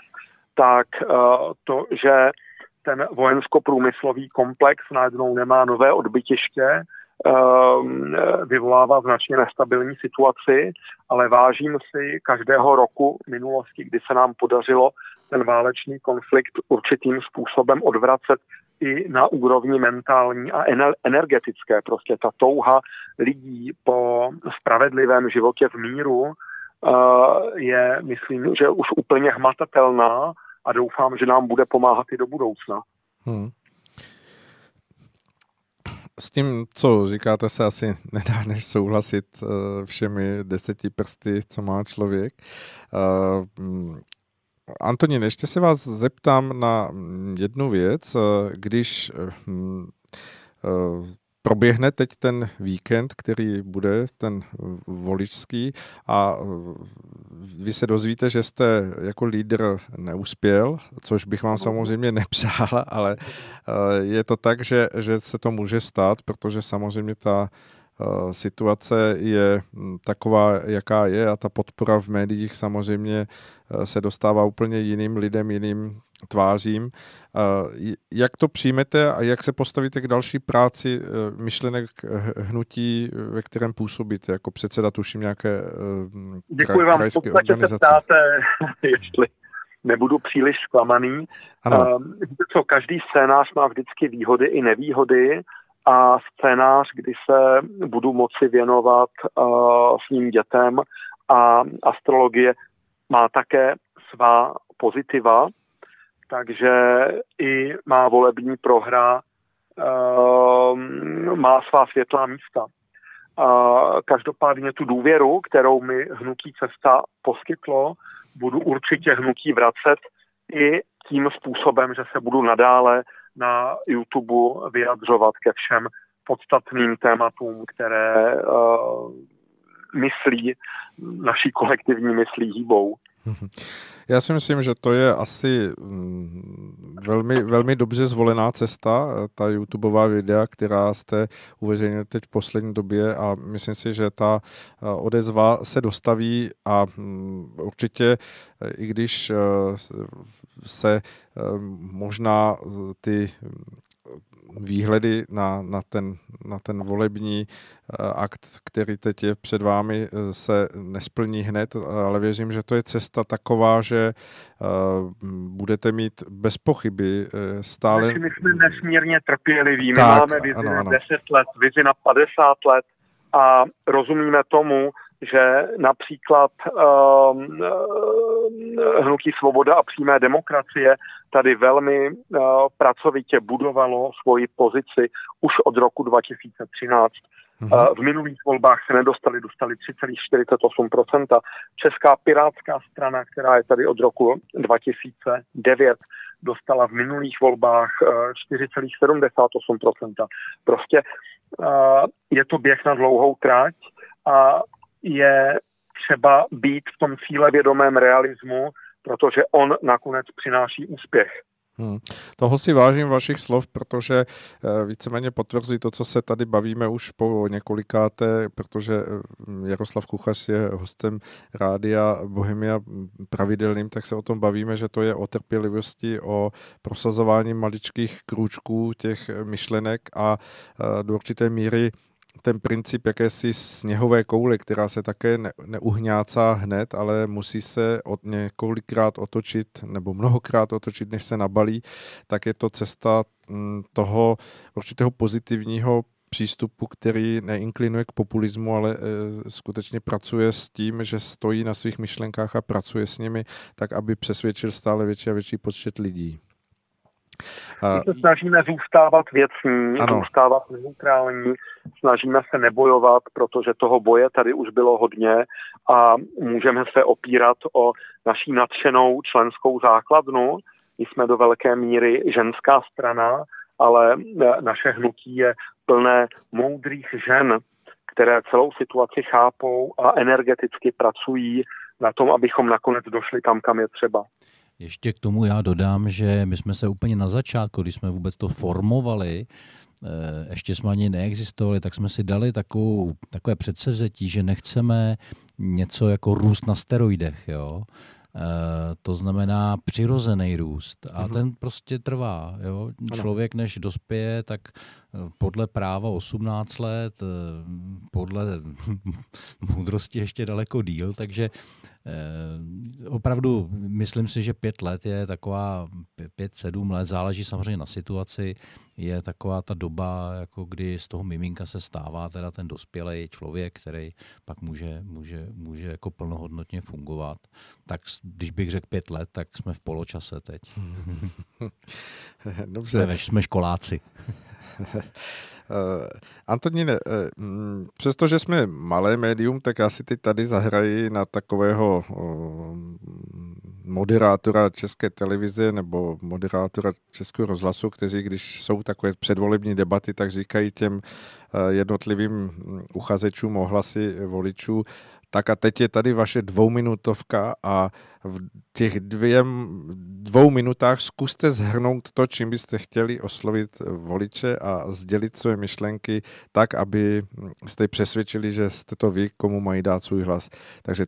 tak uh, to, že ten vojensko-průmyslový komplex najednou nemá nové odbytiště, Ehm, vyvolává značně nestabilní situaci, ale vážím si každého roku minulosti, kdy se nám podařilo ten válečný konflikt určitým způsobem odvracet i na úrovni mentální a energetické. Prostě ta touha lidí po spravedlivém životě v míru eh, je, myslím, že už úplně hmatatelná a doufám, že nám bude pomáhat i do budoucna. Hmm s tím, co říkáte, se asi nedá než souhlasit uh, všemi deseti prsty, co má člověk. Antonín, ještě se vás zeptám na jednu věc. Když uh, proběhne teď ten víkend, který bude ten voličský a vy se dozvíte, že jste jako lídr neuspěl, což bych vám samozřejmě nepřál, ale eh, je to tak, že, že se to může stát, protože samozřejmě ta Eh, situace je hm, taková, jaká je a ta podpora v médiích samozřejmě eh, se dostává úplně jiným lidem, jiným tvářím. Eh, jak to přijmete a jak se postavíte k další práci myšlenek hnutí, ve kterém působíte, jako předseda tuším nějaké Děkuji vám, v podstatě se ptáte, jestli nebudu příliš zklamaný. Ano. co, každý scénář má vždycky výhody i nevýhody a scénář, kdy se budu moci věnovat uh, svým dětem a astrologie má také svá pozitiva, takže i má volební prohra uh, má svá světlá místa. Uh, každopádně tu důvěru, kterou mi hnutí cesta poskytlo, budu určitě hnutí vracet i tím způsobem, že se budu nadále na YouTube vyjadřovat ke všem podstatným tématům, které uh, myslí, naší kolektivní myslí hýbou. Já si myslím, že to je asi mm, velmi, velmi dobře zvolená cesta, ta YouTubeová videa, která jste uveřejnili teď v poslední době a myslím si, že ta eh, odezva se dostaví a mm, určitě, eh, i když eh, se možná ty výhledy na, na, ten, na ten volební eh, akt, který teď je před vámi, eh, se nesplní hned, ale věřím, že to je cesta taková, že uh, budete mít bez pochyby stále... My jsme nesmírně trpěliví, my tak, máme vizi ano, ano. na 10 let, vizi na 50 let a rozumíme tomu, že například uh, hnutí Svoboda a přímé demokracie tady velmi uh, pracovitě budovalo svoji pozici už od roku 2013. Uh, v minulých volbách se nedostali, dostali 3,48%. Česká pirátská strana, která je tady od roku 2009, dostala v minulých volbách 4,78%. Prostě je to běh na dlouhou trať a je třeba být v tom cílevědomém realismu, protože on nakonec přináší úspěch. Hmm. Toho si vážím vašich slov, protože eh, víceméně potvrzují to, co se tady bavíme už po několikáté, protože eh, Jaroslav Kuchař je hostem rádia Bohemia pravidelným, tak se o tom bavíme, že to je o trpělivosti, o prosazování maličkých krůčků těch myšlenek a eh, do určité míry ten princip jakési sněhové koule, která se také ne, neuhňácá hned, ale musí se od několikrát otočit nebo mnohokrát otočit, než se nabalí, tak je to cesta mm, toho určitého pozitivního přístupu, který neinklinuje k populismu, ale e, skutečně pracuje s tím, že stojí na svých myšlenkách a pracuje s nimi, tak aby přesvědčil stále větší a větší počet lidí. My se snažíme zůstávat věcní, ano. zůstávat neutrální, snažíme se nebojovat, protože toho boje tady už bylo hodně a můžeme se opírat o naší nadšenou členskou základnu. My jsme do velké míry ženská strana, ale naše hnutí je plné moudrých žen, které celou situaci chápou a energeticky pracují na tom, abychom nakonec došli tam, kam je třeba. Ještě k tomu já dodám, že my jsme se úplně na začátku, když jsme vůbec to formovali, ještě jsme ani neexistovali, tak jsme si dali takovou, takové předsevzetí, že nechceme něco jako růst na steroidech. Jo? Eh, to znamená přirozený růst a mm-hmm. ten prostě trvá. Jo? Člověk, než dospěje, tak eh, podle práva 18 let, eh, podle moudrosti ještě daleko díl, takže opravdu myslím si, že pět let je taková, pět, sedm let, záleží samozřejmě na situaci, je taková ta doba, jako kdy z toho miminka se stává teda ten dospělý člověk, který pak může, může, může jako plnohodnotně fungovat. Tak když bych řekl pět let, tak jsme v poločase teď. Dobře. Jsme, jsme školáci. Antoníne, uh, přestože jsme malé médium, tak já si teď tady zahraji na takového uh, moderátora České televize nebo moderátora Českého rozhlasu, kteří, když jsou takové předvolební debaty, tak říkají těm jednotlivým uchazečům o hlasy voličů, tak a teď je tady vaše dvouminutovka a v těch dvěm, dvou minutách zkuste zhrnout to, čím byste chtěli oslovit voliče a sdělit své myšlenky tak, aby jste přesvědčili, že jste to vy, komu mají dát svůj hlas. Takže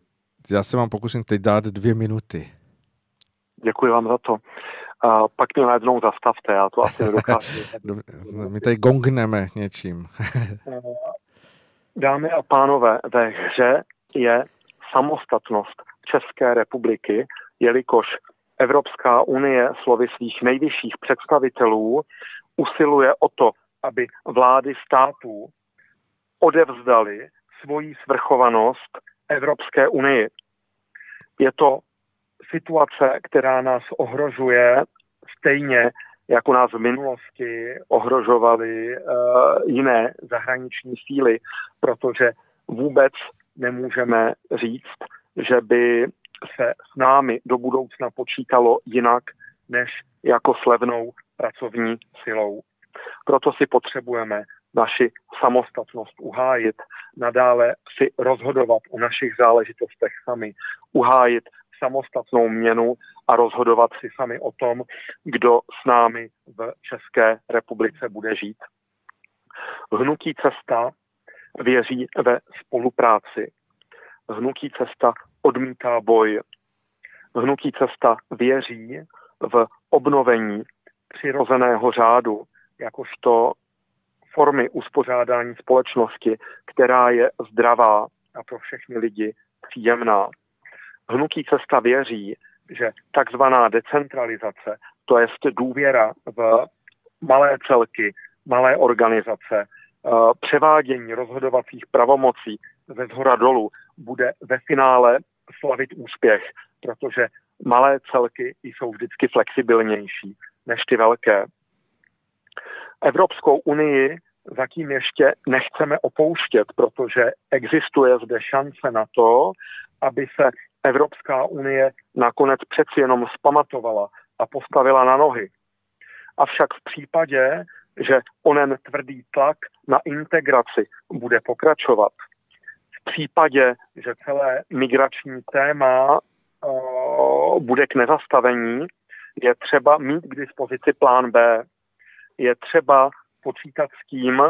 já se vám pokusím teď dát dvě minuty. Děkuji vám za to. A pak mě najednou zastavte, já to asi nedokážu. My tady gongneme něčím. Dámy a pánové, ve hře je samostatnost České republiky, jelikož Evropská unie slovy svých nejvyšších představitelů usiluje o to, aby vlády států odevzdali svoji svrchovanost Evropské unii. Je to situace, která nás ohrožuje stejně, jako nás v minulosti ohrožovaly uh, jiné zahraniční síly, protože vůbec nemůžeme říct, že by se s námi do budoucna počítalo jinak než jako s levnou pracovní silou. Proto si potřebujeme naši samostatnost uhájit, nadále si rozhodovat o našich záležitostech sami, uhájit samostatnou měnu a rozhodovat si sami o tom, kdo s námi v České republice bude žít. Hnutí cesta věří ve spolupráci. Hnutí cesta odmítá boj. Hnutí cesta věří v obnovení přirozeného řádu, jakožto formy uspořádání společnosti, která je zdravá a pro všechny lidi příjemná. Hnutí cesta věří, že takzvaná decentralizace, to je důvěra v malé celky, malé organizace, převádění rozhodovacích pravomocí ze zhora dolů bude ve finále slavit úspěch, protože malé celky jsou vždycky flexibilnější než ty velké. Evropskou unii zatím ještě nechceme opouštět, protože existuje zde šance na to, aby se Evropská unie nakonec přeci jenom zpamatovala a postavila na nohy. Avšak v případě, že onen tvrdý tlak na integraci bude pokračovat, v případě, že celé migrační téma uh, bude k nezastavení, je třeba mít k dispozici plán B. Je třeba počítat s tím,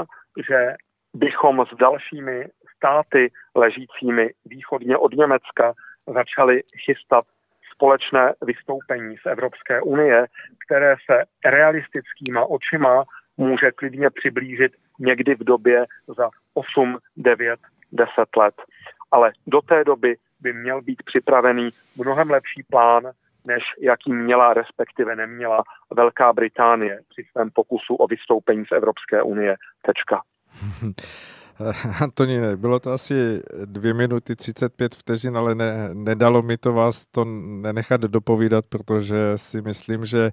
že bychom s dalšími státy ležícími východně od Německa začali chystat společné vystoupení z Evropské unie, které se realistickýma očima může klidně přiblížit někdy v době za 8, 9, 10 let. Ale do té doby by měl být připravený mnohem lepší plán, než jaký měla, respektive neměla Velká Británie při svém pokusu o vystoupení z Evropské unie. Tečka. Antoníne, bylo to asi dvě minuty 35 vteřin, ale ne, nedalo mi to vás to nenechat dopovídat, protože si myslím, že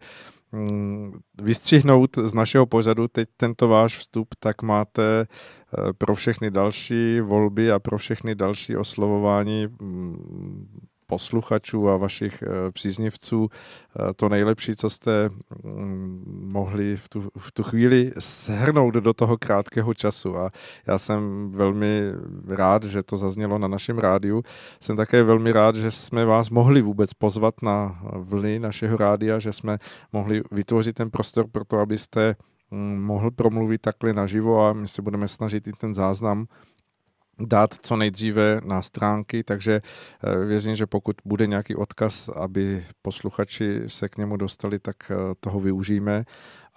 vystřihnout z našeho pořadu teď tento váš vstup, tak máte eh, pro všechny další volby a pro všechny další oslovování mm, posluchačů a vašich eh, příznivců eh, to nejlepší, co jste mm, mohli v tu, v tu chvíli shrnout do toho krátkého času. A já jsem velmi rád, že to zaznělo na našem rádiu. Jsem také velmi rád, že jsme vás mohli vůbec pozvat na vlny našeho rádia, že jsme mohli vytvořit ten prostor pro to, abyste mm, mohl promluvit takhle naživo a my se budeme snažit i ten záznam dát co nejdříve na stránky, takže eh, věřím, že pokud bude nějaký odkaz, aby posluchači se k němu dostali, tak eh, toho využijeme.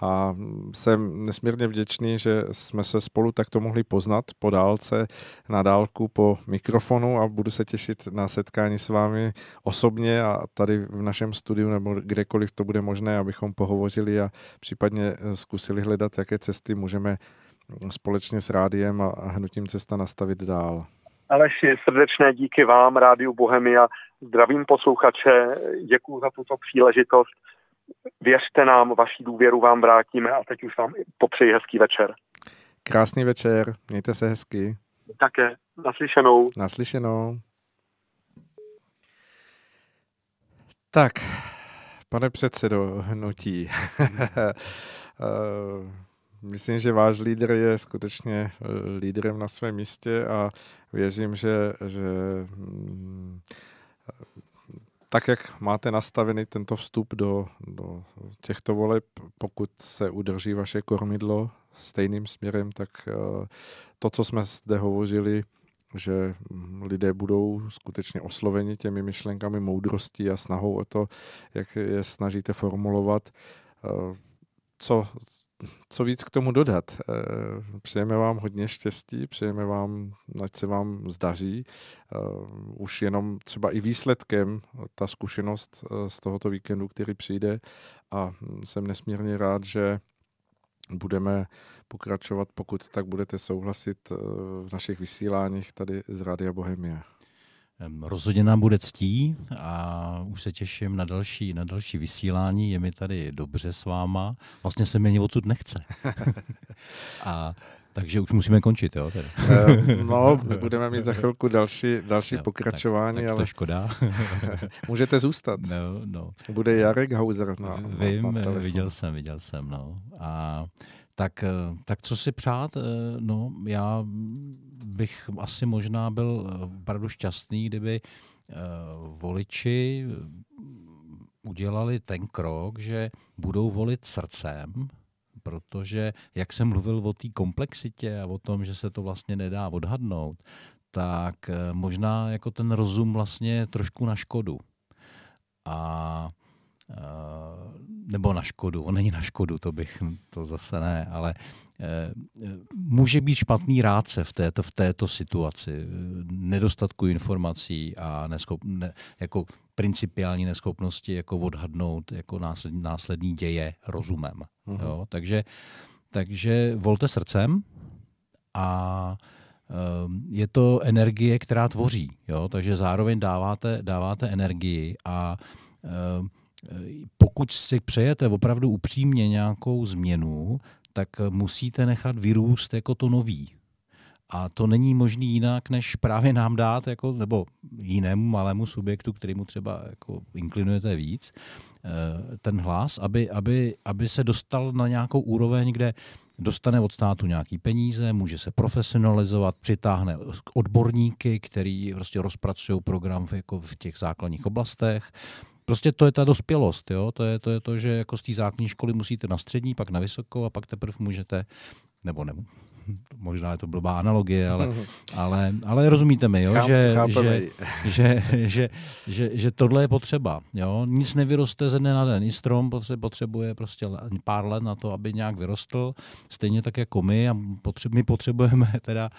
A jsem nesmírně vděčný, že jsme se spolu takto mohli poznat po dálce, na dálku po mikrofonu a budu se těšit na setkání s vámi osobně a tady v našem studiu nebo kdekoliv to bude možné, abychom pohovořili a případně zkusili hledat, jaké cesty můžeme společně s rádiem a hnutím cesta nastavit dál. Aleši, srdečné díky vám, Rádiu Bohemia. Zdravím posluchače, děkuji za tuto příležitost. Věřte nám, vaši důvěru vám vrátíme a teď už vám popřeji hezký večer. Krásný večer, mějte se hezky. Také, naslyšenou. Naslyšenou. Tak, pane předsedo hnutí, eh, Myslím, že váš lídr je skutečně eh, lídrem na svém místě a věřím, že, že mm, tak, jak máte nastavený tento vstup do, do těchto voleb, pokud se udrží vaše kormidlo stejným směrem, tak eh, to, co jsme zde hovořili, že lidé budou skutečně osloveni těmi myšlenkami moudrosti a snahou o to, jak je snažíte formulovat, eh, co, co víc k tomu dodat. Eh, přejeme vám hodně štěstí, přejeme vám, ať se vám zdaří. Eh, už jenom třeba i výsledkem ta zkušenost eh, z tohoto víkendu, který přijde a jsem nesmírně rád, že budeme pokračovat, pokud tak budete souhlasit v našich vysíláních tady z Rádia Bohemia. Rozhodně nám bude ctí a už se těším na další, na další vysílání. Je mi tady dobře s váma. Vlastně se mi ani odsud nechce. a takže už musíme končit, jo? Tedy. No, budeme mít za chvilku další, další jo, pokračování, tak, tak ale... to je škoda. Můžete zůstat. No, no. Bude Jarek Hauser. Na, Vím, na viděl jsem, viděl jsem, no. A Tak, eh, tak co si přát? Eh, no, já bych asi možná byl opravdu šťastný, kdyby voliči udělali ten krok, že budou volit srdcem, protože jak jsem mluvil o té komplexitě a o tom, že se to vlastně nedá odhadnout, tak možná jako ten rozum vlastně trošku na škodu. A nebo na škodu, on není na škodu, to bych, to zase ne, ale e, může být špatný rádce v této, v této situaci, nedostatku informací a neschop, ne, jako principiální neschopnosti jako odhadnout jako následní, následní děje rozumem. Uh-huh. Jo? Takže, takže volte srdcem a je to energie, která tvoří, jo? takže zároveň dáváte, dáváte energii a pokud si přejete opravdu upřímně nějakou změnu, tak musíte nechat vyrůst jako to nový. A to není možný jinak, než právě nám dát, jako, nebo jinému malému subjektu, kterýmu třeba jako inklinujete víc, eh, ten hlas, aby, aby, aby se dostal na nějakou úroveň, kde dostane od státu nějaký peníze, může se profesionalizovat, přitáhne odborníky, který prostě rozpracují program v, jako v těch základních oblastech, Prostě to je ta dospělost, jo? To, je, to je to, že jako z té základní školy musíte na střední, pak na vysokou a pak teprve můžete, nebo ne, možná je to blbá analogie, ale, ale, ale rozumíte mi, jo? Cháp, že, že, že, že, že, že tohle je potřeba. Jo? Nic nevyroste ze dne na den. I strom potřebuje prostě pár let na to, aby nějak vyrostl, stejně tak jako my a potře- my potřebujeme teda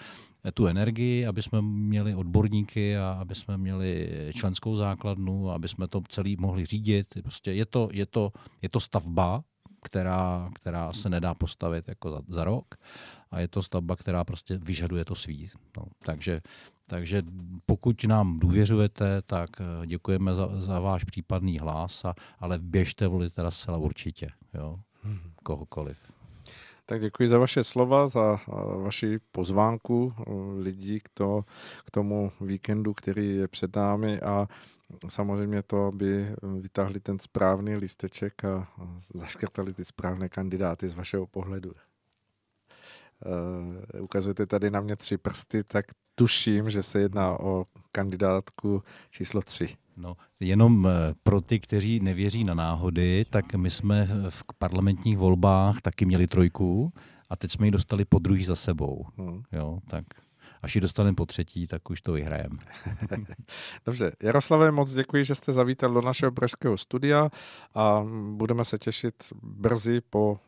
tu energii, aby jsme měli odborníky a aby jsme měli členskou základnu, aby jsme to celý mohli řídit. Prostě je to, je to, je to stavba, která, která se nedá postavit jako za, za rok a je to stavba, která prostě vyžaduje to svý. No, takže, takže pokud nám důvěřujete, tak eh, děkujeme za, za váš případný hlas, a, ale běžte volit teda zcela určitě. Jo? Hmm. Kohokoliv. Tak děkuji za vaše slova, za vaši pozvánku lidí k, to, k tomu víkendu, který je před námi a samozřejmě to, aby vytáhli ten správný listeček a zaškrtali ty správné kandidáty z vašeho pohledu. Uh, ukazujete tady na mě tři prsty, tak tuším, že se jedná o kandidátku číslo tři. No, jenom eh, pro ty, kteří nevěří na náhody, tak my jsme v parlamentních volbách taky měli trojku a teď jsme ji dostali po druhý za sebou. Hmm. Jo, tak až ji dostaneme po třetí, tak už to vyhrajeme. Dobře, Jaroslave, moc děkuji, že jste zavítal do našeho pražského studia a budeme se těšit brzy po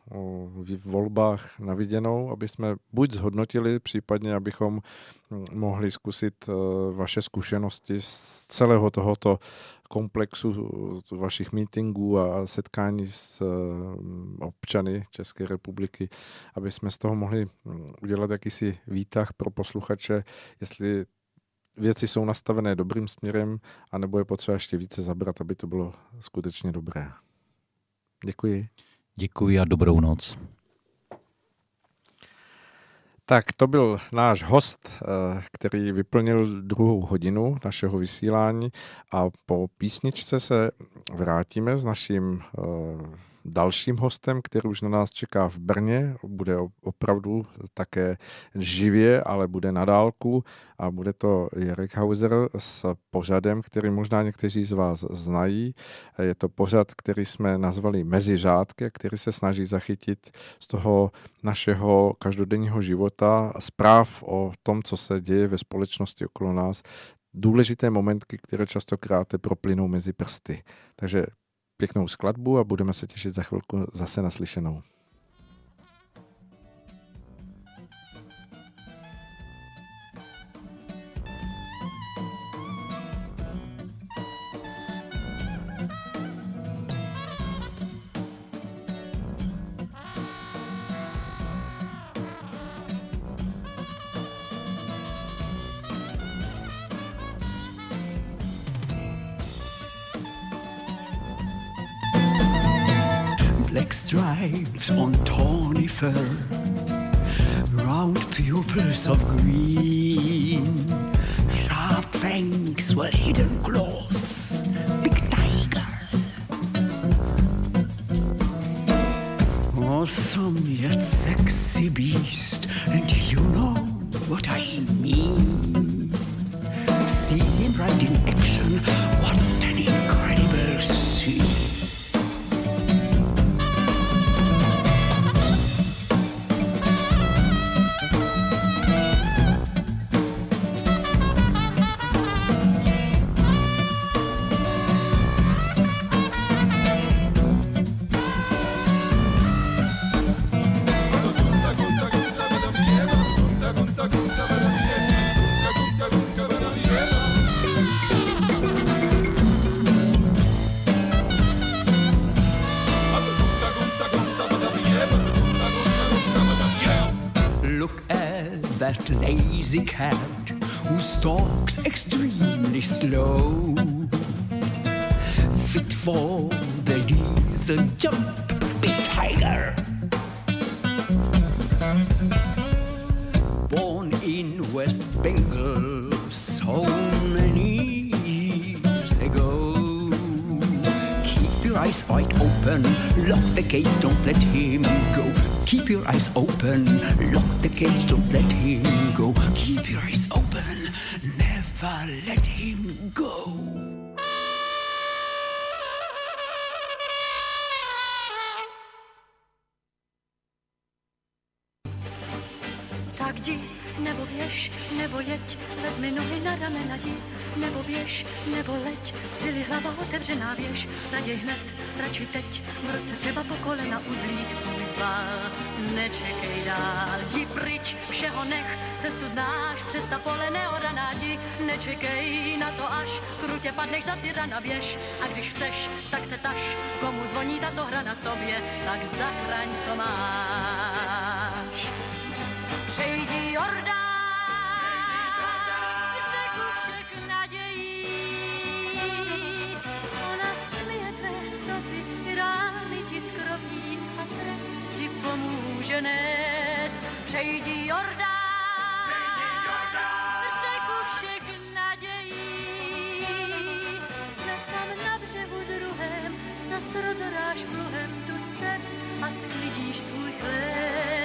volbách na viděnou, aby jsme buď zhodnotili, případně abychom mohli zkusit e, vaše zkušenosti z celého tohoto komplexu vašich meetingů a setkání s eh, občany České republiky, aby jsme z toho mohli hm, udělat jakýsi výtah pro posluchače, jestli věci jsou nastavené dobrým směrem, anebo je potřeba ještě více zabrat, aby to bylo skutečně dobré. Děkuji. Děkuji a dobrou noc. Tak to byl náš host, eh, který vyplnil druhou hodinu našeho vysílání a po písničce se vrátíme s naším eh, dalším hostem, který už na nás čeká v Brně. Bude opravdu také živě, ale bude na dálku a bude to Jarek Hauser s pořadem, který možná někteří z vás znají. Je to pořad, který jsme nazvali Meziřádky, který se snaží zachytit z toho našeho každodenního života zpráv o tom, co se děje ve společnosti okolo nás, důležité momentky, které častokrát proplynou mezi prsty. Takže pěknou skladbu a budeme se těšit za chvilku zase naslyšenou. Stripes on tawny fur, round pupils of green, sharp fangs were hidden claws, big tiger. Awesome yet sexy beast, nebo běž, nebo jeď, vezmi nohy na ramena jdi, nebo běž, nebo leď, sily hlava otevřená běž, raději hned, radši teď, v roce třeba po kolena uzlík svůj zbal. Nečekej dál, jdi pryč, všeho nech, cestu znáš, přes ta pole neoraná jdi, nečekej na to až, krutě padneš za ty rana běž, a když chceš, tak se taž, komu zvoní tato hra na tobě, tak zachraň, co máš přejdi Jordán, řeku všech nadějí. Ona smije tvé stopy, rány ti skroví a trest ti pomůže nést. Přejdi Jordán, řeku všech nadějí. Snad tam na břehu druhém zas pluhem tu step a sklidíš svůj chléb.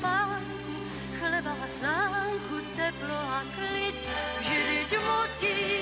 Spánku, chleba a slánku, teplo a klid, vždyť musí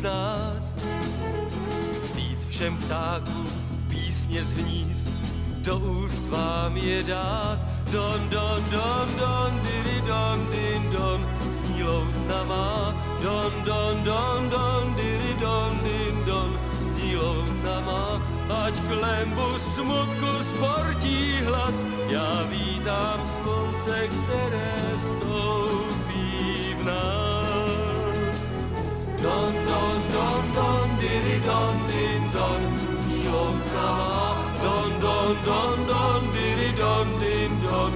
znát, vzít všem ptákům písně z hnízd, do úst vám je dát, Don, don, don, don, diri don, din don, zní loutna má. Don, don, don, don, diri don, din don, zní loutna má. Ať klembu smutku sportí hlas, já vítám slunce, které vstoupí v nás. Don, don, diri don, din don, loutna má. Don, don, don, don, diri don, din don,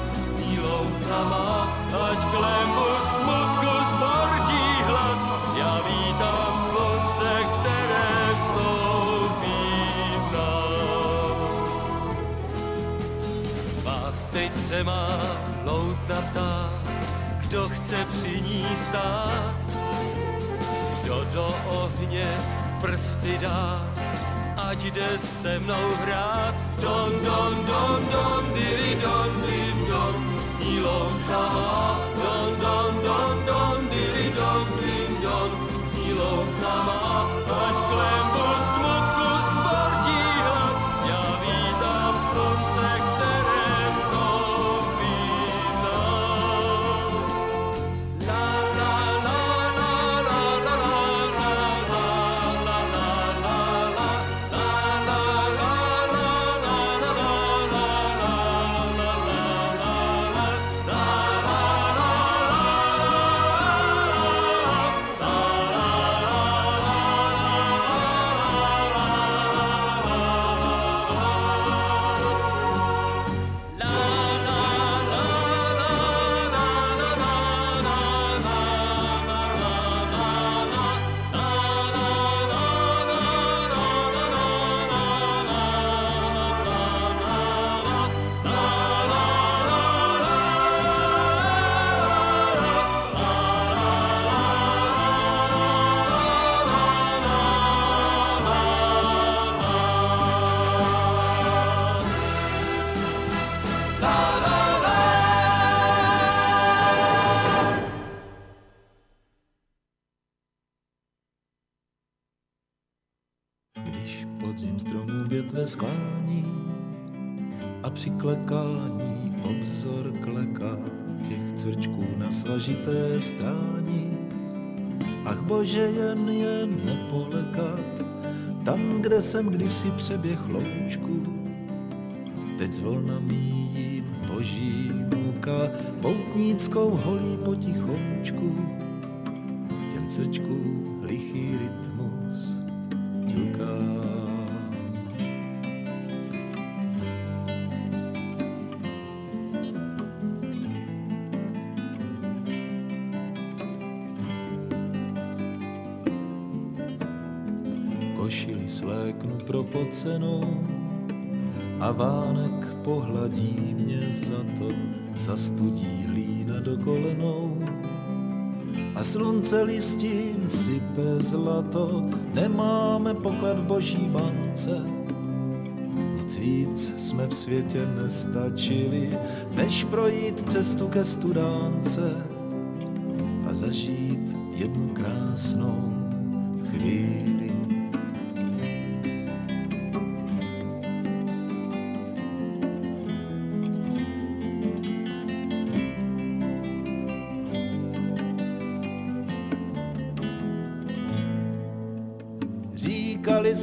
loutna má. Ať klembu smutku sportí hlas, já vítám slunce, které vstoupí v nás. Vás teď se má loutna ptá, kdo chce při ní stát, kdo do ohně prsty dá, ať jde se mnou hrát. Don, don, don, don, diri, don, din, don, zní loutna má. Don, don, don, don, diri, don, din, don, zní loutna obzor kleká těch crčků na svažité strání. Ach bože, jen je nepolekat, tam, kde jsem kdysi přeběh loučku, teď zvolna míjím boží muka, poutníckou holí potichoučku, těm crčkům propocenou a vánek pohladí mě za to, zastudí hlína do kolenou. A slunce listím sype zlato, nemáme poklad v boží bance. Nic víc jsme v světě nestačili, než projít cestu ke studánce a zažít jednu krásnou chvíli.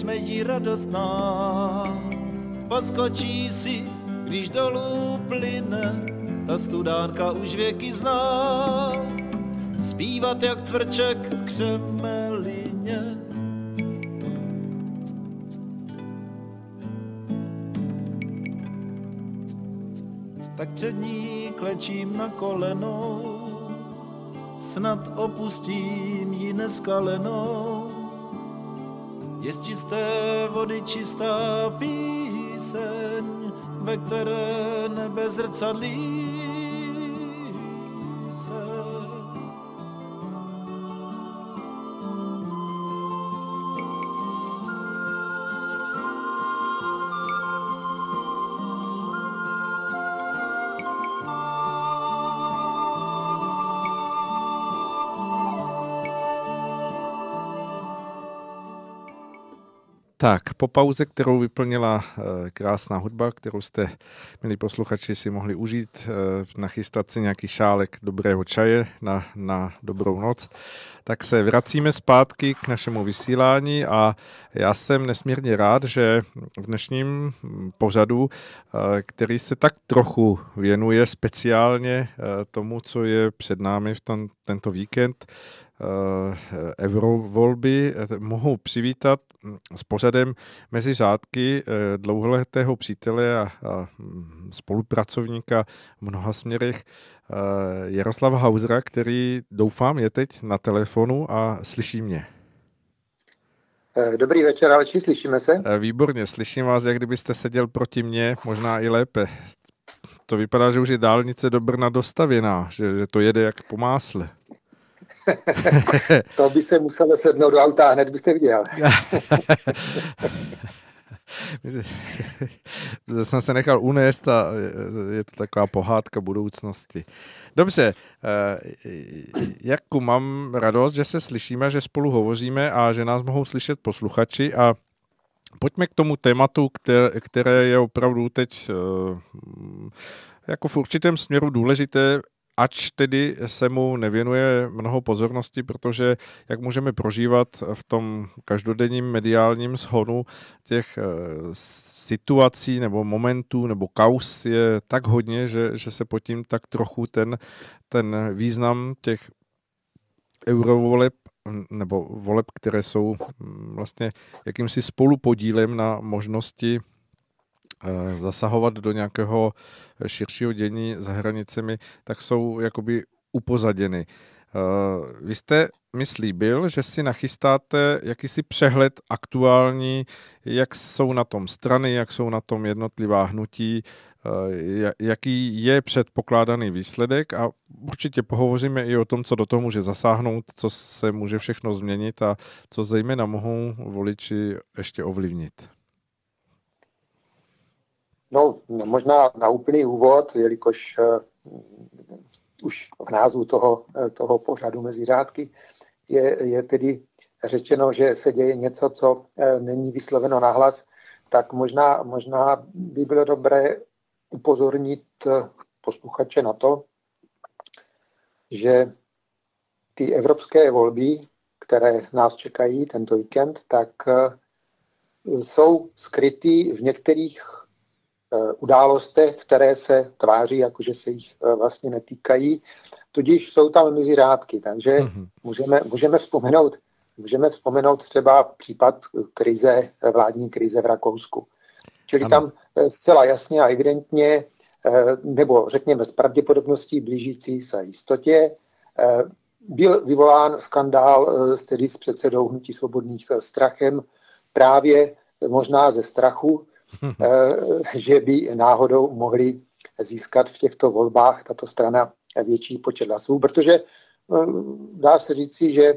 Jsme jí radostná, poskočí si, když dolů plyne, ta studánka už věky zná. Zpívat jak cvrček v křemelině. Tak před ní klečím na kolenou, snad opustím ji neskalenou. Je z čisté vody čistá píseň, ve které nebe zrcadlí Tak, po pauze, kterou vyplnila eh, krásná hudba, kterou jste, milí posluchači, si mohli užít, eh, nachystat si nějaký šálek dobrého čaje na, na dobrou noc, tak se vracíme zpátky k našemu vysílání a já jsem nesmírně rád, že v dnešním pořadu, eh, který se tak trochu věnuje speciálně tomu, co je před námi v tom, tento víkend, eurovolby, mohu přivítat Mm, s pořadem mezi řádky eh, dlouholetého přítele a, a mm, spolupracovníka v mnoha směrech eh, Jaroslava Hausera, který doufám je teď na telefonu a slyší mě. Eh, dobrý večer, Aleči, slyšíme se? Výborně, slyším vás, jak kdybyste seděl proti mně, možná i lépe. To vypadá, že už je dálnice do Brna dostavěná, že, že to jede jak po másle. to by se muselo sednout do auta a hned byste viděl. jsem se nechal unést a je to taková pohádka budoucnosti. Dobře, eh, Jakku, mám radost, že se slyšíme, že spolu hovoříme a že nás mohou slyšet posluchači a pojďme k tomu tématu, které, které je opravdu teď eh, jako v určitém směru důležité ač tedy se mu nevěnuje mnoho pozornosti, protože jak můžeme prožívat v tom každodenním mediálním shonu těch eh, situací nebo momentů nebo kaus je tak hodně, že, že se pod tím tak trochu ten, ten význam těch eurovoleb nebo voleb, které jsou mm, vlastně jakýmsi spolupodílem na možnosti zasahovat do nějakého širšího dění za hranicemi, tak jsou jakoby upozaděny. Vy jste mi slíbil, že si nachystáte jakýsi přehled aktuální, jak jsou na tom strany, jak jsou na tom jednotlivá hnutí, jaký je předpokládaný výsledek a určitě pohovoříme i o tom, co do toho může zasáhnout, co se může všechno změnit a co zejména mohou voliči ještě ovlivnit. No, možná na úplný úvod, jelikož uh, už v názvu toho, uh, toho pořadu mezi řádky je, je tedy řečeno, že se děje něco, co uh, není vysloveno nahlas, tak možná, možná by bylo dobré upozornit posluchače na to, že ty evropské volby, které nás čekají tento víkend, tak jsou skryty v některých událostech, které se tváří, jako že se jich eh, vlastně netýkají. Tudíž jsou tam mezi řádky, takže mm-hmm. můžeme, můžeme, vzpomenout, můžeme vzpomenout třeba případ krize, vládní krize v Rakousku. Čili ano. tam eh, zcela jasně a evidentně, nebo řekněme s pravděpodobností blížící se jistotě, byl vyvolán skandál tedy s předsedou Hnutí svobodných strachem právě možná ze strachu, Eh, že by náhodou mohli získat v těchto volbách tato strana větší počet hlasů, protože eh, dá se říci, že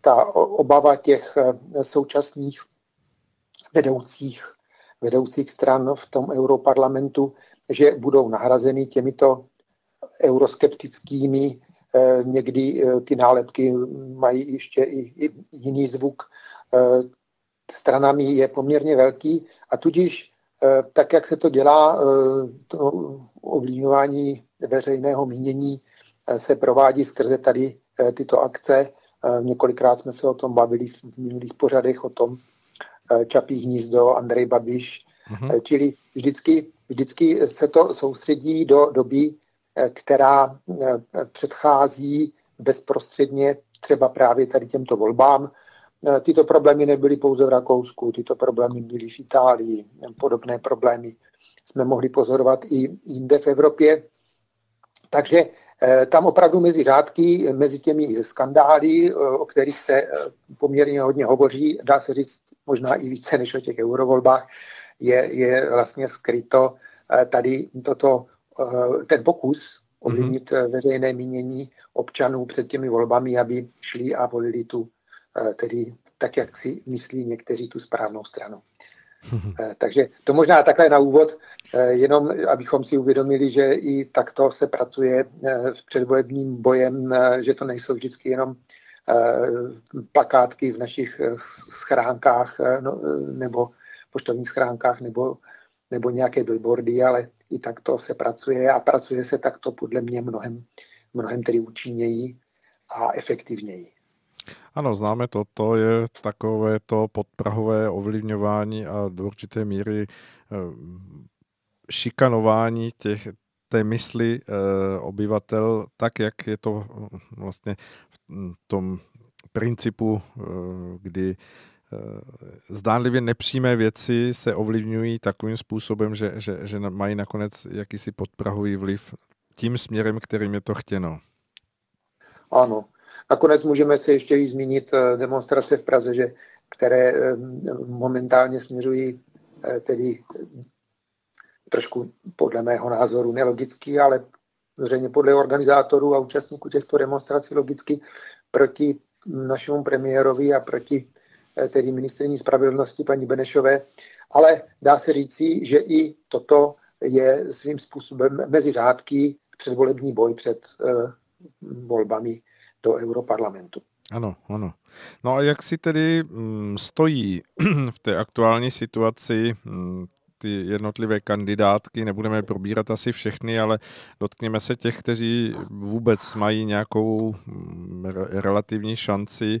ta obava těch eh, současných vedoucích, vedoucích stran v tom europarlamentu, že budou nahrazeny těmito euroskeptickými, někdy ty nálepky mají ještě i, jiný zvuk, stranami je poměrně velký a tudíž Eh, tak, jak se to dělá, eh, to ovlivňování veřejného mínění eh, se provádí skrze tady tyto akce. Několikrát jsme se o tom bavili v minulých pořadech, o tom Čapí hnízdo, Andrej Babiš. Mm-hmm. Čili vždycky, vždycky se to soustředí do doby, která předchází bezprostředně třeba právě tady těmto volbám, Eh, tyto problémy nebyly pouze v Rakousku, tyto problémy byly v Itálii, podobné problémy jsme mohli pozorovat i jinde v Evropě. Takže eh, tam opravdu mezi řádky, mezi těmi skandály, eh, o kterých se poměrně hodně hovoří, dá se říct možná i více než o těch eurovolbách, je, je vlastně skryto tady toto, ten pokus ovlivnit mm-hmm. veřejné mínění občanů před těmi volbami, aby šli a volili tu Eh, tedy tak, jak si myslí někteří tu správnou stranu. Eh, takže to možná takhle na úvod, eh, jenom abychom si uvědomili, že i takto se pracuje v předvolebním bojem, že to nejsou vždycky jenom plakátky v našich schránkách no, nebo poštovních schránkách nebo, nebo nějaké billboardy, ale i takto se pracuje a pracuje se takto podle mě mnohem, mnohem tedy účinněji a efektivněji. Ano, známe to. To je takové to podprahové ovlivňování a do určité míry eh, šikanování těch, té mysli e, obyvatel, tak jak je to hm, vlastně v hm, tom principu, e, kdy zdánlivě nepřímé věci se ovlivňují takovým způsobem, že, že, že mají nakonec jakýsi podprahový vliv tím směrem, kterým je to chtěno. Ano. Nakonec můžeme se ještě i zmínit demonstrace v Praze, že, které momentálně směřují tedy trošku podle mého názoru nelogický, ale zřejmě podle organizátorů a účastníků těchto demonstrací logicky proti našemu premiérovi a proti eh, tedy ministriní spravedlnosti paní Benešové. Ale dá se říci, že i toto je svým způsobem mezi řádky předvolební boj před uh, volbami do Europarlamentu. Ano, ano. No a jak si tedy mm, stojí v té aktuální situaci mm, ty jednotlivé kandidátky, nebudeme probírat asi všechny, ale dotkněme se těch, kteří vůbec mají nějakou mm, relativní šanci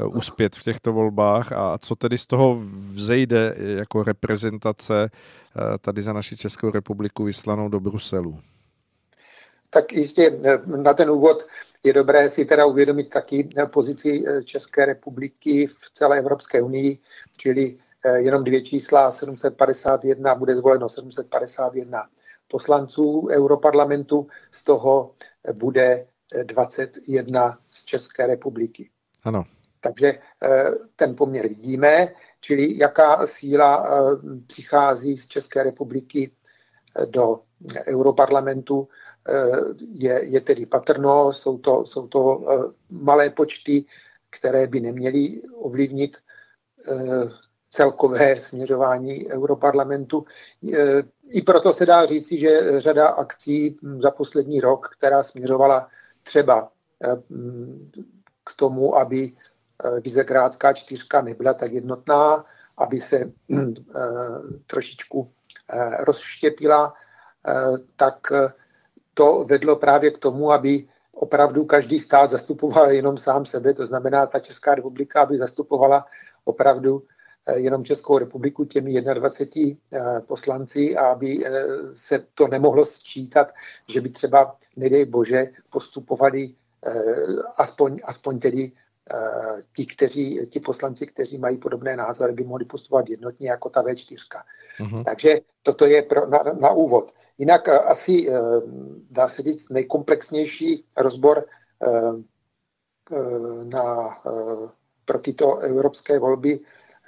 eh, uspět v těchto volbách a co tedy z toho vzejde jako reprezentace eh, tady za naši Českou republiku vyslanou do Bruselu. Tak jistě eh, na ten úvod je dobré si teda uvědomit taky pozici České republiky v celé Evropské unii, čili Eh, jenom dvě čísla, 751, bude zvoleno 751 poslanců Europarlamentu, z toho bude 21 z České republiky. Ano. Takže eh, ten poměr vidíme, čili jaká síla eh, přichází z České republiky do Europarlamentu, je, je tedy patrno, jsou to, jsou to malé počty, které by neměly ovlivnit celkové směřování Europarlamentu. I proto se dá říci, že řada akcí za poslední rok, která směřovala třeba e, k tomu, aby Vizegrádská čtyřka nebyla tak jednotná, aby se trošičku rozštěpila, tak to vedlo právě k tomu, aby opravdu každý stát zastupoval jenom sám sebe, to znamená, ta Česká republika, aby zastupovala opravdu Eh, jenom Českou republiku těmi 21 eh, poslanci a aby eh, se to nemohlo sčítat, že by třeba, nedej bože, postupovali aspoň, aspoň tedy ti, kteří, ti poslanci, kteří mají podobné názory, by mohli postupovat jednotně jako ta V4. Uh-huh. Takže toto je pro, na, na úvod. Jinak asi dá se říct nejkomplexnější rozbor na, pro tyto evropské volby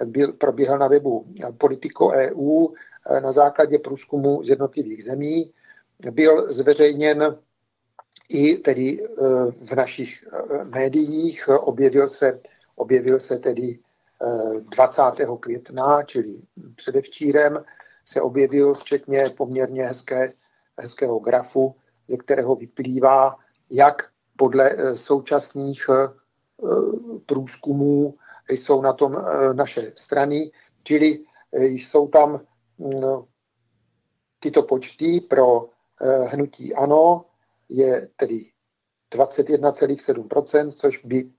byl, probíhal na webu Politico EU eh, na základě průzkumu z jednotlivých zemí. Byl zveřejněn i tedy eh, v našich eh, médiích, objevil se, objevil se tedy 20. května, čili předevčírem, se objevil včetně poměrně hezké, hezkého grafu, ze kterého vyplývá, jak podle současných průzkumů jsou na tom eh, naše strany, čili eh, jsou tam no, tyto počty pro eh, hnutí ANO je tedy 21,7%, což by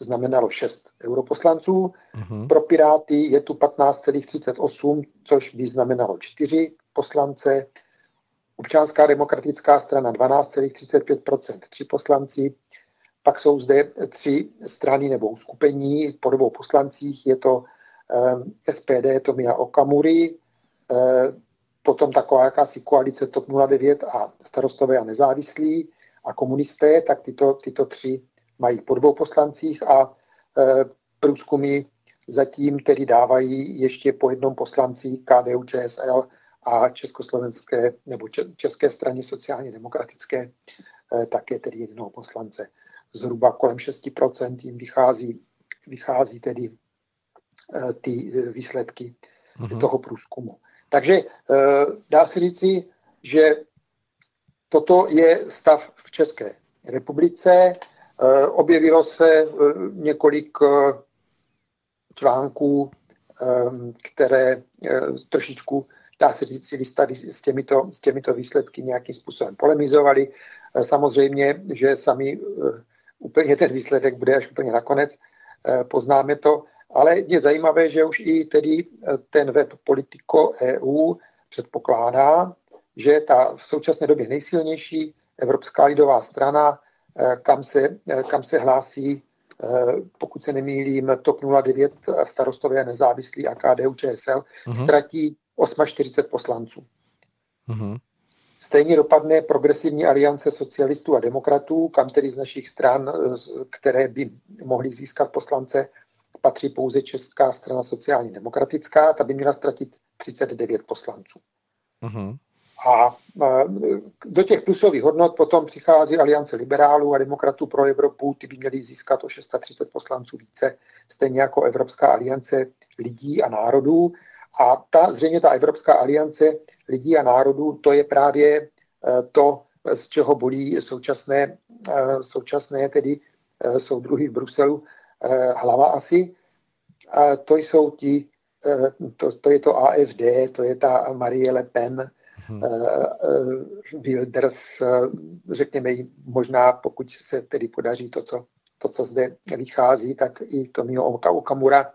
znamenalo 6 europoslanců. Uh-huh. Pro Piráty je tu 15,38, což by znamenalo 4 poslance. Občanská demokratická strana 12,35%, 3 poslanci. Pak jsou zde tři strany nebo uskupení po dvou poslancích. Je to eh, SPD Tomia Okamury, eh, potom taková jakási koalice TOP 09 a starostové a nezávislí a komunisté, tak tyto, tyto tři mají po dvou poslancích a eh, průzkumy zatím tedy dávají ještě po jednom poslanci KDU, ČSL a Československé nebo České straně sociálně demokratické také tedy jednoho poslance zhruba kolem 6% jim vychází, vychází tedy eh, ty výsledky uh-huh. toho průzkumu. Takže dá se říci, že toto je stav v České republice. Objevilo se několik článků, které trošičku, dá se říct, tady s těmito, s těmito výsledky nějakým způsobem polemizovali. Samozřejmě, že sami úplně ten výsledek bude až úplně nakonec, poznáme to, ale je zajímavé, že už i tedy ten web Politico EU předpokládá, že ta v současné době nejsilnější Evropská lidová strana, eh, kam se, eh, kam se hlásí, eh, pokud se nemýlím, TOP 09 starostové nezávislí a KDU ČSL, uh-huh. ztratí 48 poslanců. Uh-huh. Stejně dopadne progresivní aliance socialistů a demokratů, kam tedy z našich stran, které by mohly získat poslance, patří pouze Česká strana sociálně demokratická, ta by měla ztratit 39 poslanců. Uh-huh. A do těch plusových hodnot potom přichází Aliance liberálů a demokratů pro Evropu, ty by měly získat o 630 poslanců více, stejně jako Evropská aliance lidí a národů. A ta, zřejmě ta Evropská aliance lidí a národů, to je právě e, to, z čeho bolí současné, e, současné tedy e, soudruhy v Bruselu hlava asi. To jsou ti, to, to je to AFD, to je ta Marie Le Pen. Wilders, řekněme, možná pokud se tedy podaří to, co, to, co zde vychází, tak i Tomio Okamura,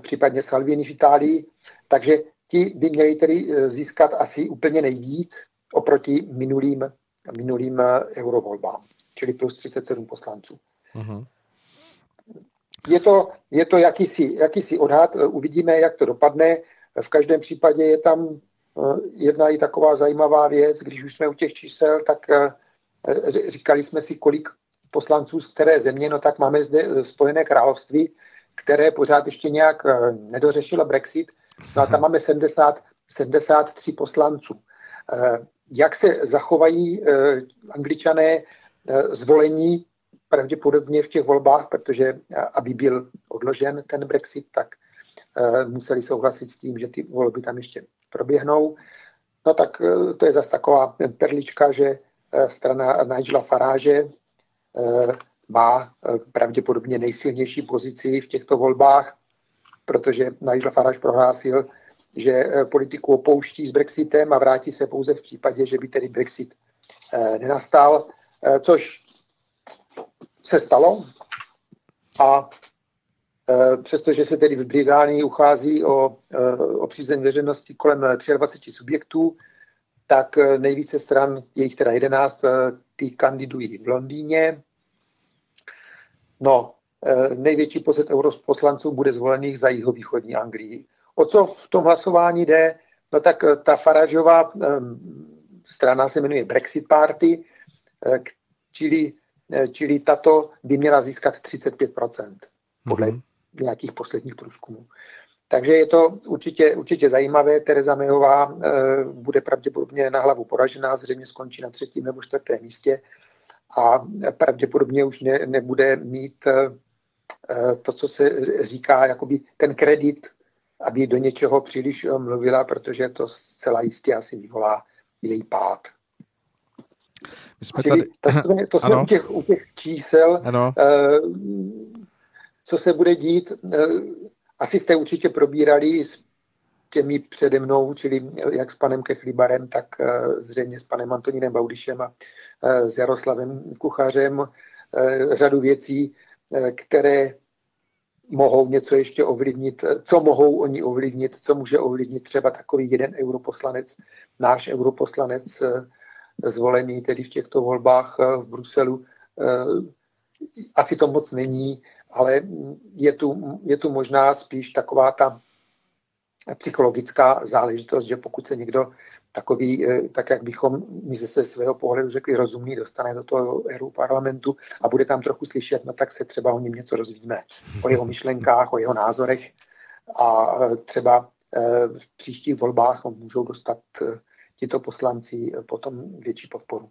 případně Salvini v Itálii. Takže ti by měli tedy získat asi úplně nejvíc oproti minulým, minulým eurovolbám, čili plus 37 poslanců. Uh-huh. Je to, je to jakýsi, jakýsi odhad, uvidíme, jak to dopadne. V každém případě je tam Eh, jedna i taková zajímavá věc, když už jsme u těch čísel, tak eh, říkali jsme si, kolik poslanců z které země, no tak máme zde eh, Spojené království, které pořád ještě nějak nedořešilo Brexit, no a tam máme 70, 73 poslanců. Jak se zachovají angličané zvolení pravděpodobně v těch volbách, protože aby byl odložen ten Brexit, tak museli souhlasit s tím, že ty volby tam ještě proběhnou. No tak eh, to je zase taková perlička, že eh, strana Nigela Farage eh, má pravděpodobně nejsilnější pozici v těchto volbách, protože Nigel Farage prohlásil, že politiku opouští s Brexitem a vrátí se pouze v případě, že by tedy Brexit nenastal, což se stalo. A přestože se tedy v Británii uchází o, eh, o přízeň veřejnosti kolem 23 subjektů, tak eh, nejvíce stran, jejich teda 11, ty kandidují v Londýně. No, největší počet europoslanců bude zvolených za jihovýchodní Anglii. O co v tom hlasování jde? No tak ta Faražová strana se jmenuje Brexit Party, čili, čili tato by měla získat 35% podle mm-hmm nějakých posledních průzkumů. Takže je to určitě, určitě zajímavé. Tereza Mayová e, bude pravděpodobně na hlavu poražená, zřejmě skončí na třetím nebo čtvrtém místě a pravděpodobně už ne, nebude mít e, to, co se říká, jakoby ten kredit, aby do něčeho příliš mluvila, protože to zcela jistě asi vyvolá její pád. My jsme tady... To jsme, to jsme u, těch, u těch čísel. Ano. E, co se bude dít. Eh, asi jste určitě probírali s těmi přede mnou, čili jak s panem Kechlibarem, tak eh, zřejmě s panem Antonínem Baudišem a eh, s Jaroslavem Kuchařem řadu věcí, které mohou něco ještě ovlivnit, co mohou oni ovlivnit, co může ovlivnit třeba takový jeden europoslanec, náš europoslanec zvolený tedy v těchto volbách v Bruselu. Asi to moc není, ale je tu, je tu možná spíš taková ta psychologická záležitost, že pokud se někdo takový, eh, tak jak bychom my ze svého pohledu řekli rozumný, dostane do toho eru parlamentu a bude tam trochu slyšet, no tak se třeba o něm něco rozvíme, o jeho myšlenkách, o jeho názorech. A eh, třeba eh, v příštích volbách můžou dostat tito poslanci potom větší podporu.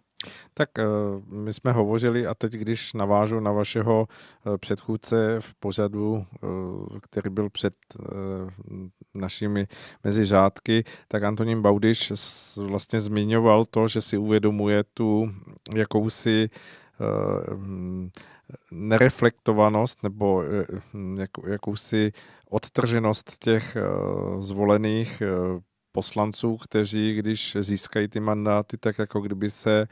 Tak eh, my jsme hovořili a teď, když navážu na vašeho eh, předchůdce v pořadu, eh, který byl před našimi mezi řádky, tak Antonín Baudiš vlastně zmiňoval to, že si uvědomuje tu jakousi nereflektovanost nebo jak, jakousi odtrženost těch zvolených poslanců, kteří, když získají ty mandáty, tak jako kdyby se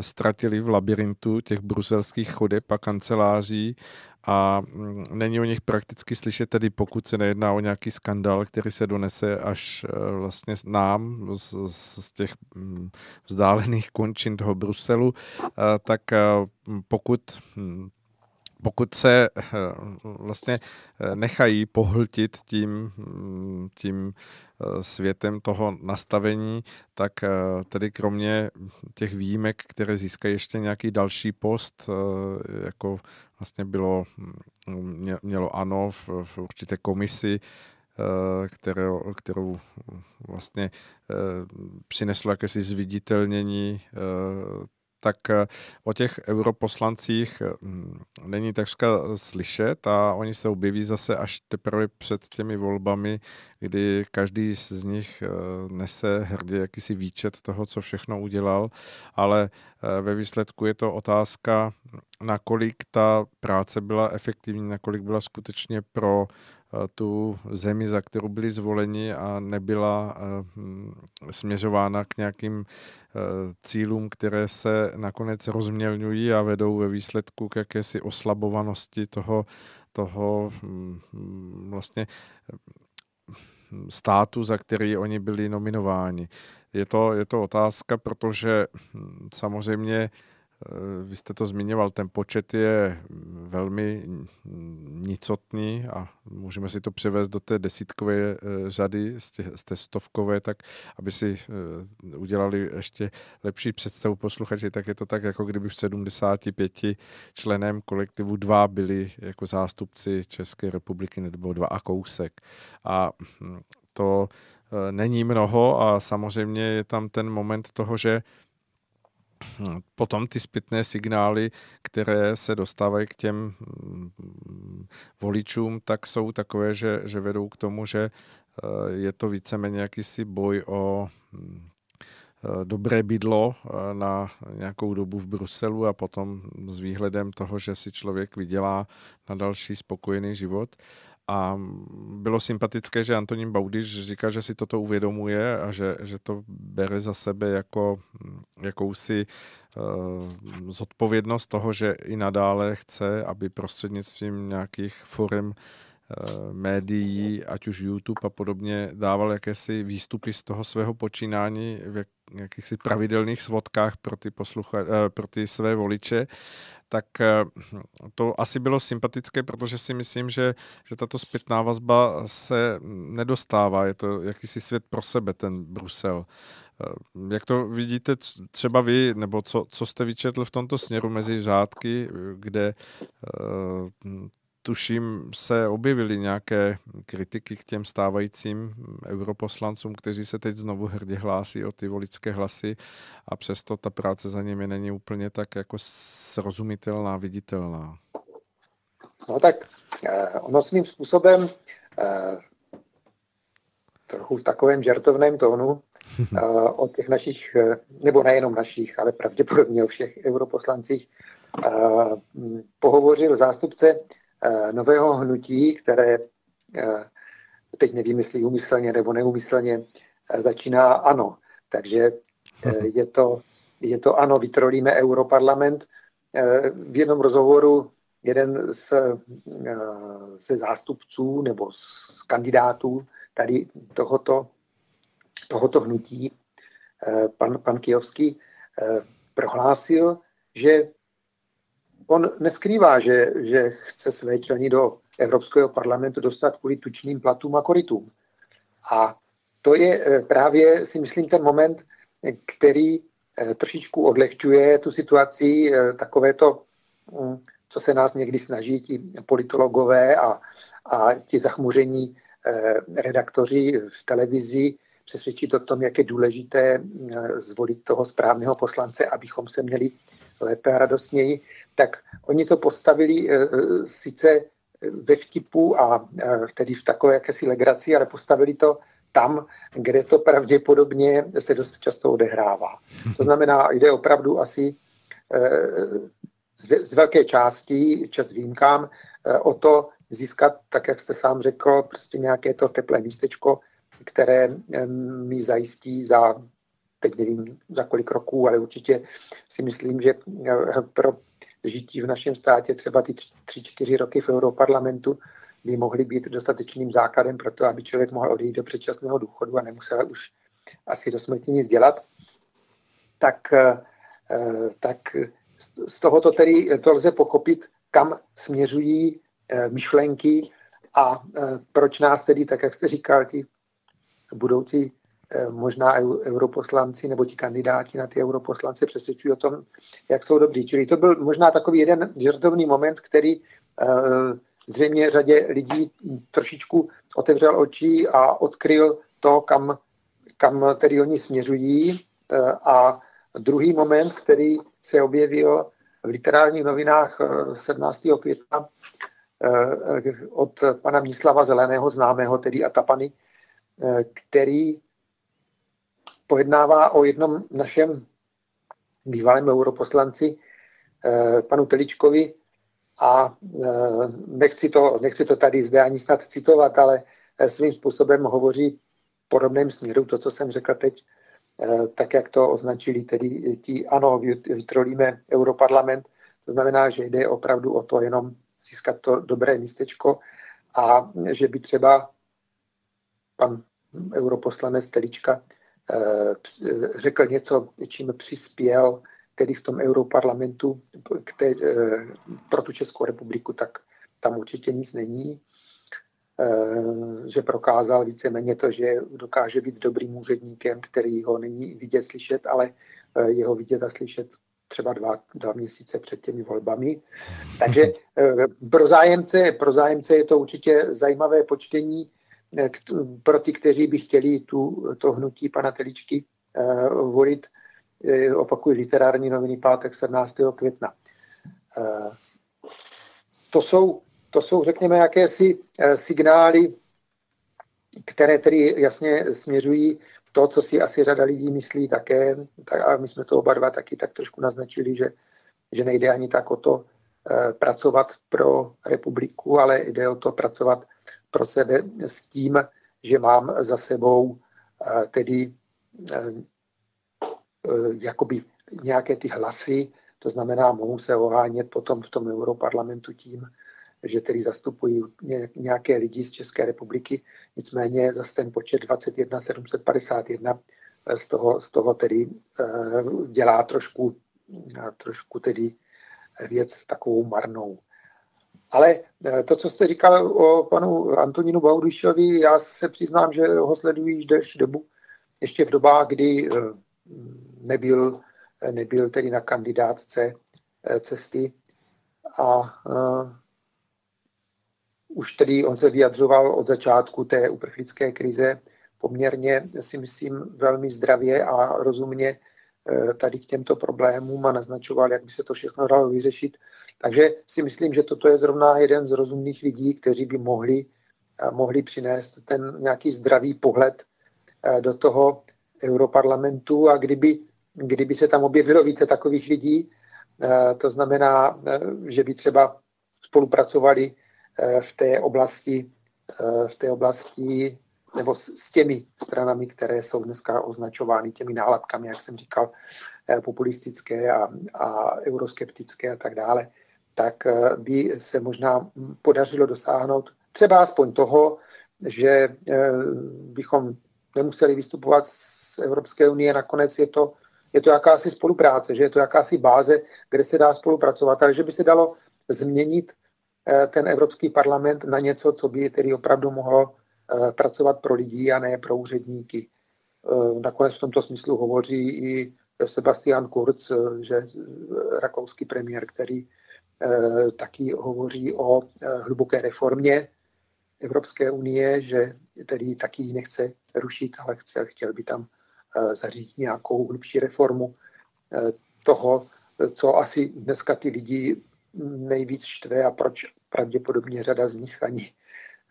ztratili v labirintu těch bruselských chodeb a kanceláří. A mm, není o nich prakticky slyšet, tedy pokud se nejedná o nějaký skandal, který se donese až e, vlastně nám z, z těch mm, vzdálených končin toho Bruselu, e, tak pokud hm, pokud se vlastně nechají pohltit tím, tím světem toho nastavení, tak tedy kromě těch výjimek, které získají ještě nějaký další post, jako vlastně bylo, mělo ANO v, v určité komisi, eh, kterou, kterou vlastně eh, přineslo jakési zviditelnění eh, tak eh, o těch europoslancích hm, není takřka slyšet a oni se objeví zase až teprve před těmi volbami, kdy každý z nich eh, nese hrdě jakýsi výčet toho, co všechno udělal, ale eh, ve výsledku je to otázka, nakolik ta práce byla efektivní, nakolik byla skutečně pro tu zemi, za kterou byli zvoleni a nebyla hm, směřována k nějakým cílům, které se nakonec rozmělňují a vedou ve výsledku k jakési oslabovanosti toho, toho hm, vlastně hm, státu, za který oni byli nominováni. Je to, je to otázka, protože samozřejmě Eh, vy jste to zmiňoval, ten počet je velmi nicotný a můžeme si to převést do té desítkové eh, řady, z té stovkové, tak aby si eh, udělali ještě lepší představu posluchači, tak je to tak, jako kdyby v 75 členem kolektivu dva byli jako zástupci České republiky nebo dva a kousek. A hm, to není mnoho a samozřejmě je tam ten moment toho, že potom ty zpětné signály, které se dostávají k těm mm, voličům, tak jsou takové, že, že vedou k tomu, že eh, je to víceméně jakýsi boj o mm, eh, dobré bydlo eh, na nějakou dobu v Bruselu a potom s výhledem toho, že si člověk vydělá na další spokojený život. A bylo sympatické, že Antonín Baudiš říká, že si toto uvědomuje a že, že to bere za sebe jako jakousi uh, zodpovědnost toho, že i nadále chce, aby prostřednictvím nějakých forem uh, médií, ať už YouTube a podobně, dával jakési výstupy z toho svého počínání v jak, jakýchsi pravidelných svodkách pro ty, poslucha, uh, pro ty své voliče tak eh, to asi bylo sympatické, protože si myslím, že, že tato zpětná vazba se nedostává. Je to jakýsi svět pro sebe, ten Brusel. Eh, jak to vidíte třeba vy, nebo co, co jste vyčetl v tomto směru mezi řádky, kde eh, tuším, se objevily nějaké kritiky k těm stávajícím europoslancům, kteří se teď znovu hrdě hlásí o ty voličské hlasy a přesto ta práce za nimi není úplně tak jako srozumitelná, viditelná. No tak eh, ono svým způsobem eh, trochu v takovém žertovném tónu eh, o těch našich, eh, nebo nejenom našich, ale pravděpodobně o všech europoslancích, eh, pohovořil zástupce nového hnutí, které eh, teď nevím, jestli umyslně nebo neumyslně eh, začíná ano. Takže je to, je to ano, vytrolíme Europarlament. V jednom rozhovoru jeden z, ze zástupců nebo z kandidátů tady tohoto, tohoto hnutí, pan, pan Kijovský, prohlásil, že on neskrývá, že, že chce své členy do Evropského parlamentu dostat kvůli tučným platům a korytům. A to je eh, právě, si myslím, ten moment, který eh, trošičku odlehčuje tu situaci, eh, takové to, hm, co se nás někdy snaží ti politologové a, a ti zachmuření redaktoři v televizi přesvědčit o tom, jak je důležité zvolit toho správného poslance, abychom se měli lépe a radostněji, tak oni to postavili e, sice ve vtipu a e, tedy v takové jakési legraci, ale postavili to tam, kde to pravděpodobně se dost často odehrává. To znamená, jde opravdu asi z velké části, čas výjimkám, o to získat, tak jak jste sám řekl, prostě nějaké to teplé místečko, které mi zajistí za, teď nevím za kolik roků, ale určitě si myslím, že pro žití v našem státě třeba ty tři, čtyři roky v Europarlamentu by mohly být dostatečným základem pro to, aby člověk mohl odejít do předčasného důchodu a nemusel už asi do smrti nic dělat, tak, eh, tak z tohoto tedy to lze pochopit, kam směřují eh, myšlenky a eh, proč nás tedy, tak jak jste říkal, ti budoucí možná europoslanci nebo ti kandidáti na ty europoslanci přesvědčují o tom, jak jsou dobří. Čili to byl možná takový jeden žertovný moment, který zřejmě řadě lidí trošičku otevřel oči a odkryl to, kam, kam tedy oni směřují. Eh, a druhý moment, který se objevil v literárních novinách 17. Eh, května eh, od pana Míslava Zeleného, známého tedy Atapany, který pojednává o jednom našem bývalém europoslanci, panu Teličkovi, a e, nechci to, nechci to tady zde ani snad citovat, ale e, svým způsobem hovoří v podobném směru, to, co jsem řekl teď, tak jak to označili tedy ti, ano, vytrolíme Europarlament, to znamená, že jde opravdu o to jenom získat to dobré místečko a že by třeba pan europoslanec Telička řekl něco, čím přispěl tedy v tom europarlamentu té, eh, pro tu Českou republiku, tak tam určitě nic není. Eh, že prokázal víceméně to, že dokáže být dobrým úředníkem, který ho není vidět, slyšet, ale eh, jeho vidět a slyšet třeba dva, dva měsíce před těmi volbami. Takže pro zájemce, pro zájemce je to určitě zajímavé počtení pro ty, kteří by chtěli tu, to hnutí pana Teličky volit, opakuji, literární noviny pátek 17. května. Eh, to jsou, to jsou, řekněme, jakési eh, signály, které tedy jasně směřují to, co si asi řada lidí myslí také, a my jsme to oba dva taky tak trošku naznačili, že, že nejde ani tak o to eh, pracovat pro republiku, ale jde o to pracovat pro sebe s tím, že mám za sebou tedy Eh, jakoby nějaké ty hlasy, to znamená, mohou se ohánět potom v tom europarlamentu tím, že tedy zastupují nějaké lidi z České republiky, nicméně za ten počet 21 751 eh, z toho, z toho tedy eh, dělá trošku, trošku tedy věc takovou marnou. Ale to, co jste říkal o panu Antonínu Baudušovi, já se přiznám, že ho sleduji již delší dobu, ještě v dobách, kdy nebyl, nebyl tedy na kandidátce eh, cesty a uh, už tedy on se vyjadřoval od začátku té uprchlické krize poměrně, si myslím, velmi zdravě a rozumně uh, tady k těmto problémům a naznačoval, jak by se to všechno dalo vyřešit. Takže si myslím, že toto je zrovna jeden z rozumných lidí, kteří by mohli, uh, mohli přinést ten nějaký zdravý pohled do toho europarlamentu. A kdyby kdyby se tam objevilo více takových lidí, eh, to znamená, eh, že by třeba spolupracovali eh, v té oblasti, v té oblasti nebo s těmi stranami, které jsou dneska označovány těmi nálepkami, jak jsem říkal, populistické a, a euroskeptické a tak dále, tak by se možná podařilo dosáhnout třeba aspoň toho, že bychom nemuseli vystupovat z Evropské unie. Nakonec je to je to jakási spolupráce, že je to jakási báze, kde se dá spolupracovat, ale že by se dalo změnit eh, ten Evropský parlament na něco, co by tedy opravdu mohlo eh, pracovat pro lidi a ne pro úředníky. Eh, nakonec v tomto smyslu hovoří i Sebastian Kurz, že rakouský premiér, který taky hovoří o hluboké reformě Evropské unie, že tedy taky ji nechce rušit, ale chce, chtěl by tam Eh, zařídit nějakou hlubší reformu eh, toho, co asi dneska ty lidi nejvíc štve a proč pravděpodobně řada z nich ani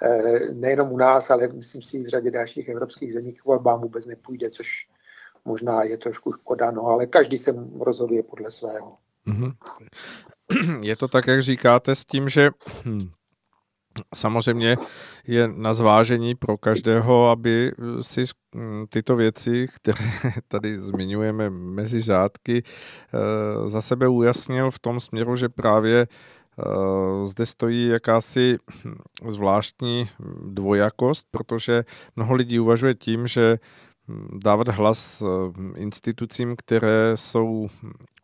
eh, nejenom u nás, ale myslím si v řadě dalších evropských zemí k volbám vůbec nepůjde, což možná je trošku škoda, no ale každý se rozhoduje podle svého. Mm-hmm. Je to tak, jak říkáte, s tím, že Samozřejmě je na zvážení pro každého, aby si tyto věci, které tady zmiňujeme mezi řádky, eh, za sebe ujasnil v tom směru, že právě Eh, zde stojí jakási zvláštní dvojakost, protože mnoho lidí uvažuje tím, že dávat hlas eh, institucím, které jsou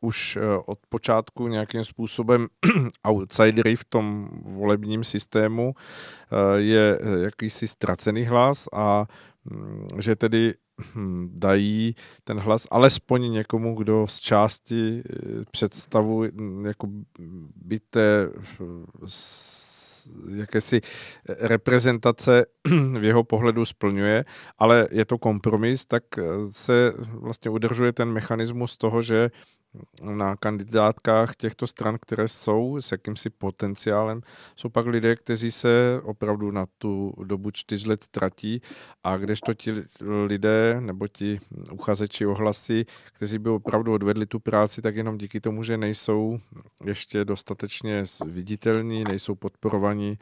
už eh, od počátku nějakým způsobem outsidery v tom volebním systému, je jakýsi ztracený hlas a že tedy Hm, dají ten hlas alespoň někomu, kdo z části eh, představu hm, jako by té hm, jakési reprezentace v jeho pohledu splňuje, ale je to kompromis, tak eh, se vlastně udržuje ten mechanismus toho, že na kandidátkách těchto stran, které jsou s jakýmsi potenciálem, jsou pak lidé, kteří se opravdu na tu dobu čtyř let ztratí a kdežto ti lidé nebo ti uchazeči ohlasy, kteří by opravdu odvedli tu práci, tak jenom díky tomu, že nejsou ještě dostatečně viditelní, nejsou podporovaní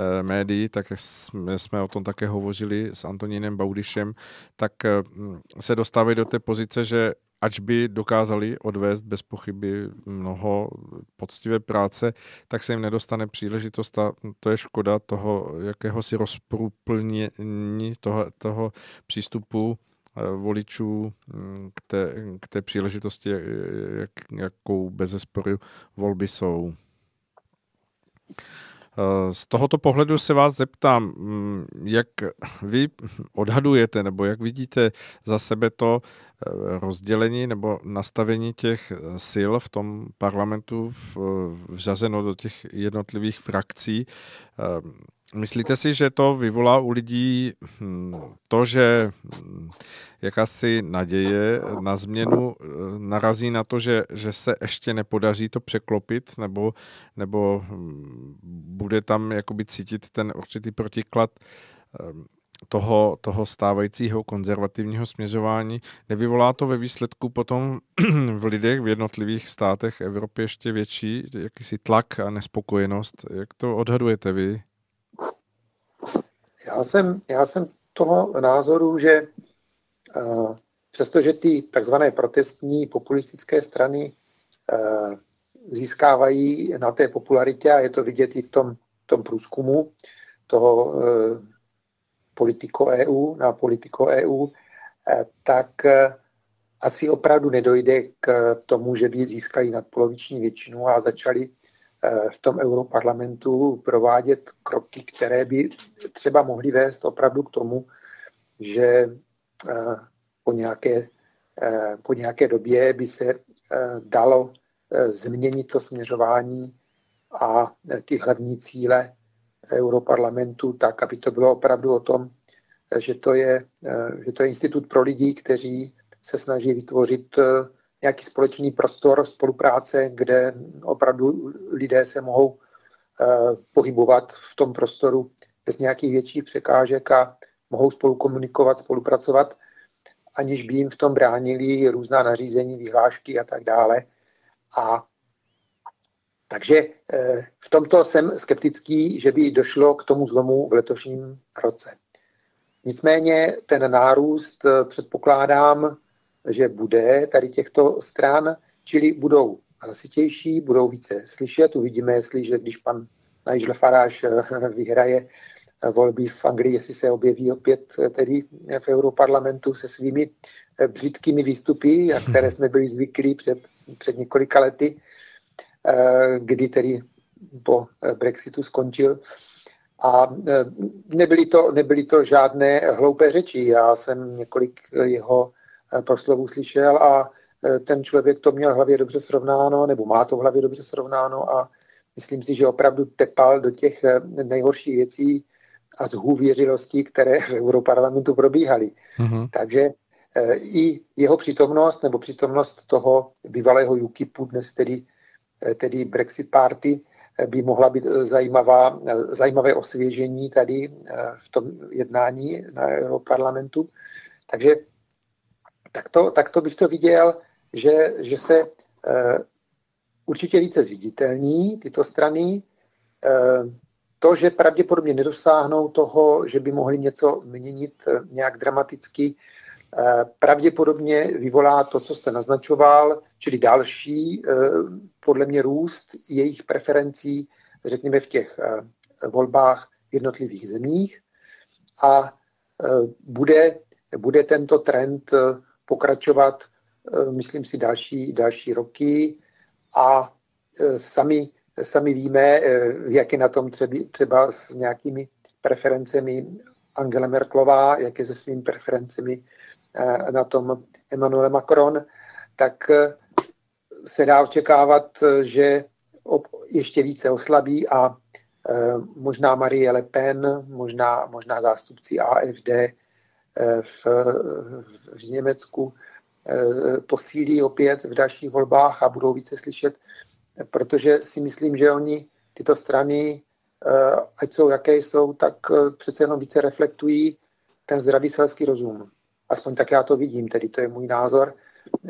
eh, médií, tak jsme, jsme o tom také hovořili s Antonínem Baudišem, tak eh, se dostávají do té pozice, že ač by dokázali odvést bez pochyby mnoho poctivé práce, tak se jim nedostane příležitost a to je škoda toho jakéhosi rozprůplnění toho, toho přístupu eh, voličů hm, k té, k té příležitosti, jak, jakou bez volby jsou. Eh, z tohoto pohledu se vás zeptám, hm, jak vy odhadujete nebo jak vidíte za sebe to eh, rozdělení nebo nastavení těch eh, sil v tom parlamentu vřazeno do těch jednotlivých frakcí. Myslíte si, že to vyvolá u lidí hm, to, že hm, jakási naděje na změnu eh, narazí na to, že, že se ještě nepodaří to překlopit, nebo, nebo hm, bude tam jakoby cítit ten určitý protiklad toho, toho stávajícího konzervativního směřování. Nevyvolá to ve výsledku potom v lidech v jednotlivých státech Evropy ještě větší jakýsi tlak a nespokojenost? Jak to odhadujete vy? Já jsem, já jsem toho názoru, že uh, přestože ty takzvané protestní populistické strany uh, získávají na té popularitě a je to vidět i v tom, tom průzkumu toho uh, politiko EU na politiko EU, tak asi opravdu nedojde k tomu, že by získali nadpoloviční většinu a začali Eh, v tom europarlamentu provádět kroky, které by třeba mohly vést opravdu k tomu, že eh, po nějaké, eh, po nějaké době by se dalo změnit to směřování a ty hlavní cíle europarlamentu tak, aby to bylo opravdu o tom, že to je, že to je institut pro lidi, kteří se snaží vytvořit nějaký společný prostor spolupráce, kde opravdu lidé se mohou uh, pohybovat v tom prostoru bez nějakých větších překážek a mohou spolu komunikovat, spolupracovat, aniž by jim v tom bránili různá nařízení, vyhlášky a tak dále. A takže uh, v tomto jsem skeptický, že by došlo k tomu zlomu v letošním roce. Nicméně ten nárůst eh, předpokládám že bude tady těchto stran, čili budou hlasitější, budou více slyšet. Uvidíme, jestli, že když pan Nigel Farage eh, vyhraje eh, volby v Anglii, jestli se objeví opět eh, tedy v Europarlamentu se svými břitkými výstupy, které jsme byli zvyklí před, před několika lety, kdy tedy po Brexitu skončil. A nebyly to, nebyly to žádné hloupé řeči. Já jsem několik jeho Eh, proslovu slyšel a eh, ten člověk to měl v hlavě dobře srovnáno, nebo má to v hlavě dobře srovnáno a myslím si, že opravdu tepal do těch eh, nejhorších věcí a zhůvěřilostí, které v Europarlamentu probíhaly. Mm-hmm. Takže i jeho přítomnost nebo přítomnost toho bývalého UKIPu, dnes tedy, tedy Brexit Party, by mohla být zajímavá, zajímavé osvěžení tady v tom jednání na Europarlamentu. Takže tak to, tak to bych to viděl, že, že se eh, určitě více zviditelní tyto strany. To, že pravděpodobně nedosáhnou toho, že by mohli něco měnit nějak dramaticky, pravděpodobně vyvolá to, co jste naznačoval, čili další, podle mě, růst jejich preferencí, řekněme, v těch volbách v jednotlivých zemích. A bude, bude tento trend pokračovat, myslím si, další, další roky. A sami, sami víme, jak je na tom třeba, třeba s nějakými preferencemi Angela Merklová, jak je se svými preferencemi Eh, na tom Emmanuel Macron, tak eh, se dá očekávat, eh, že ještě více oslabí a možná Marie Le Pen, možná, možná zástupci AFD v, v Německu posílí opět v dalších volbách a budou více slyšet, protože si myslím, že oni tyto strany, ať jsou jaké jsou, tak přece jenom více reflektují ten zdravý selský rozum. Aspoň tak já to vidím, tedy to je můj názor,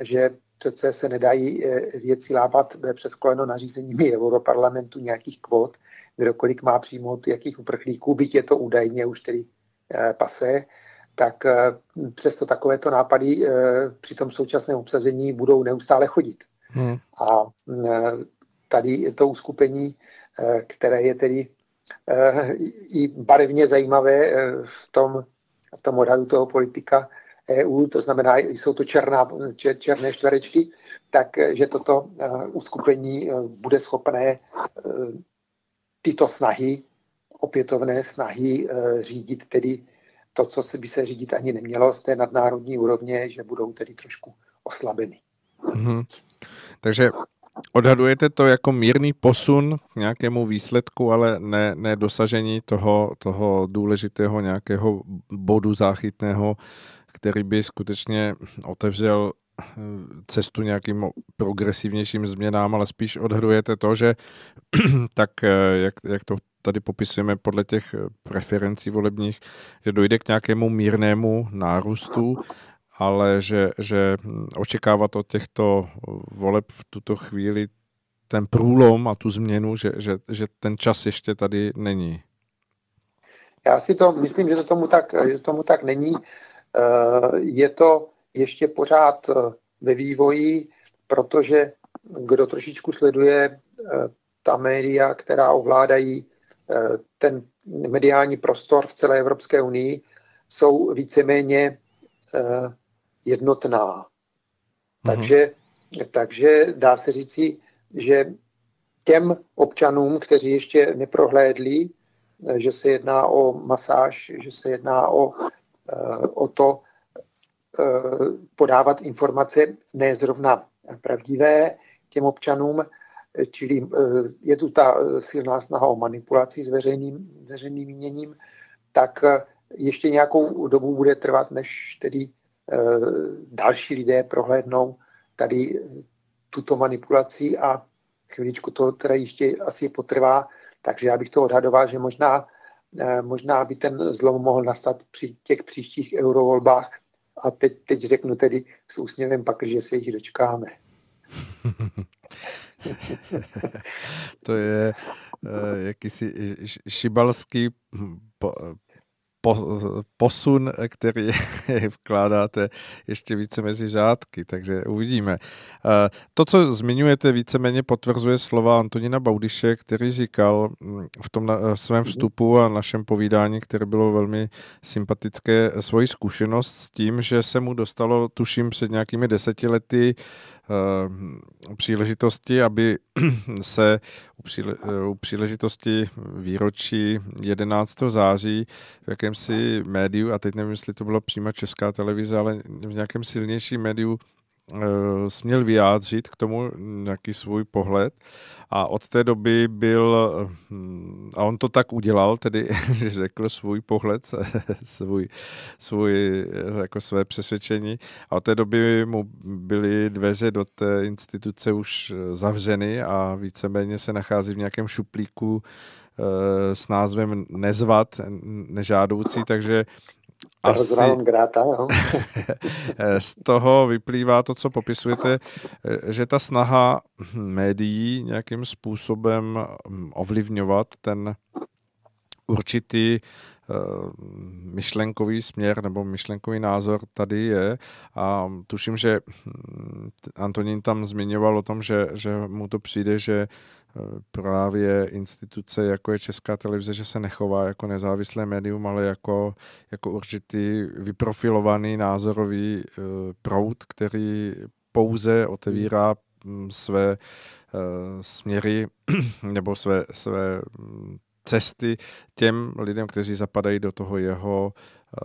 že přece se nedají eh, věci lápat přes koleno nařízeními Europarlamentu nějakých kvot, kdokoliv má přijmout jakých uprchlíků, byť je to údajně už tedy eh, pase, tak eh, přesto takovéto nápady při tom současném obsazení budou neustále chodit. Hmm. A tady to uskupení, které je tedy i barevně zajímavé v tom, v tom odhadu toho politika, EU, to znamená, jsou to černá, černé čtverečky, takže toto uskupení bude schopné tyto snahy, opětovné snahy řídit tedy to, co by se řídit ani nemělo z té nadnárodní úrovně, že budou tedy trošku oslabeny. Mm-hmm. Takže odhadujete to jako mírný posun k nějakému výsledku, ale ne, ne dosažení toho, toho důležitého nějakého bodu záchytného který by skutečně otevřel eh, cestu nějakým progresivnějším změnám, ale spíš odhadujete to, že tak, eh, jak, jak to tady popisujeme podle těch preferencí volebních, že dojde k nějakému mírnému nárůstu, ale že, že očekávat od těchto voleb v tuto chvíli ten průlom a tu změnu, že, že, že ten čas ještě tady není. Já si to myslím, že to tomu tak, že tomu tak není. Eh, je to ještě pořád eh, ve vývoji, protože kdo trošičku sleduje eh, ta média, která ovládají ten mediální prostor v celé Evropské unii, jsou víceméně jednotná. Mm-hmm. Takže, takže dá se říci, že těm občanům, kteří ještě neprohlédli, že se jedná o masáž, že se jedná o Eh, o to eh, podávat informace ne zrovna pravdivé těm občanům, čili eh, je tu ta silná snaha o manipulaci s veřejným, veřejným míněním, tak ještě nějakou dobu bude trvat, než tedy další lidé prohlédnou tady tuto manipulaci a chviličku to teda ještě asi potrvá, takže já bych to odhadoval, že možná Eh, možná by ten zlom mohl nastat při těch příštích eurovolbách. A teď, teď řeknu tedy s úsměvem pak, že se jich dočkáme. to je uh, jakýsi šibalský po, posun, který vkládáte ještě více mezi žádky, takže uvidíme. Eh, to, co zmiňujete, víceméně potvrzuje slova Antonina Baudiše, který říkal mm, v tom svém mhm. vstupu a našem povídání, které bylo velmi sympatické, svoji zkušenost s tím, že se mu dostalo, tuším, před nějakými deseti lety Eh, příležitosti, aby se u příležitosti výročí 11. září v jakémsi médiu, a teď nevím, jestli to byla přímo česká televize, ale v nějakém silnějším médiu Eh, směl vyjádřit k tomu nějaký svůj pohled. A od té doby byl, hm, a on to tak udělal, tedy že řekl svůj pohled, svůj, svůj, jako své přesvědčení. A od té doby mu byly dveře do té instituce už zavřeny a víceméně se nachází v nějakém šuplíku eh, s názvem nezvat, nežádoucí, takže asi grata, no. z toho vyplývá to, co popisujete, že ta snaha médií nějakým způsobem hm, ovlivňovat ten určitý eh, myšlenkový směr nebo myšlenkový názor tady je a tuším, že hm, Antonín tam zmiňoval o tom, že, že mu to přijde, že právě instituce, jako je Česká televize, že se nechová jako nezávislé médium, ale jako, jako určitý vyprofilovaný názorový uh, proud, který pouze otevírá hm, své uh, směry nebo své, své hm, cesty těm lidem, kteří zapadají do toho jeho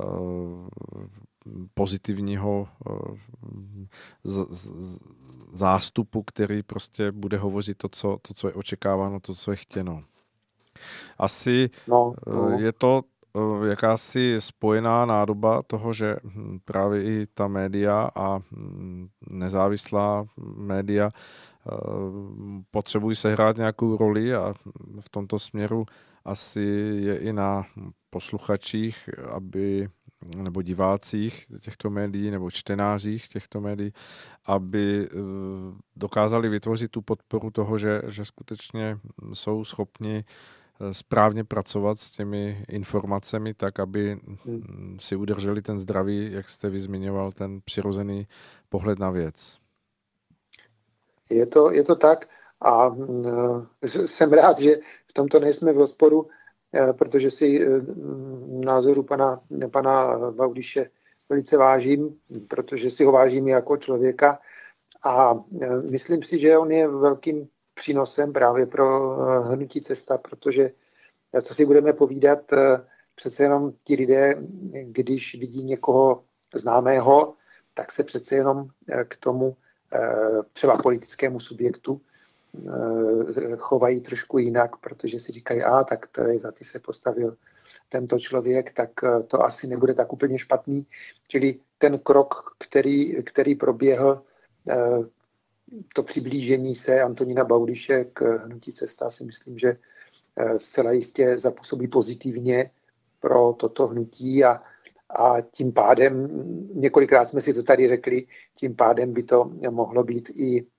uh, pozitivního zástupu, který prostě bude hovořit to co, to, co je očekáváno, to, co je chtěno. Asi no, no. je to jakási spojená nádoba toho, že hm, právě i ta média a hm, nezávislá média potřebují sehrát nějakou roli a v tomto směru asi je i na posluchačích, aby nebo divácích těchto médií nebo čtenářích těchto médií, aby eh, dokázali vytvořit tu podporu toho, že, že skutečně jsou schopni eh, správně pracovat s těmi informacemi tak, aby hmm. si udrželi ten zdravý, jak jste vyzmiňoval, ten přirozený pohled na věc. Je to, je to tak a e, jsem rád, že v tomto nejsme v rozporu, protože si e, názoru pana, pana Baudiše velice vážím, protože si ho vážím jako člověka. A myslím si, že on je velkým přínosem právě pro hnutí cesta, protože co si budeme povídat, přece jenom ti lidé, když vidí někoho známého, tak se přece jenom k tomu třeba politickému subjektu Eh, chovají trošku jinak, protože si říkají, a tak tady za ty se postavil tento člověk, tak eh, to asi nebude tak úplně špatný. Čili ten krok, který, který proběhl, eh, to přiblížení se Antonína Baudiše k hnutí cesta si myslím, že zcela jistě zapůsobí pozitivně pro toto hnutí a, a tím pádem, několikrát jsme si to tady řekli, tím pádem by to mohlo být i Eh,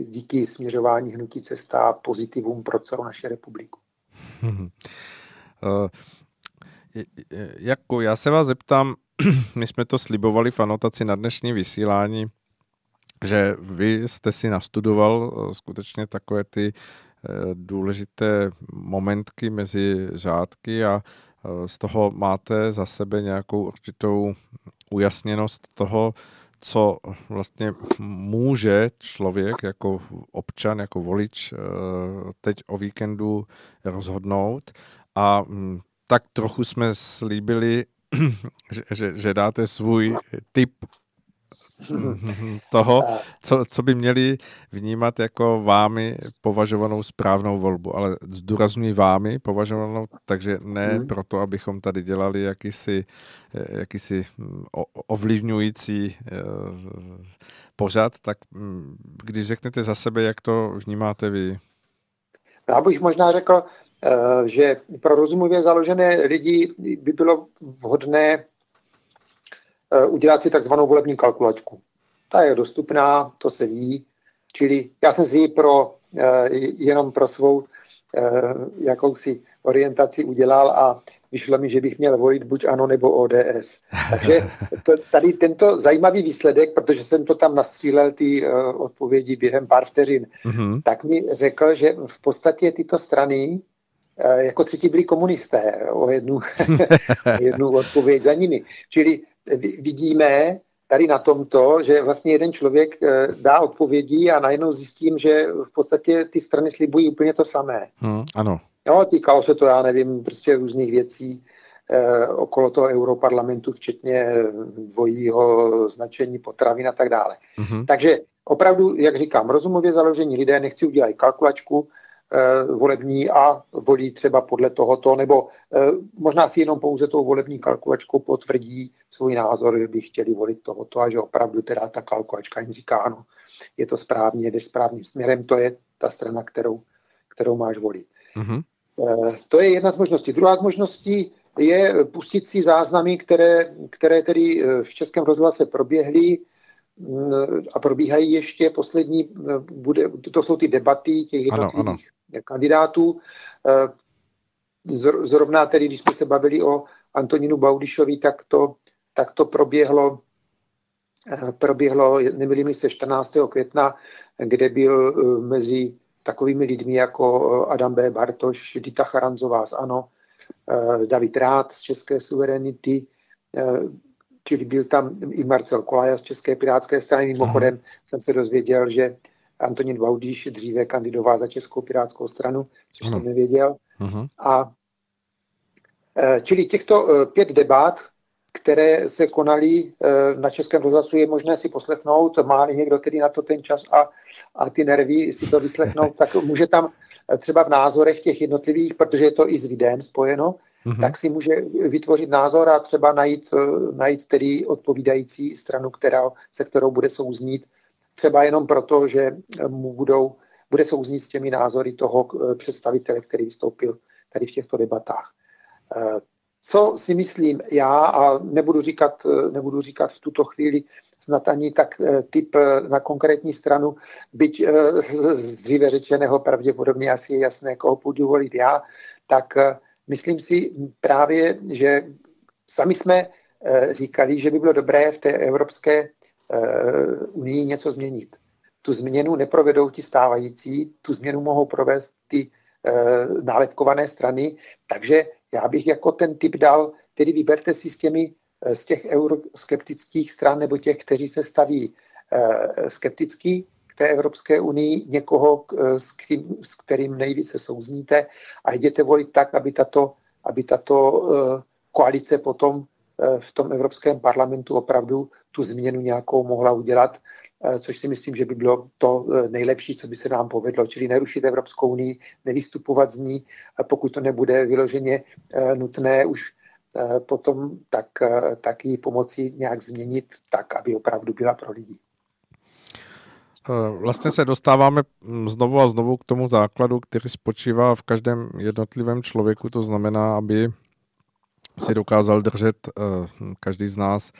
díky směřování hnutí cesta pozitivům pro celou naši republiku. Eh, jako já se vás zeptám, my jsme to slibovali v anotaci na dnešní vysílání, že vy jste si nastudoval eh, skutečně takové ty důležité momentky mezi řádky a z toho máte za sebe nějakou určitou ujasněnost toho, co vlastně může člověk jako občan, jako volič eh, teď o víkendu rozhodnout. A mm, tak trochu jsme slíbili, že, že, že dáte svůj tip toho, co, co by měli vnímat jako vámi považovanou správnou volbu. Ale zdůraznuju vámi považovanou, takže ne hmm. proto, abychom tady dělali jakýsi, jakýsi mm, ovlivňující eh, pořad, tak mm, když řeknete za sebe, jak to vnímáte vy? Já bych možná řekl, eh, že pro rozumově založené lidi by bylo vhodné Eh, udělat si takzvanou volební kalkulačku. Ta je dostupná, to se ví, čili já jsem si ji pro, eh, jenom pro svou eh, jakousi orientaci udělal a vyšlo mi, že bych měl volit buď ANO nebo ODS. Takže to, tady tento zajímavý výsledek, protože jsem to tam nastřílel ty uh, odpovědi během pár vteřin, mm-hmm. tak mi řekl, že v podstatě tyto strany jako třetí byli komunisté o jednu, jednu odpověď za nimi. Čili vidíme tady na tomto, že vlastně jeden člověk eh, dá odpovědi a najednou zjistím, že v podstatě ty strany slibují úplně to samé. Hmm, ano. No, týkalo se to, já nevím, prostě různých věcí eh, okolo toho europarlamentu, včetně dvojího značení potravin a tak dále. Mm-hmm. Takže opravdu, jak říkám, rozumově založení lidé nechci udělat kalkulačku, Eh, volební a volí třeba podle tohoto, nebo eh, možná si jenom pouze tou volební kalkulačkou potvrdí svůj názor, že by chtěli volit tohoto a že opravdu teda ta kalkulačka jim říká, ano, je to správně, jde správným směrem, to je ta strana, kterou, kterou máš volit. Mm-hmm. To je jedna z možností. Druhá z možností je pustit si záznamy, které, které tedy v Českém rozhlase proběhly mm, a probíhají ještě poslední, bude, to jsou ty debaty těch jednotlivých kandidátů. Zrovna tedy, když jsme se bavili o Antonínu Baudišovi, tak to, tak to proběhlo, proběhlo, nemilím se, 14. května, kde byl mezi takovými lidmi jako eh, Adam B. Bartoš, Dita Charanzová z ANO, eh, David Rád z České suverenity, eh, čili byl tam i Marcel Kolaja z České pirátské strany. Mimochodem jsem se dozvěděl, že Antonín Baudíš dříve kandidoval za Českou pirátskou stranu, což jsem nevěděl. Uh-huh. A čili těchto pět debat, které se konaly eh, na Českém rozhlasu, je možné si poslechnout. Má někdo tedy na to ten čas a, a ty nervy si to vyslechnout, tak může tam třeba v názorech těch jednotlivých, protože je to i s videem spojeno, mm-hmm. tak si může vytvořit názor a třeba najít, najít tedy odpovídající stranu, která, se kterou bude souznít. Třeba jenom proto, že mu budou, bude souznít s těmi názory toho představitele, který vystoupil tady v těchto debatách. Co si myslím já, a nebudu říkat, nebudu říkat v tuto chvíli snad ani tak eh, typ eh, na konkrétní stranu, byť eh, z dříve řečeného pravděpodobně asi je jasné, koho půjdu volit já, tak myslím si právě, že sami jsme říkali, že by bylo dobré v té Evropské unii něco změnit. Tu změnu neprovedou ti stávající, tu změnu mohou provést ty nálepkované strany, takže já bych jako ten typ dal, tedy vyberte si s těmi eh, z těch euroskeptických stran nebo těch, kteří se staví eh, skeptický k té Evropské unii, někoho, eh, s, kterým, s kterým nejvíce souzníte a jděte volit tak, aby tato, aby tato koalice potom v tom Evropském parlamentu opravdu tu změnu nějakou mohla udělat Eh, což si myslím, že by bylo to eh, nejlepší, co by se nám povedlo, čili nerušit Evropskou unii, nevystupovat z ní, pokud to nebude vyloženě eh, nutné už potom, tak, tak ji pomoci nějak změnit tak, aby opravdu byla pro lidi. Vlastně se dostáváme hm, znovu a znovu k tomu základu, který spočívá v každém jednotlivém člověku, to znamená, aby si dokázal držet každý z nás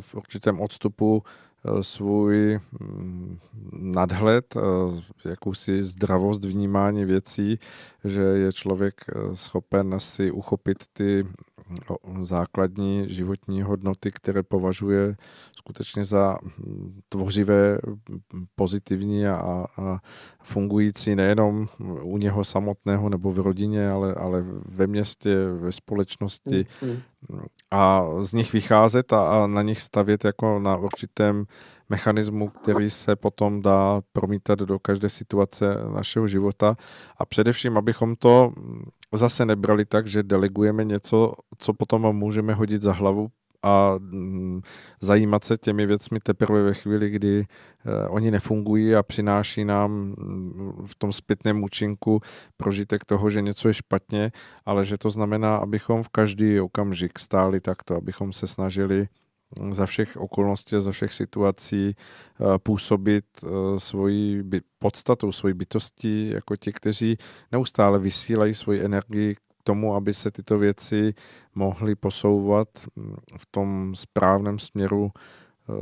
v určitém odstupu Eh, svůj mm, nadhled, eh, jakousi zdravost vnímání věcí, že je člověk eh, schopen si uchopit ty základní životní hodnoty, které považuje skutečně za hm, tvořivé, pozitivní a, a fungující nejenom u něho samotného nebo v rodině, ale, ale ve městě, ve společnosti mm, mm. a z nich vycházet a, a na nich stavět jako na určitém mechanismu, který se potom dá promítat do každé situace našeho života a především, abychom to zase nebrali tak, že delegujeme něco, co potom můžeme hodit za hlavu a mm, zajímat se těmi věcmi teprve ve chvíli, kdy eh, oni nefungují a přináší nám mm, v tom zpětném účinku prožitek toho, že něco je špatně, ale že to znamená, abychom v každý okamžik stáli takto, abychom se snažili za všech okolností, za všech situací eh, působit eh, svoji podstatou, svoji bytostí, jako ti, kteří neustále vysílají svoji energii tomu, aby se tyto věci mohly posouvat hm, v tom správném směru eh,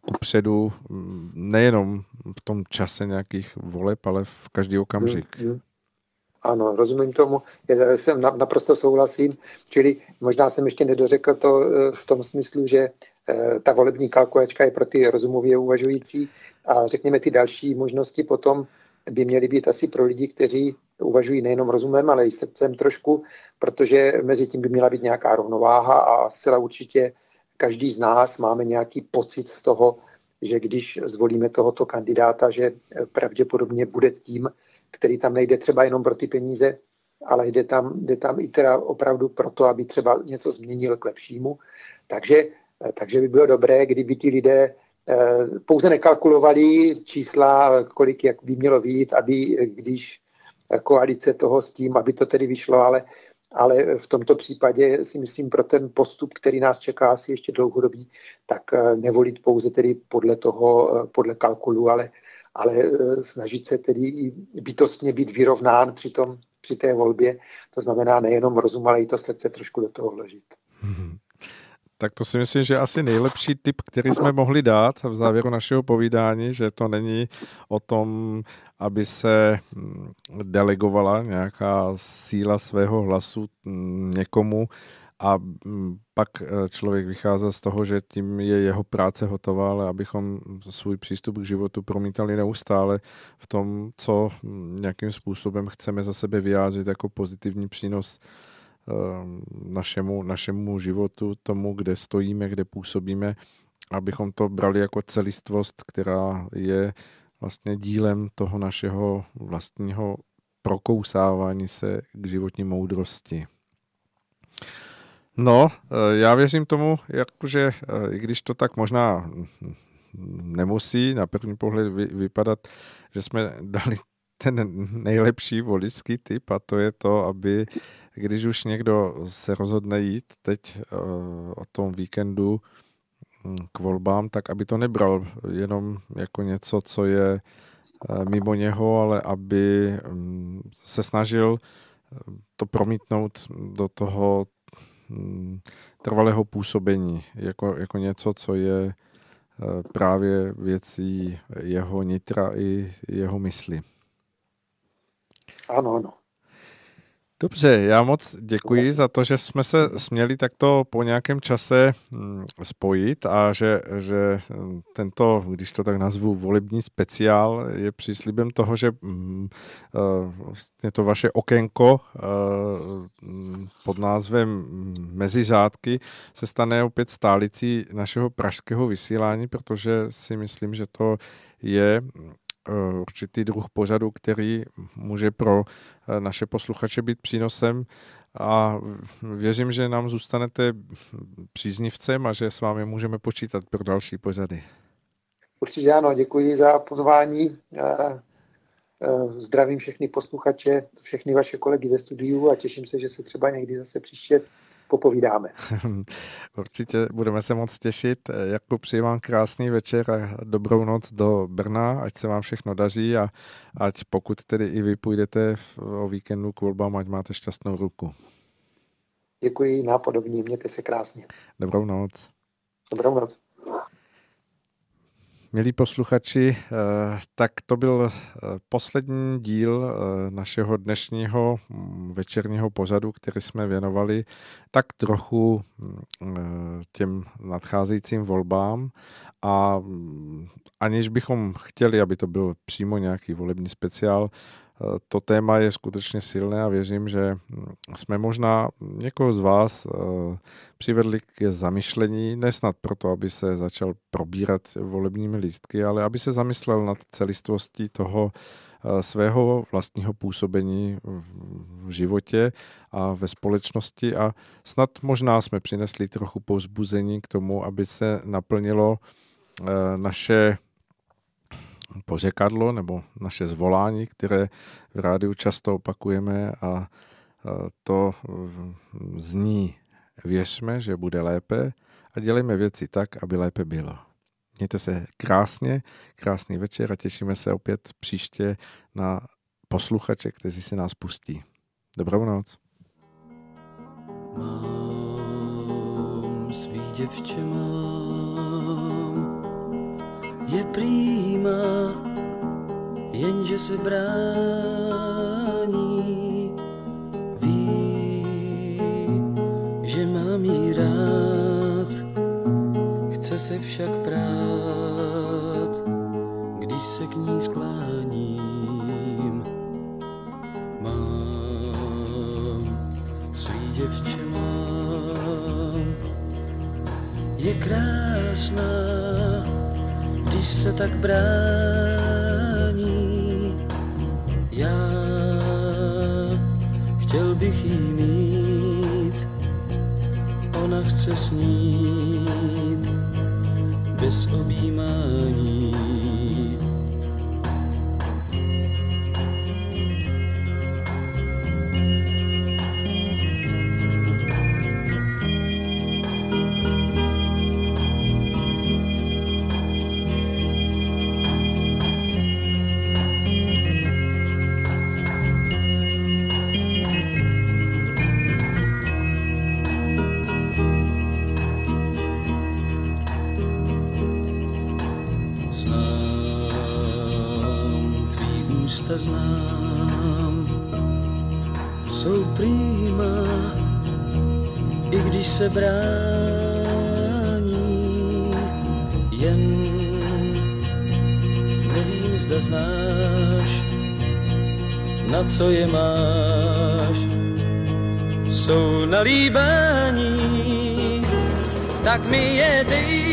kupředu, hm, nejenom v tom čase nějakých voleb, ale v každý okamžik. Mm, mm. Ano, rozumím tomu, já jsem naprosto souhlasím, čili možná jsem ještě nedořekl to eh, v tom smyslu, že eh, ta volební kalkulačka je pro ty rozumově uvažující a řekněme ty další možnosti potom by měly být asi pro lidi, kteří uvažují nejenom rozumem, ale i srdcem trošku, protože mezi tím by měla být nějaká rovnováha a zcela určitě každý z nás máme nějaký pocit z toho, že když zvolíme tohoto kandidáta, že pravděpodobně bude tím, který tam nejde třeba jenom pro ty peníze, ale jde tam, jde tam i teda opravdu proto, aby třeba něco změnil k lepšímu. Takže, takže by bylo dobré, kdyby ty lidé eh, pouze nekalkulovali čísla, kolik jak by mělo být, aby když koalice toho s tím, aby to tedy vyšlo, ale, ale v tomto případě si myslím pro ten postup, který nás čeká asi ještě dlouhodobý, tak eh, nevolit pouze tedy podle toho, eh, podle kalkulu, ale ale eh, snažit se tedy i bytostně být vyrovnán při tom, při té volbě. To znamená nejenom rozum, ale i to srdce trošku do toho vložit. Tak to si myslím, že asi nejlepší tip, který jsme mohli dát v závěru našeho povídání, že to není o tom, aby se mm, delegovala nějaká síla svého hlasu mm, někomu a mm, pak eh, člověk vycházel z toho, že tím je jeho práce hotová, ale abychom svůj přístup k životu promítali neustále v tom, co nějakým způsobem chceme za sebe vyjádřit jako pozitivní přínos našemu, našemu životu, tomu, kde stojíme, kde působíme, abychom to brali jako celistvost, která je vlastně dílem toho našeho vlastního prokousávání se k životní moudrosti. No, eh, já věřím tomu, jakože, eh, i když to tak možná nemusí na první pohled vypadat, že jsme dali ten nejlepší voličský typ a to je to, aby když už někdo se rozhodne jít teď uh, o tom víkendu hm, k volbám, tak aby to nebral jenom jako něco, co je uh, mimo něho, ale aby um, se snažil eh, to promítnout do toho trvalého působení, jako, jako něco, co je právě věcí jeho nitra i jeho mysli. Ano, ano. Dobře, já moc děkuji za to, že jsme se směli takto po nějakém čase hm, spojit a že, že hm, tento, když to tak nazvu, volební speciál je příslibem toho, že hm, eh, vlastně to vaše okénko eh, pod názvem Meziřádky se stane opět stálicí našeho pražského vysílání, protože si myslím, že to je určitý druh pořadu, který může pro eh, naše posluchače být přínosem a věřím, že nám zůstanete příznivcem a že s vámi můžeme počítat pro další pořady. Určitě ano, děkuji za pozvání. Eh, zdravím všechny posluchače, všechny vaše kolegy ve studiu a těším se, že se třeba někdy zase příště popovídáme. Určitě budeme se moc těšit. Jako přeji vám krásný večer a dobrou noc do Brna, ať se vám všechno daří a ať pokud tedy i vy půjdete o víkendu k volbám, ať máte šťastnou ruku. Děkuji, nápodobně, mějte se krásně. Dobrou noc. Dobrou noc. Milí posluchači, eh, tak to byl eh, poslední díl eh, našeho dnešního mm, večerního pořadu, který jsme věnovali tak trochu mm, těm nadcházejícím volbám. A mm, aniž bychom chtěli, aby to byl přímo nějaký volební speciál, to téma je skutečně silné a věřím, že jsme možná někoho z vás eh, přivedli k zamyšlení, nesnad proto, aby se začal probírat volebními lístky, ale aby se zamyslel nad celistvostí toho eh, svého vlastního působení v životě a ve společnosti. A snad možná jsme přinesli trochu povzbuzení k tomu, aby se naplnilo eh, naše pořekadlo nebo naše zvolání, které v rádiu často opakujeme a to zní věřme, že bude lépe a dělejme věci tak, aby lépe bylo. Mějte se krásně, krásný večer a těšíme se opět příště na posluchače, kteří si nás pustí. Dobrou noc. Mám svý děvče mám, je prýma, jenže se brání. Ví, že mám jí rád, chce se však prát, když se k ní skláním. Mám svý děvče mám, je krásná, když se tak brání. Já chtěl bych jí mít, ona chce snít bez objímání. Když se brání, jen nevím, zda znáš, na co je máš. Jsou na líbání, tak mi je dej,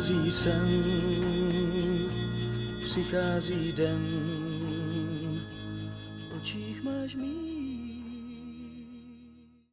odchází sen, přichází den,